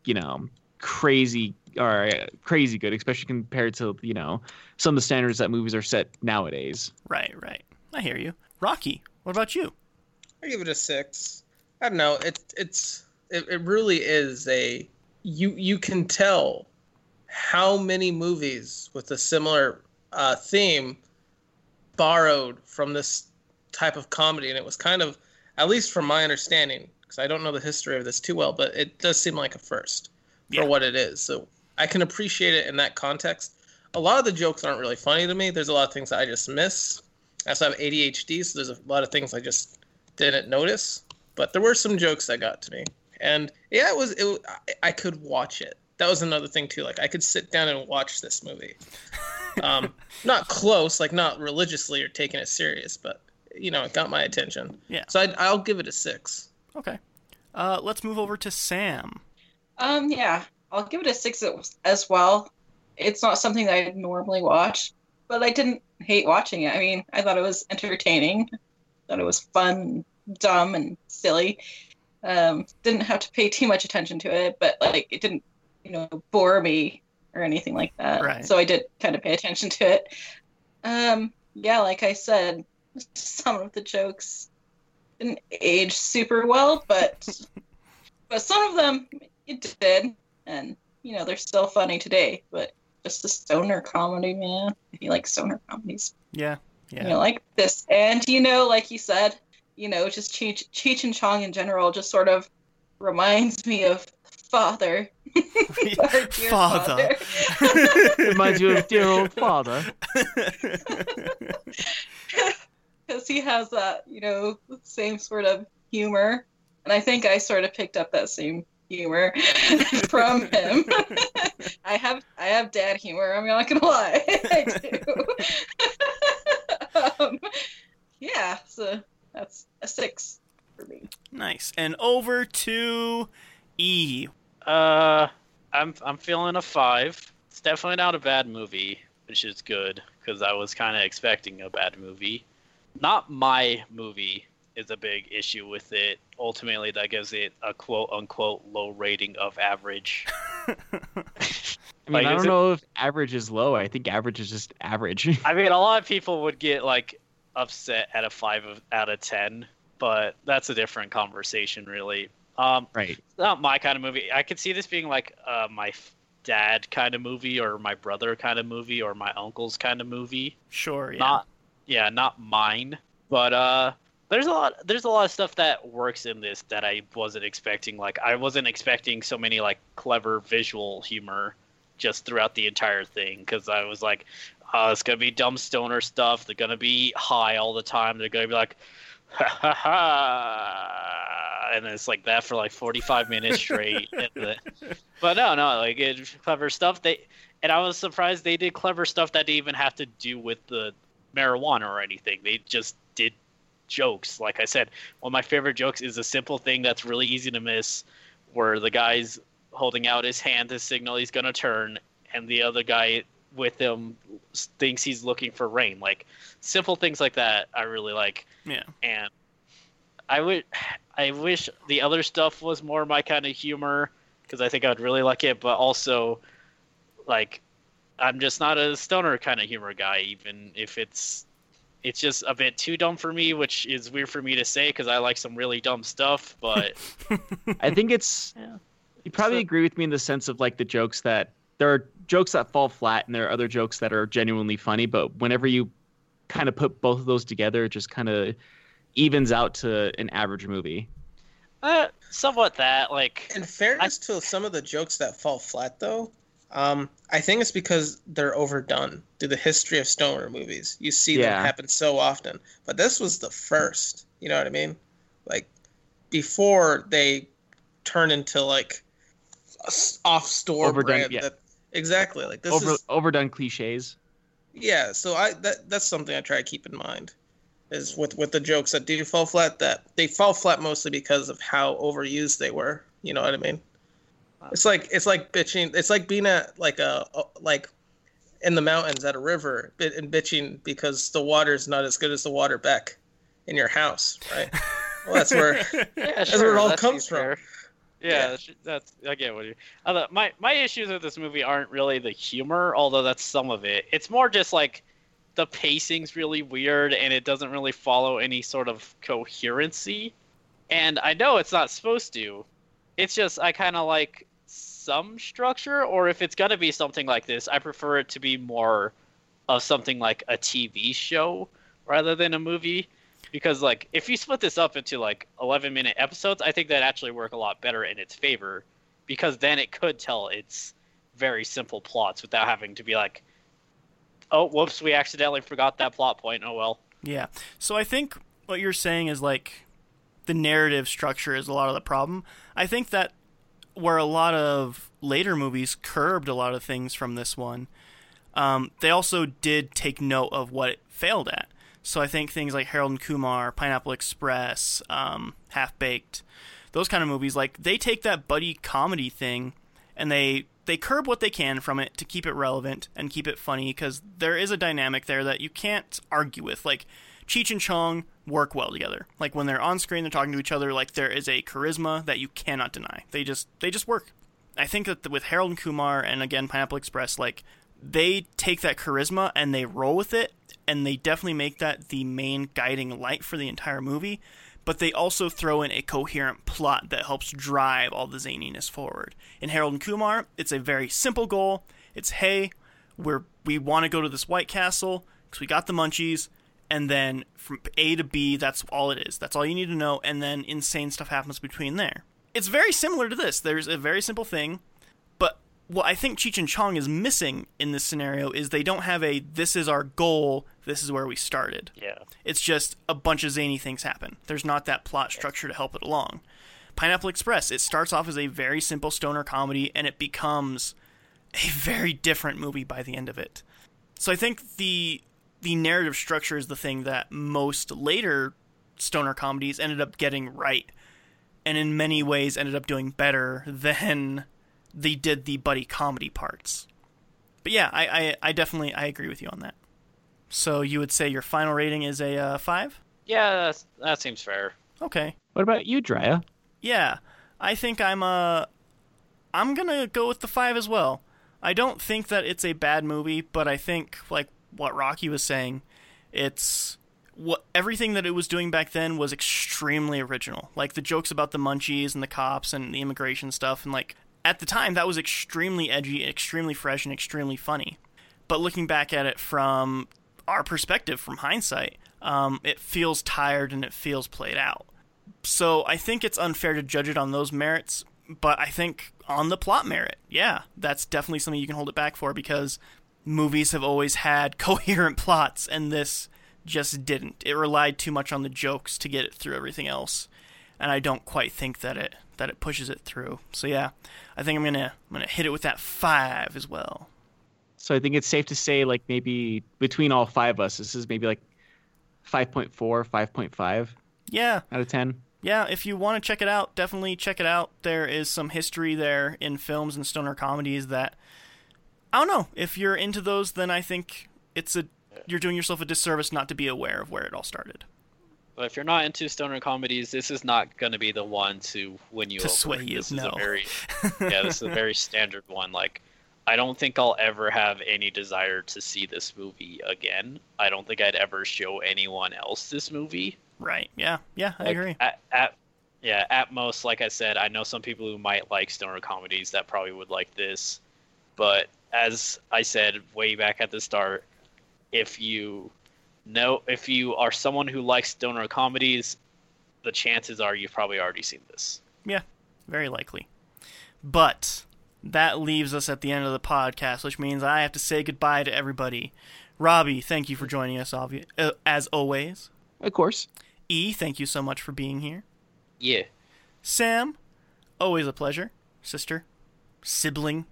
you know, crazy or uh, crazy good, especially compared to you know some of the standards that movies are set nowadays. Right, right. I hear you. Rocky, what about you? I give it a six. I don't know. It it's it, it really is a you you can tell how many movies with a similar uh, theme borrowed from this type of comedy, and it was kind of, at least from my understanding, because I don't know the history of this too well, but it does seem like a first Yeah. for what it is. So I can appreciate it in that context. A lot of the jokes aren't really funny to me. There's a lot of things that I just miss. I also have ADHD, so there's a lot of things I just didn't notice. But there were some jokes that got to me, and yeah, it was. It, I- I could watch it. That was another thing too. Like I could sit down and watch this movie. Um, not close, like not religiously or taking it serious, but you know, it got my attention. Yeah. So I'd, I'll give it a six. Okay. Uh, let's move over to Sam. Um, yeah, I'll give it a six as- as well. It's not something that I normally watch, but I didn't hate watching it. I mean, I thought it was entertaining. Thought it was fun, dumb, and silly. Um, didn't have to pay too much attention to it, but like it didn't, you know, bore me or anything like that. Right. So I did kind of pay attention to it. Um, yeah, like I said, some of the jokes didn't age super well, but but some of them it did, and you know they're still funny today. But just a stoner comedy, man. If you like stoner comedies, Yeah. you Yeah. know, like this. And you know, like you said, you know, just Cheech, Cheech and Chong in general just sort of reminds me of father. Our dear Father. Reminds you of dear old father. because he has that you know same sort of humor and i think i sort of picked up that same humor from him i have i have dad humor i'm not gonna lie i do um, yeah so that's a six for me nice. And over to E. Uh, I'm I'm feeling a five. It's definitely not a bad movie, which is good because I was kind of expecting a bad movie. Not my movie is a big issue with it. Ultimately, that gives it a quote unquote low rating of average. I mean, Like, I don't it- know if average is low. I think average is just average. I mean, a lot of people would get like upset at a five of, out of ten, but that's a different conversation, really. Um, right. it's not my kind of movie. I could see this being like uh, my dad kind of movie, or my brother kind of movie, or my uncle's kind of movie. Sure. Yeah. Not, yeah, not mine. But uh, there's a lot. There's a lot of stuff that works in this that I wasn't expecting. Like I wasn't expecting so many like clever visual humor just throughout the entire thing because I was like, oh, it's gonna be dumb stoner stuff. They're gonna be high all the time. They're gonna be like, ha ha ha, and it's like that for like 45 minutes straight. But no, no, like it, clever stuff. They and I was surprised they did clever stuff that didn't even have to do with the marijuana or anything. They just did jokes. Like I said, one of my favorite jokes is a simple thing that's really easy to miss, where the guy's holding out his hand to signal he's gonna turn, and the other guy with him thinks he's looking for rain. Like simple things like that, I really like. Yeah. And I would, I wish the other stuff was more my kind of humor because I think I'd really like it. But also, like, I'm just not a stoner kind of humor guy. Even if it's, it's just a bit too dumb for me, which is weird for me to say because I like some really dumb stuff. But I think it's. Yeah. You probably So- agree with me in the sense of like the jokes that there are jokes that fall flat and there are other jokes that are genuinely funny. But whenever you kind of put both of those together, it just kind of evens out to an average movie. uh, somewhat that like In fairness to some of the jokes that fall flat, though, um, I think it's because they're overdone through the history of stoner movies. You see Yeah. them happen so often, but this was the first. You know what I mean? Like before they turn into like off-store Overdone, brand. yeah. That, exactly. Like this Over is overdone cliches. yeah. So I that that's something I try to keep in mind. Is with with the jokes that do fall flat that they fall flat mostly because of how overused they were. You know what I mean? It's like it's like bitching. It's like being at like a like in the mountains at a river bit- and bitching because the water's not as good as the water back in your house, right? Well, that's where Yeah, That's sure. where it all comes from. fair. Yeah, Yeah. that's- I get what you. Other, my my issues with this movie aren't really the humor, although that's some of it. It's more just like the pacing's really weird and it doesn't really follow any sort of coherency. And I know it's not supposed to. It's just I kind of like some structure, or if it's gonna be something like this, I prefer it to be more of something like a TV show rather than a movie because like if you split this up into like 11 minute episodes i think that actually work a lot better in its favor because then it could tell its very simple plots without having to be like oh whoops we accidentally forgot that plot point oh well Yeah. So I think what you're saying is like the narrative structure is a lot of the problem. I think that where a lot of later movies curbed a lot of things from this one, um, they also did take note of what it failed at. So I think things like Harold and Kumar, Pineapple Express, um, Half Baked, those kind of movies, like they take that buddy comedy thing and they they curb what they can from it to keep it relevant and keep it funny because there is a dynamic there that you can't argue with. Like Cheech and Chong work well together. Like when they're on screen, they're talking to each other. Like there is a charisma that you cannot deny. They just they just work. I think that with Harold and Kumar and again Pineapple Express, like they take that charisma and they roll with it, and they definitely make that the main guiding light for the entire movie. But they also throw in a coherent plot that helps drive all the zaniness forward. In Harold and Kumar, it's a very simple goal. It's hey, we're we want to go to this White Castle because we got the munchies, and then from A to B, that's all it is. That's all you need to know, and then insane stuff happens between there. It's very similar to this. There's a very simple thing, what I think Cheech and Chong is missing in this scenario is they don't have a this is our goal, this is where we started. Yeah. It's just a bunch of zany things happen. There's not that plot structure to help it along. Pineapple Express, it starts off as a very simple stoner comedy and it becomes a very different movie by the end of it. So I think the the narrative structure is the thing that most later stoner comedies ended up getting right and in many ways ended up doing better than they did the buddy comedy parts. But yeah, I, I, I definitely I agree with you on that. So you would say your final rating is a uh, five? Yeah, that's, that seems fair. Okay. What about you, Drea? Yeah, I think I'm uh I'm gonna go with the five as well. I don't think that it's a bad movie, but I think like what Rocky was saying, it's what everything that it was doing back then was extremely original. Like the jokes about the munchies and the cops and the immigration stuff, and like at the time that was extremely edgy, extremely fresh, and extremely funny. But looking back at it from our perspective, from hindsight, um, it feels tired and it feels played out. So I think it's unfair to judge it on those merits, but I think on the plot merit, yeah, that's definitely something you can hold it back for because movies have always had coherent plots, and this just didn't. It relied too much on the jokes to get it through everything else, and I don't quite think that it that it pushes it through. So yeah, I think I'm gonna I'm gonna hit it with that five as well. So I think it's safe to say, like maybe between all five of us, this is maybe like 5.4, 5.5 Yeah, out of 10. yeah, if you want to check it out, definitely check it out. There is some history there in films and stoner comedies that I don't know. If you're into those, then I think it's a you're doing yourself a disservice not to be aware of where it all started. But if you're not into stoner comedies, this is not going to be the one to win you To over. sway you, This no. is a very yeah, this is a very standard one. Like, I don't think I'll ever have any desire to see this movie again. I don't think I'd ever show anyone else this movie. Right. Yeah. Yeah, I Like, agree. At, at yeah, at most, like I said, I know some people who might like stoner comedies that probably would like this. But as I said way back at the start, if you know, if you are someone who likes stoner comedies, the chances are you've probably already seen this. Yeah, very likely. But that leaves us at the end of the podcast, which means I have to say goodbye to everybody. Robbie, thank you for joining us, obvi- uh, as always. Of course. E, thank you so much for being here. Yeah. Sam, always a pleasure. Sister, sibling.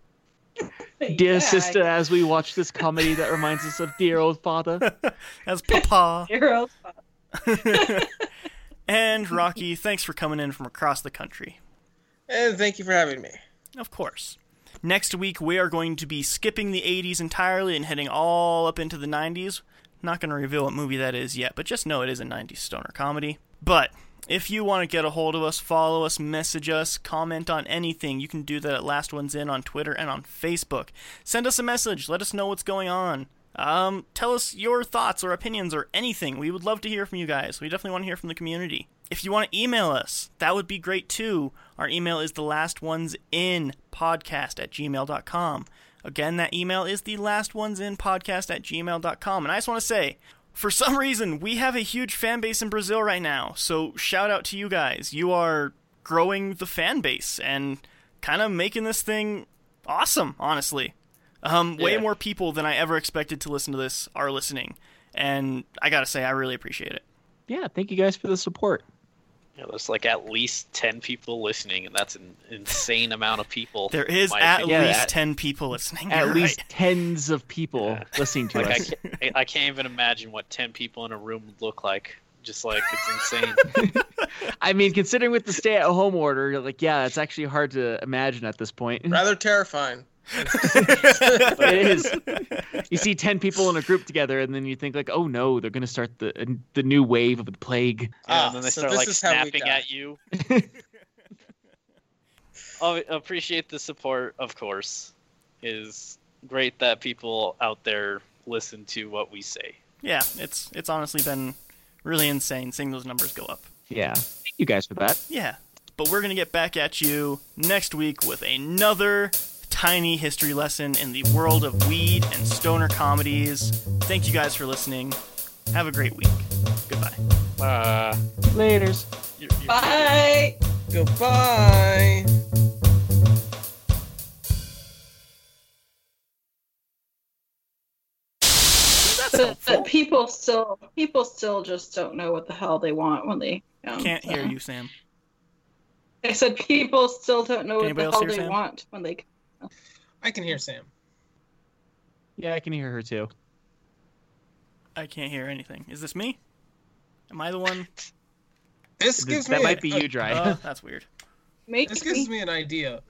Dear Yeah, sister, as we watch this comedy that reminds us of dear old father. as Papa. Heroes. and Rocky, thanks for coming in from across the country. And thank you for having me. Of course. Next week, we are going to be skipping the 80s entirely and heading all up into the 90s. Not going to reveal what movie that is yet, but just know it is a 90s stoner comedy. But if you want to get a hold of us, follow us, message us, comment on anything, you can do that at Last Ones In on Twitter and on Facebook. Send us a message. Let us know what's going on. Um, tell us your thoughts or opinions or anything. We would love to hear from you guys. We definitely want to hear from the community. If you want to email us, that would be great too. Our email is the last ones in podcast at gmail.com. Again, that email is the last ones in podcast at gmail.com. And I just want to say, for some reason, we have a huge fan base in Brazil right now. So shout out to you guys. You are growing the fan base and kind of making this thing awesome, honestly. Um, way Yeah. more people than I ever expected to listen to this are listening. And I gotta say, I really appreciate it. Yeah, thank you guys for the support. Yeah, there's like at least 10 people listening, and that's an insane amount of people. There is at opinion. Yeah, least at- 10 people listening. At You're least right. tens of people Yeah. listening to Like, I us. can't, I can't even imagine what 10 people in a room would look like. Just like, it's insane. I mean, considering with the stay-at-home order, you're like, yeah, it's actually hard to imagine at this point. Rather terrifying. it is. You see ten people in a group together, and then you think like, oh no, they're gonna start the the new wave of the plague. Yeah, Ah, and then they so start like is how we snapping at you. I appreciate the support, of course. It is great that people out there listen to what we say. yeah, it's it's honestly been really insane seeing those numbers go up. Yeah, thank you guys for that. Yeah. But we're going to get back at you next week with another tiny history lesson in the world of weed and stoner comedies. Thank you guys for listening. Have a great week. Goodbye. Uh, Laters. you're- you're- Bye. Goodbye. That's But, people still people still just don't know what the hell they want when they come. Can't so. hear you, Sam. I said people still don't know what the hell hear they Sam? want when they I can hear Sam. Yeah, I can hear her too. I can't hear anything. Is this me? Am I the one? This gives me that me might a- be you, uh, Dry. Oh, that's weird. make This me. gives me an idea.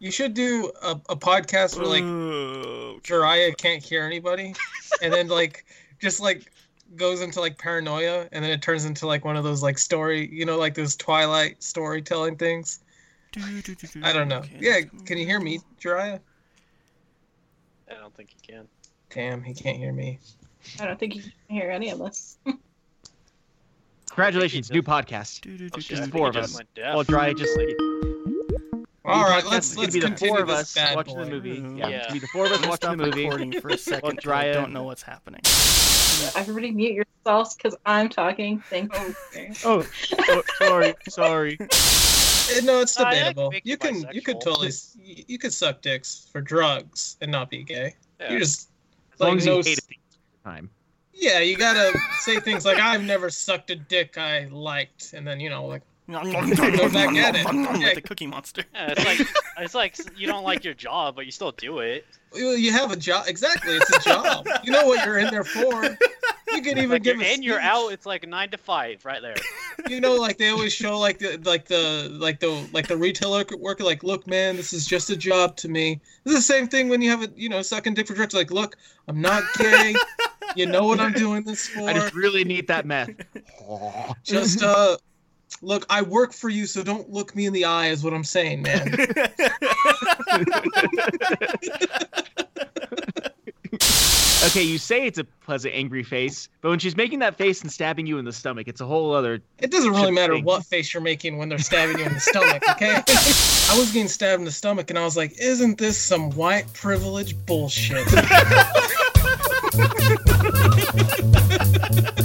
You should do a, a podcast where like Ooh. Jeriah can't hear anybody, and then like just like goes into like paranoia, and then it turns into like one of those like story, you know, like those Twilight storytelling things. I don't know. Okay, Yeah, can you hear me, Jeriah? I don't think you can. Damn, he can't hear me. I don't think he can hear any of us. Congratulations, new podcast. Oh, Just I do, think four of us. went deaf. Well, Dry just like All right, let's let's gonna be the continue four of us bad watching boy. the movie. Yeah, Yeah. it's be the four of us I'm watching the movie. recording for a second. 'cause I don't know what's happening. Everybody mute yourselves because I'm talking. Thank you. Oh, oh, sorry, sorry. Eh, No, it's yeah, debatable. You you can you could totally you you could suck dicks for drugs and not be gay. Yeah. You just As long like as you no hate it the time. yeah, you gotta say things like I've never sucked a dick I liked, and then you know like Go back at it. Yeah. With the Cookie Monster. Yeah, it's like it's like you don't like your job, but you still do it. well, you have a job. Exactly, it's a job. you know what you're in there for. You could even Like give you're a in, you're out. It's like nine to five, right there. You know, like they always show like the like the like the like the retailer worker. Like, look, man, this is just a job to me. This is the same thing when you have a you know sucking dick for drugs. Like, look, I'm not gay. you know what I'm doing this for. I just really need that meth. Just uh Look, I work for you, so don't look me in the eye, is what I'm saying, man. okay, you say it's a pleasant angry face, but when she's making that face and stabbing you in the stomach, it's a whole other. It doesn't really matter thing. what face you're making when they're stabbing you in the stomach, okay? I was getting stabbed in the stomach and I was like, isn't this some white privilege bullshit?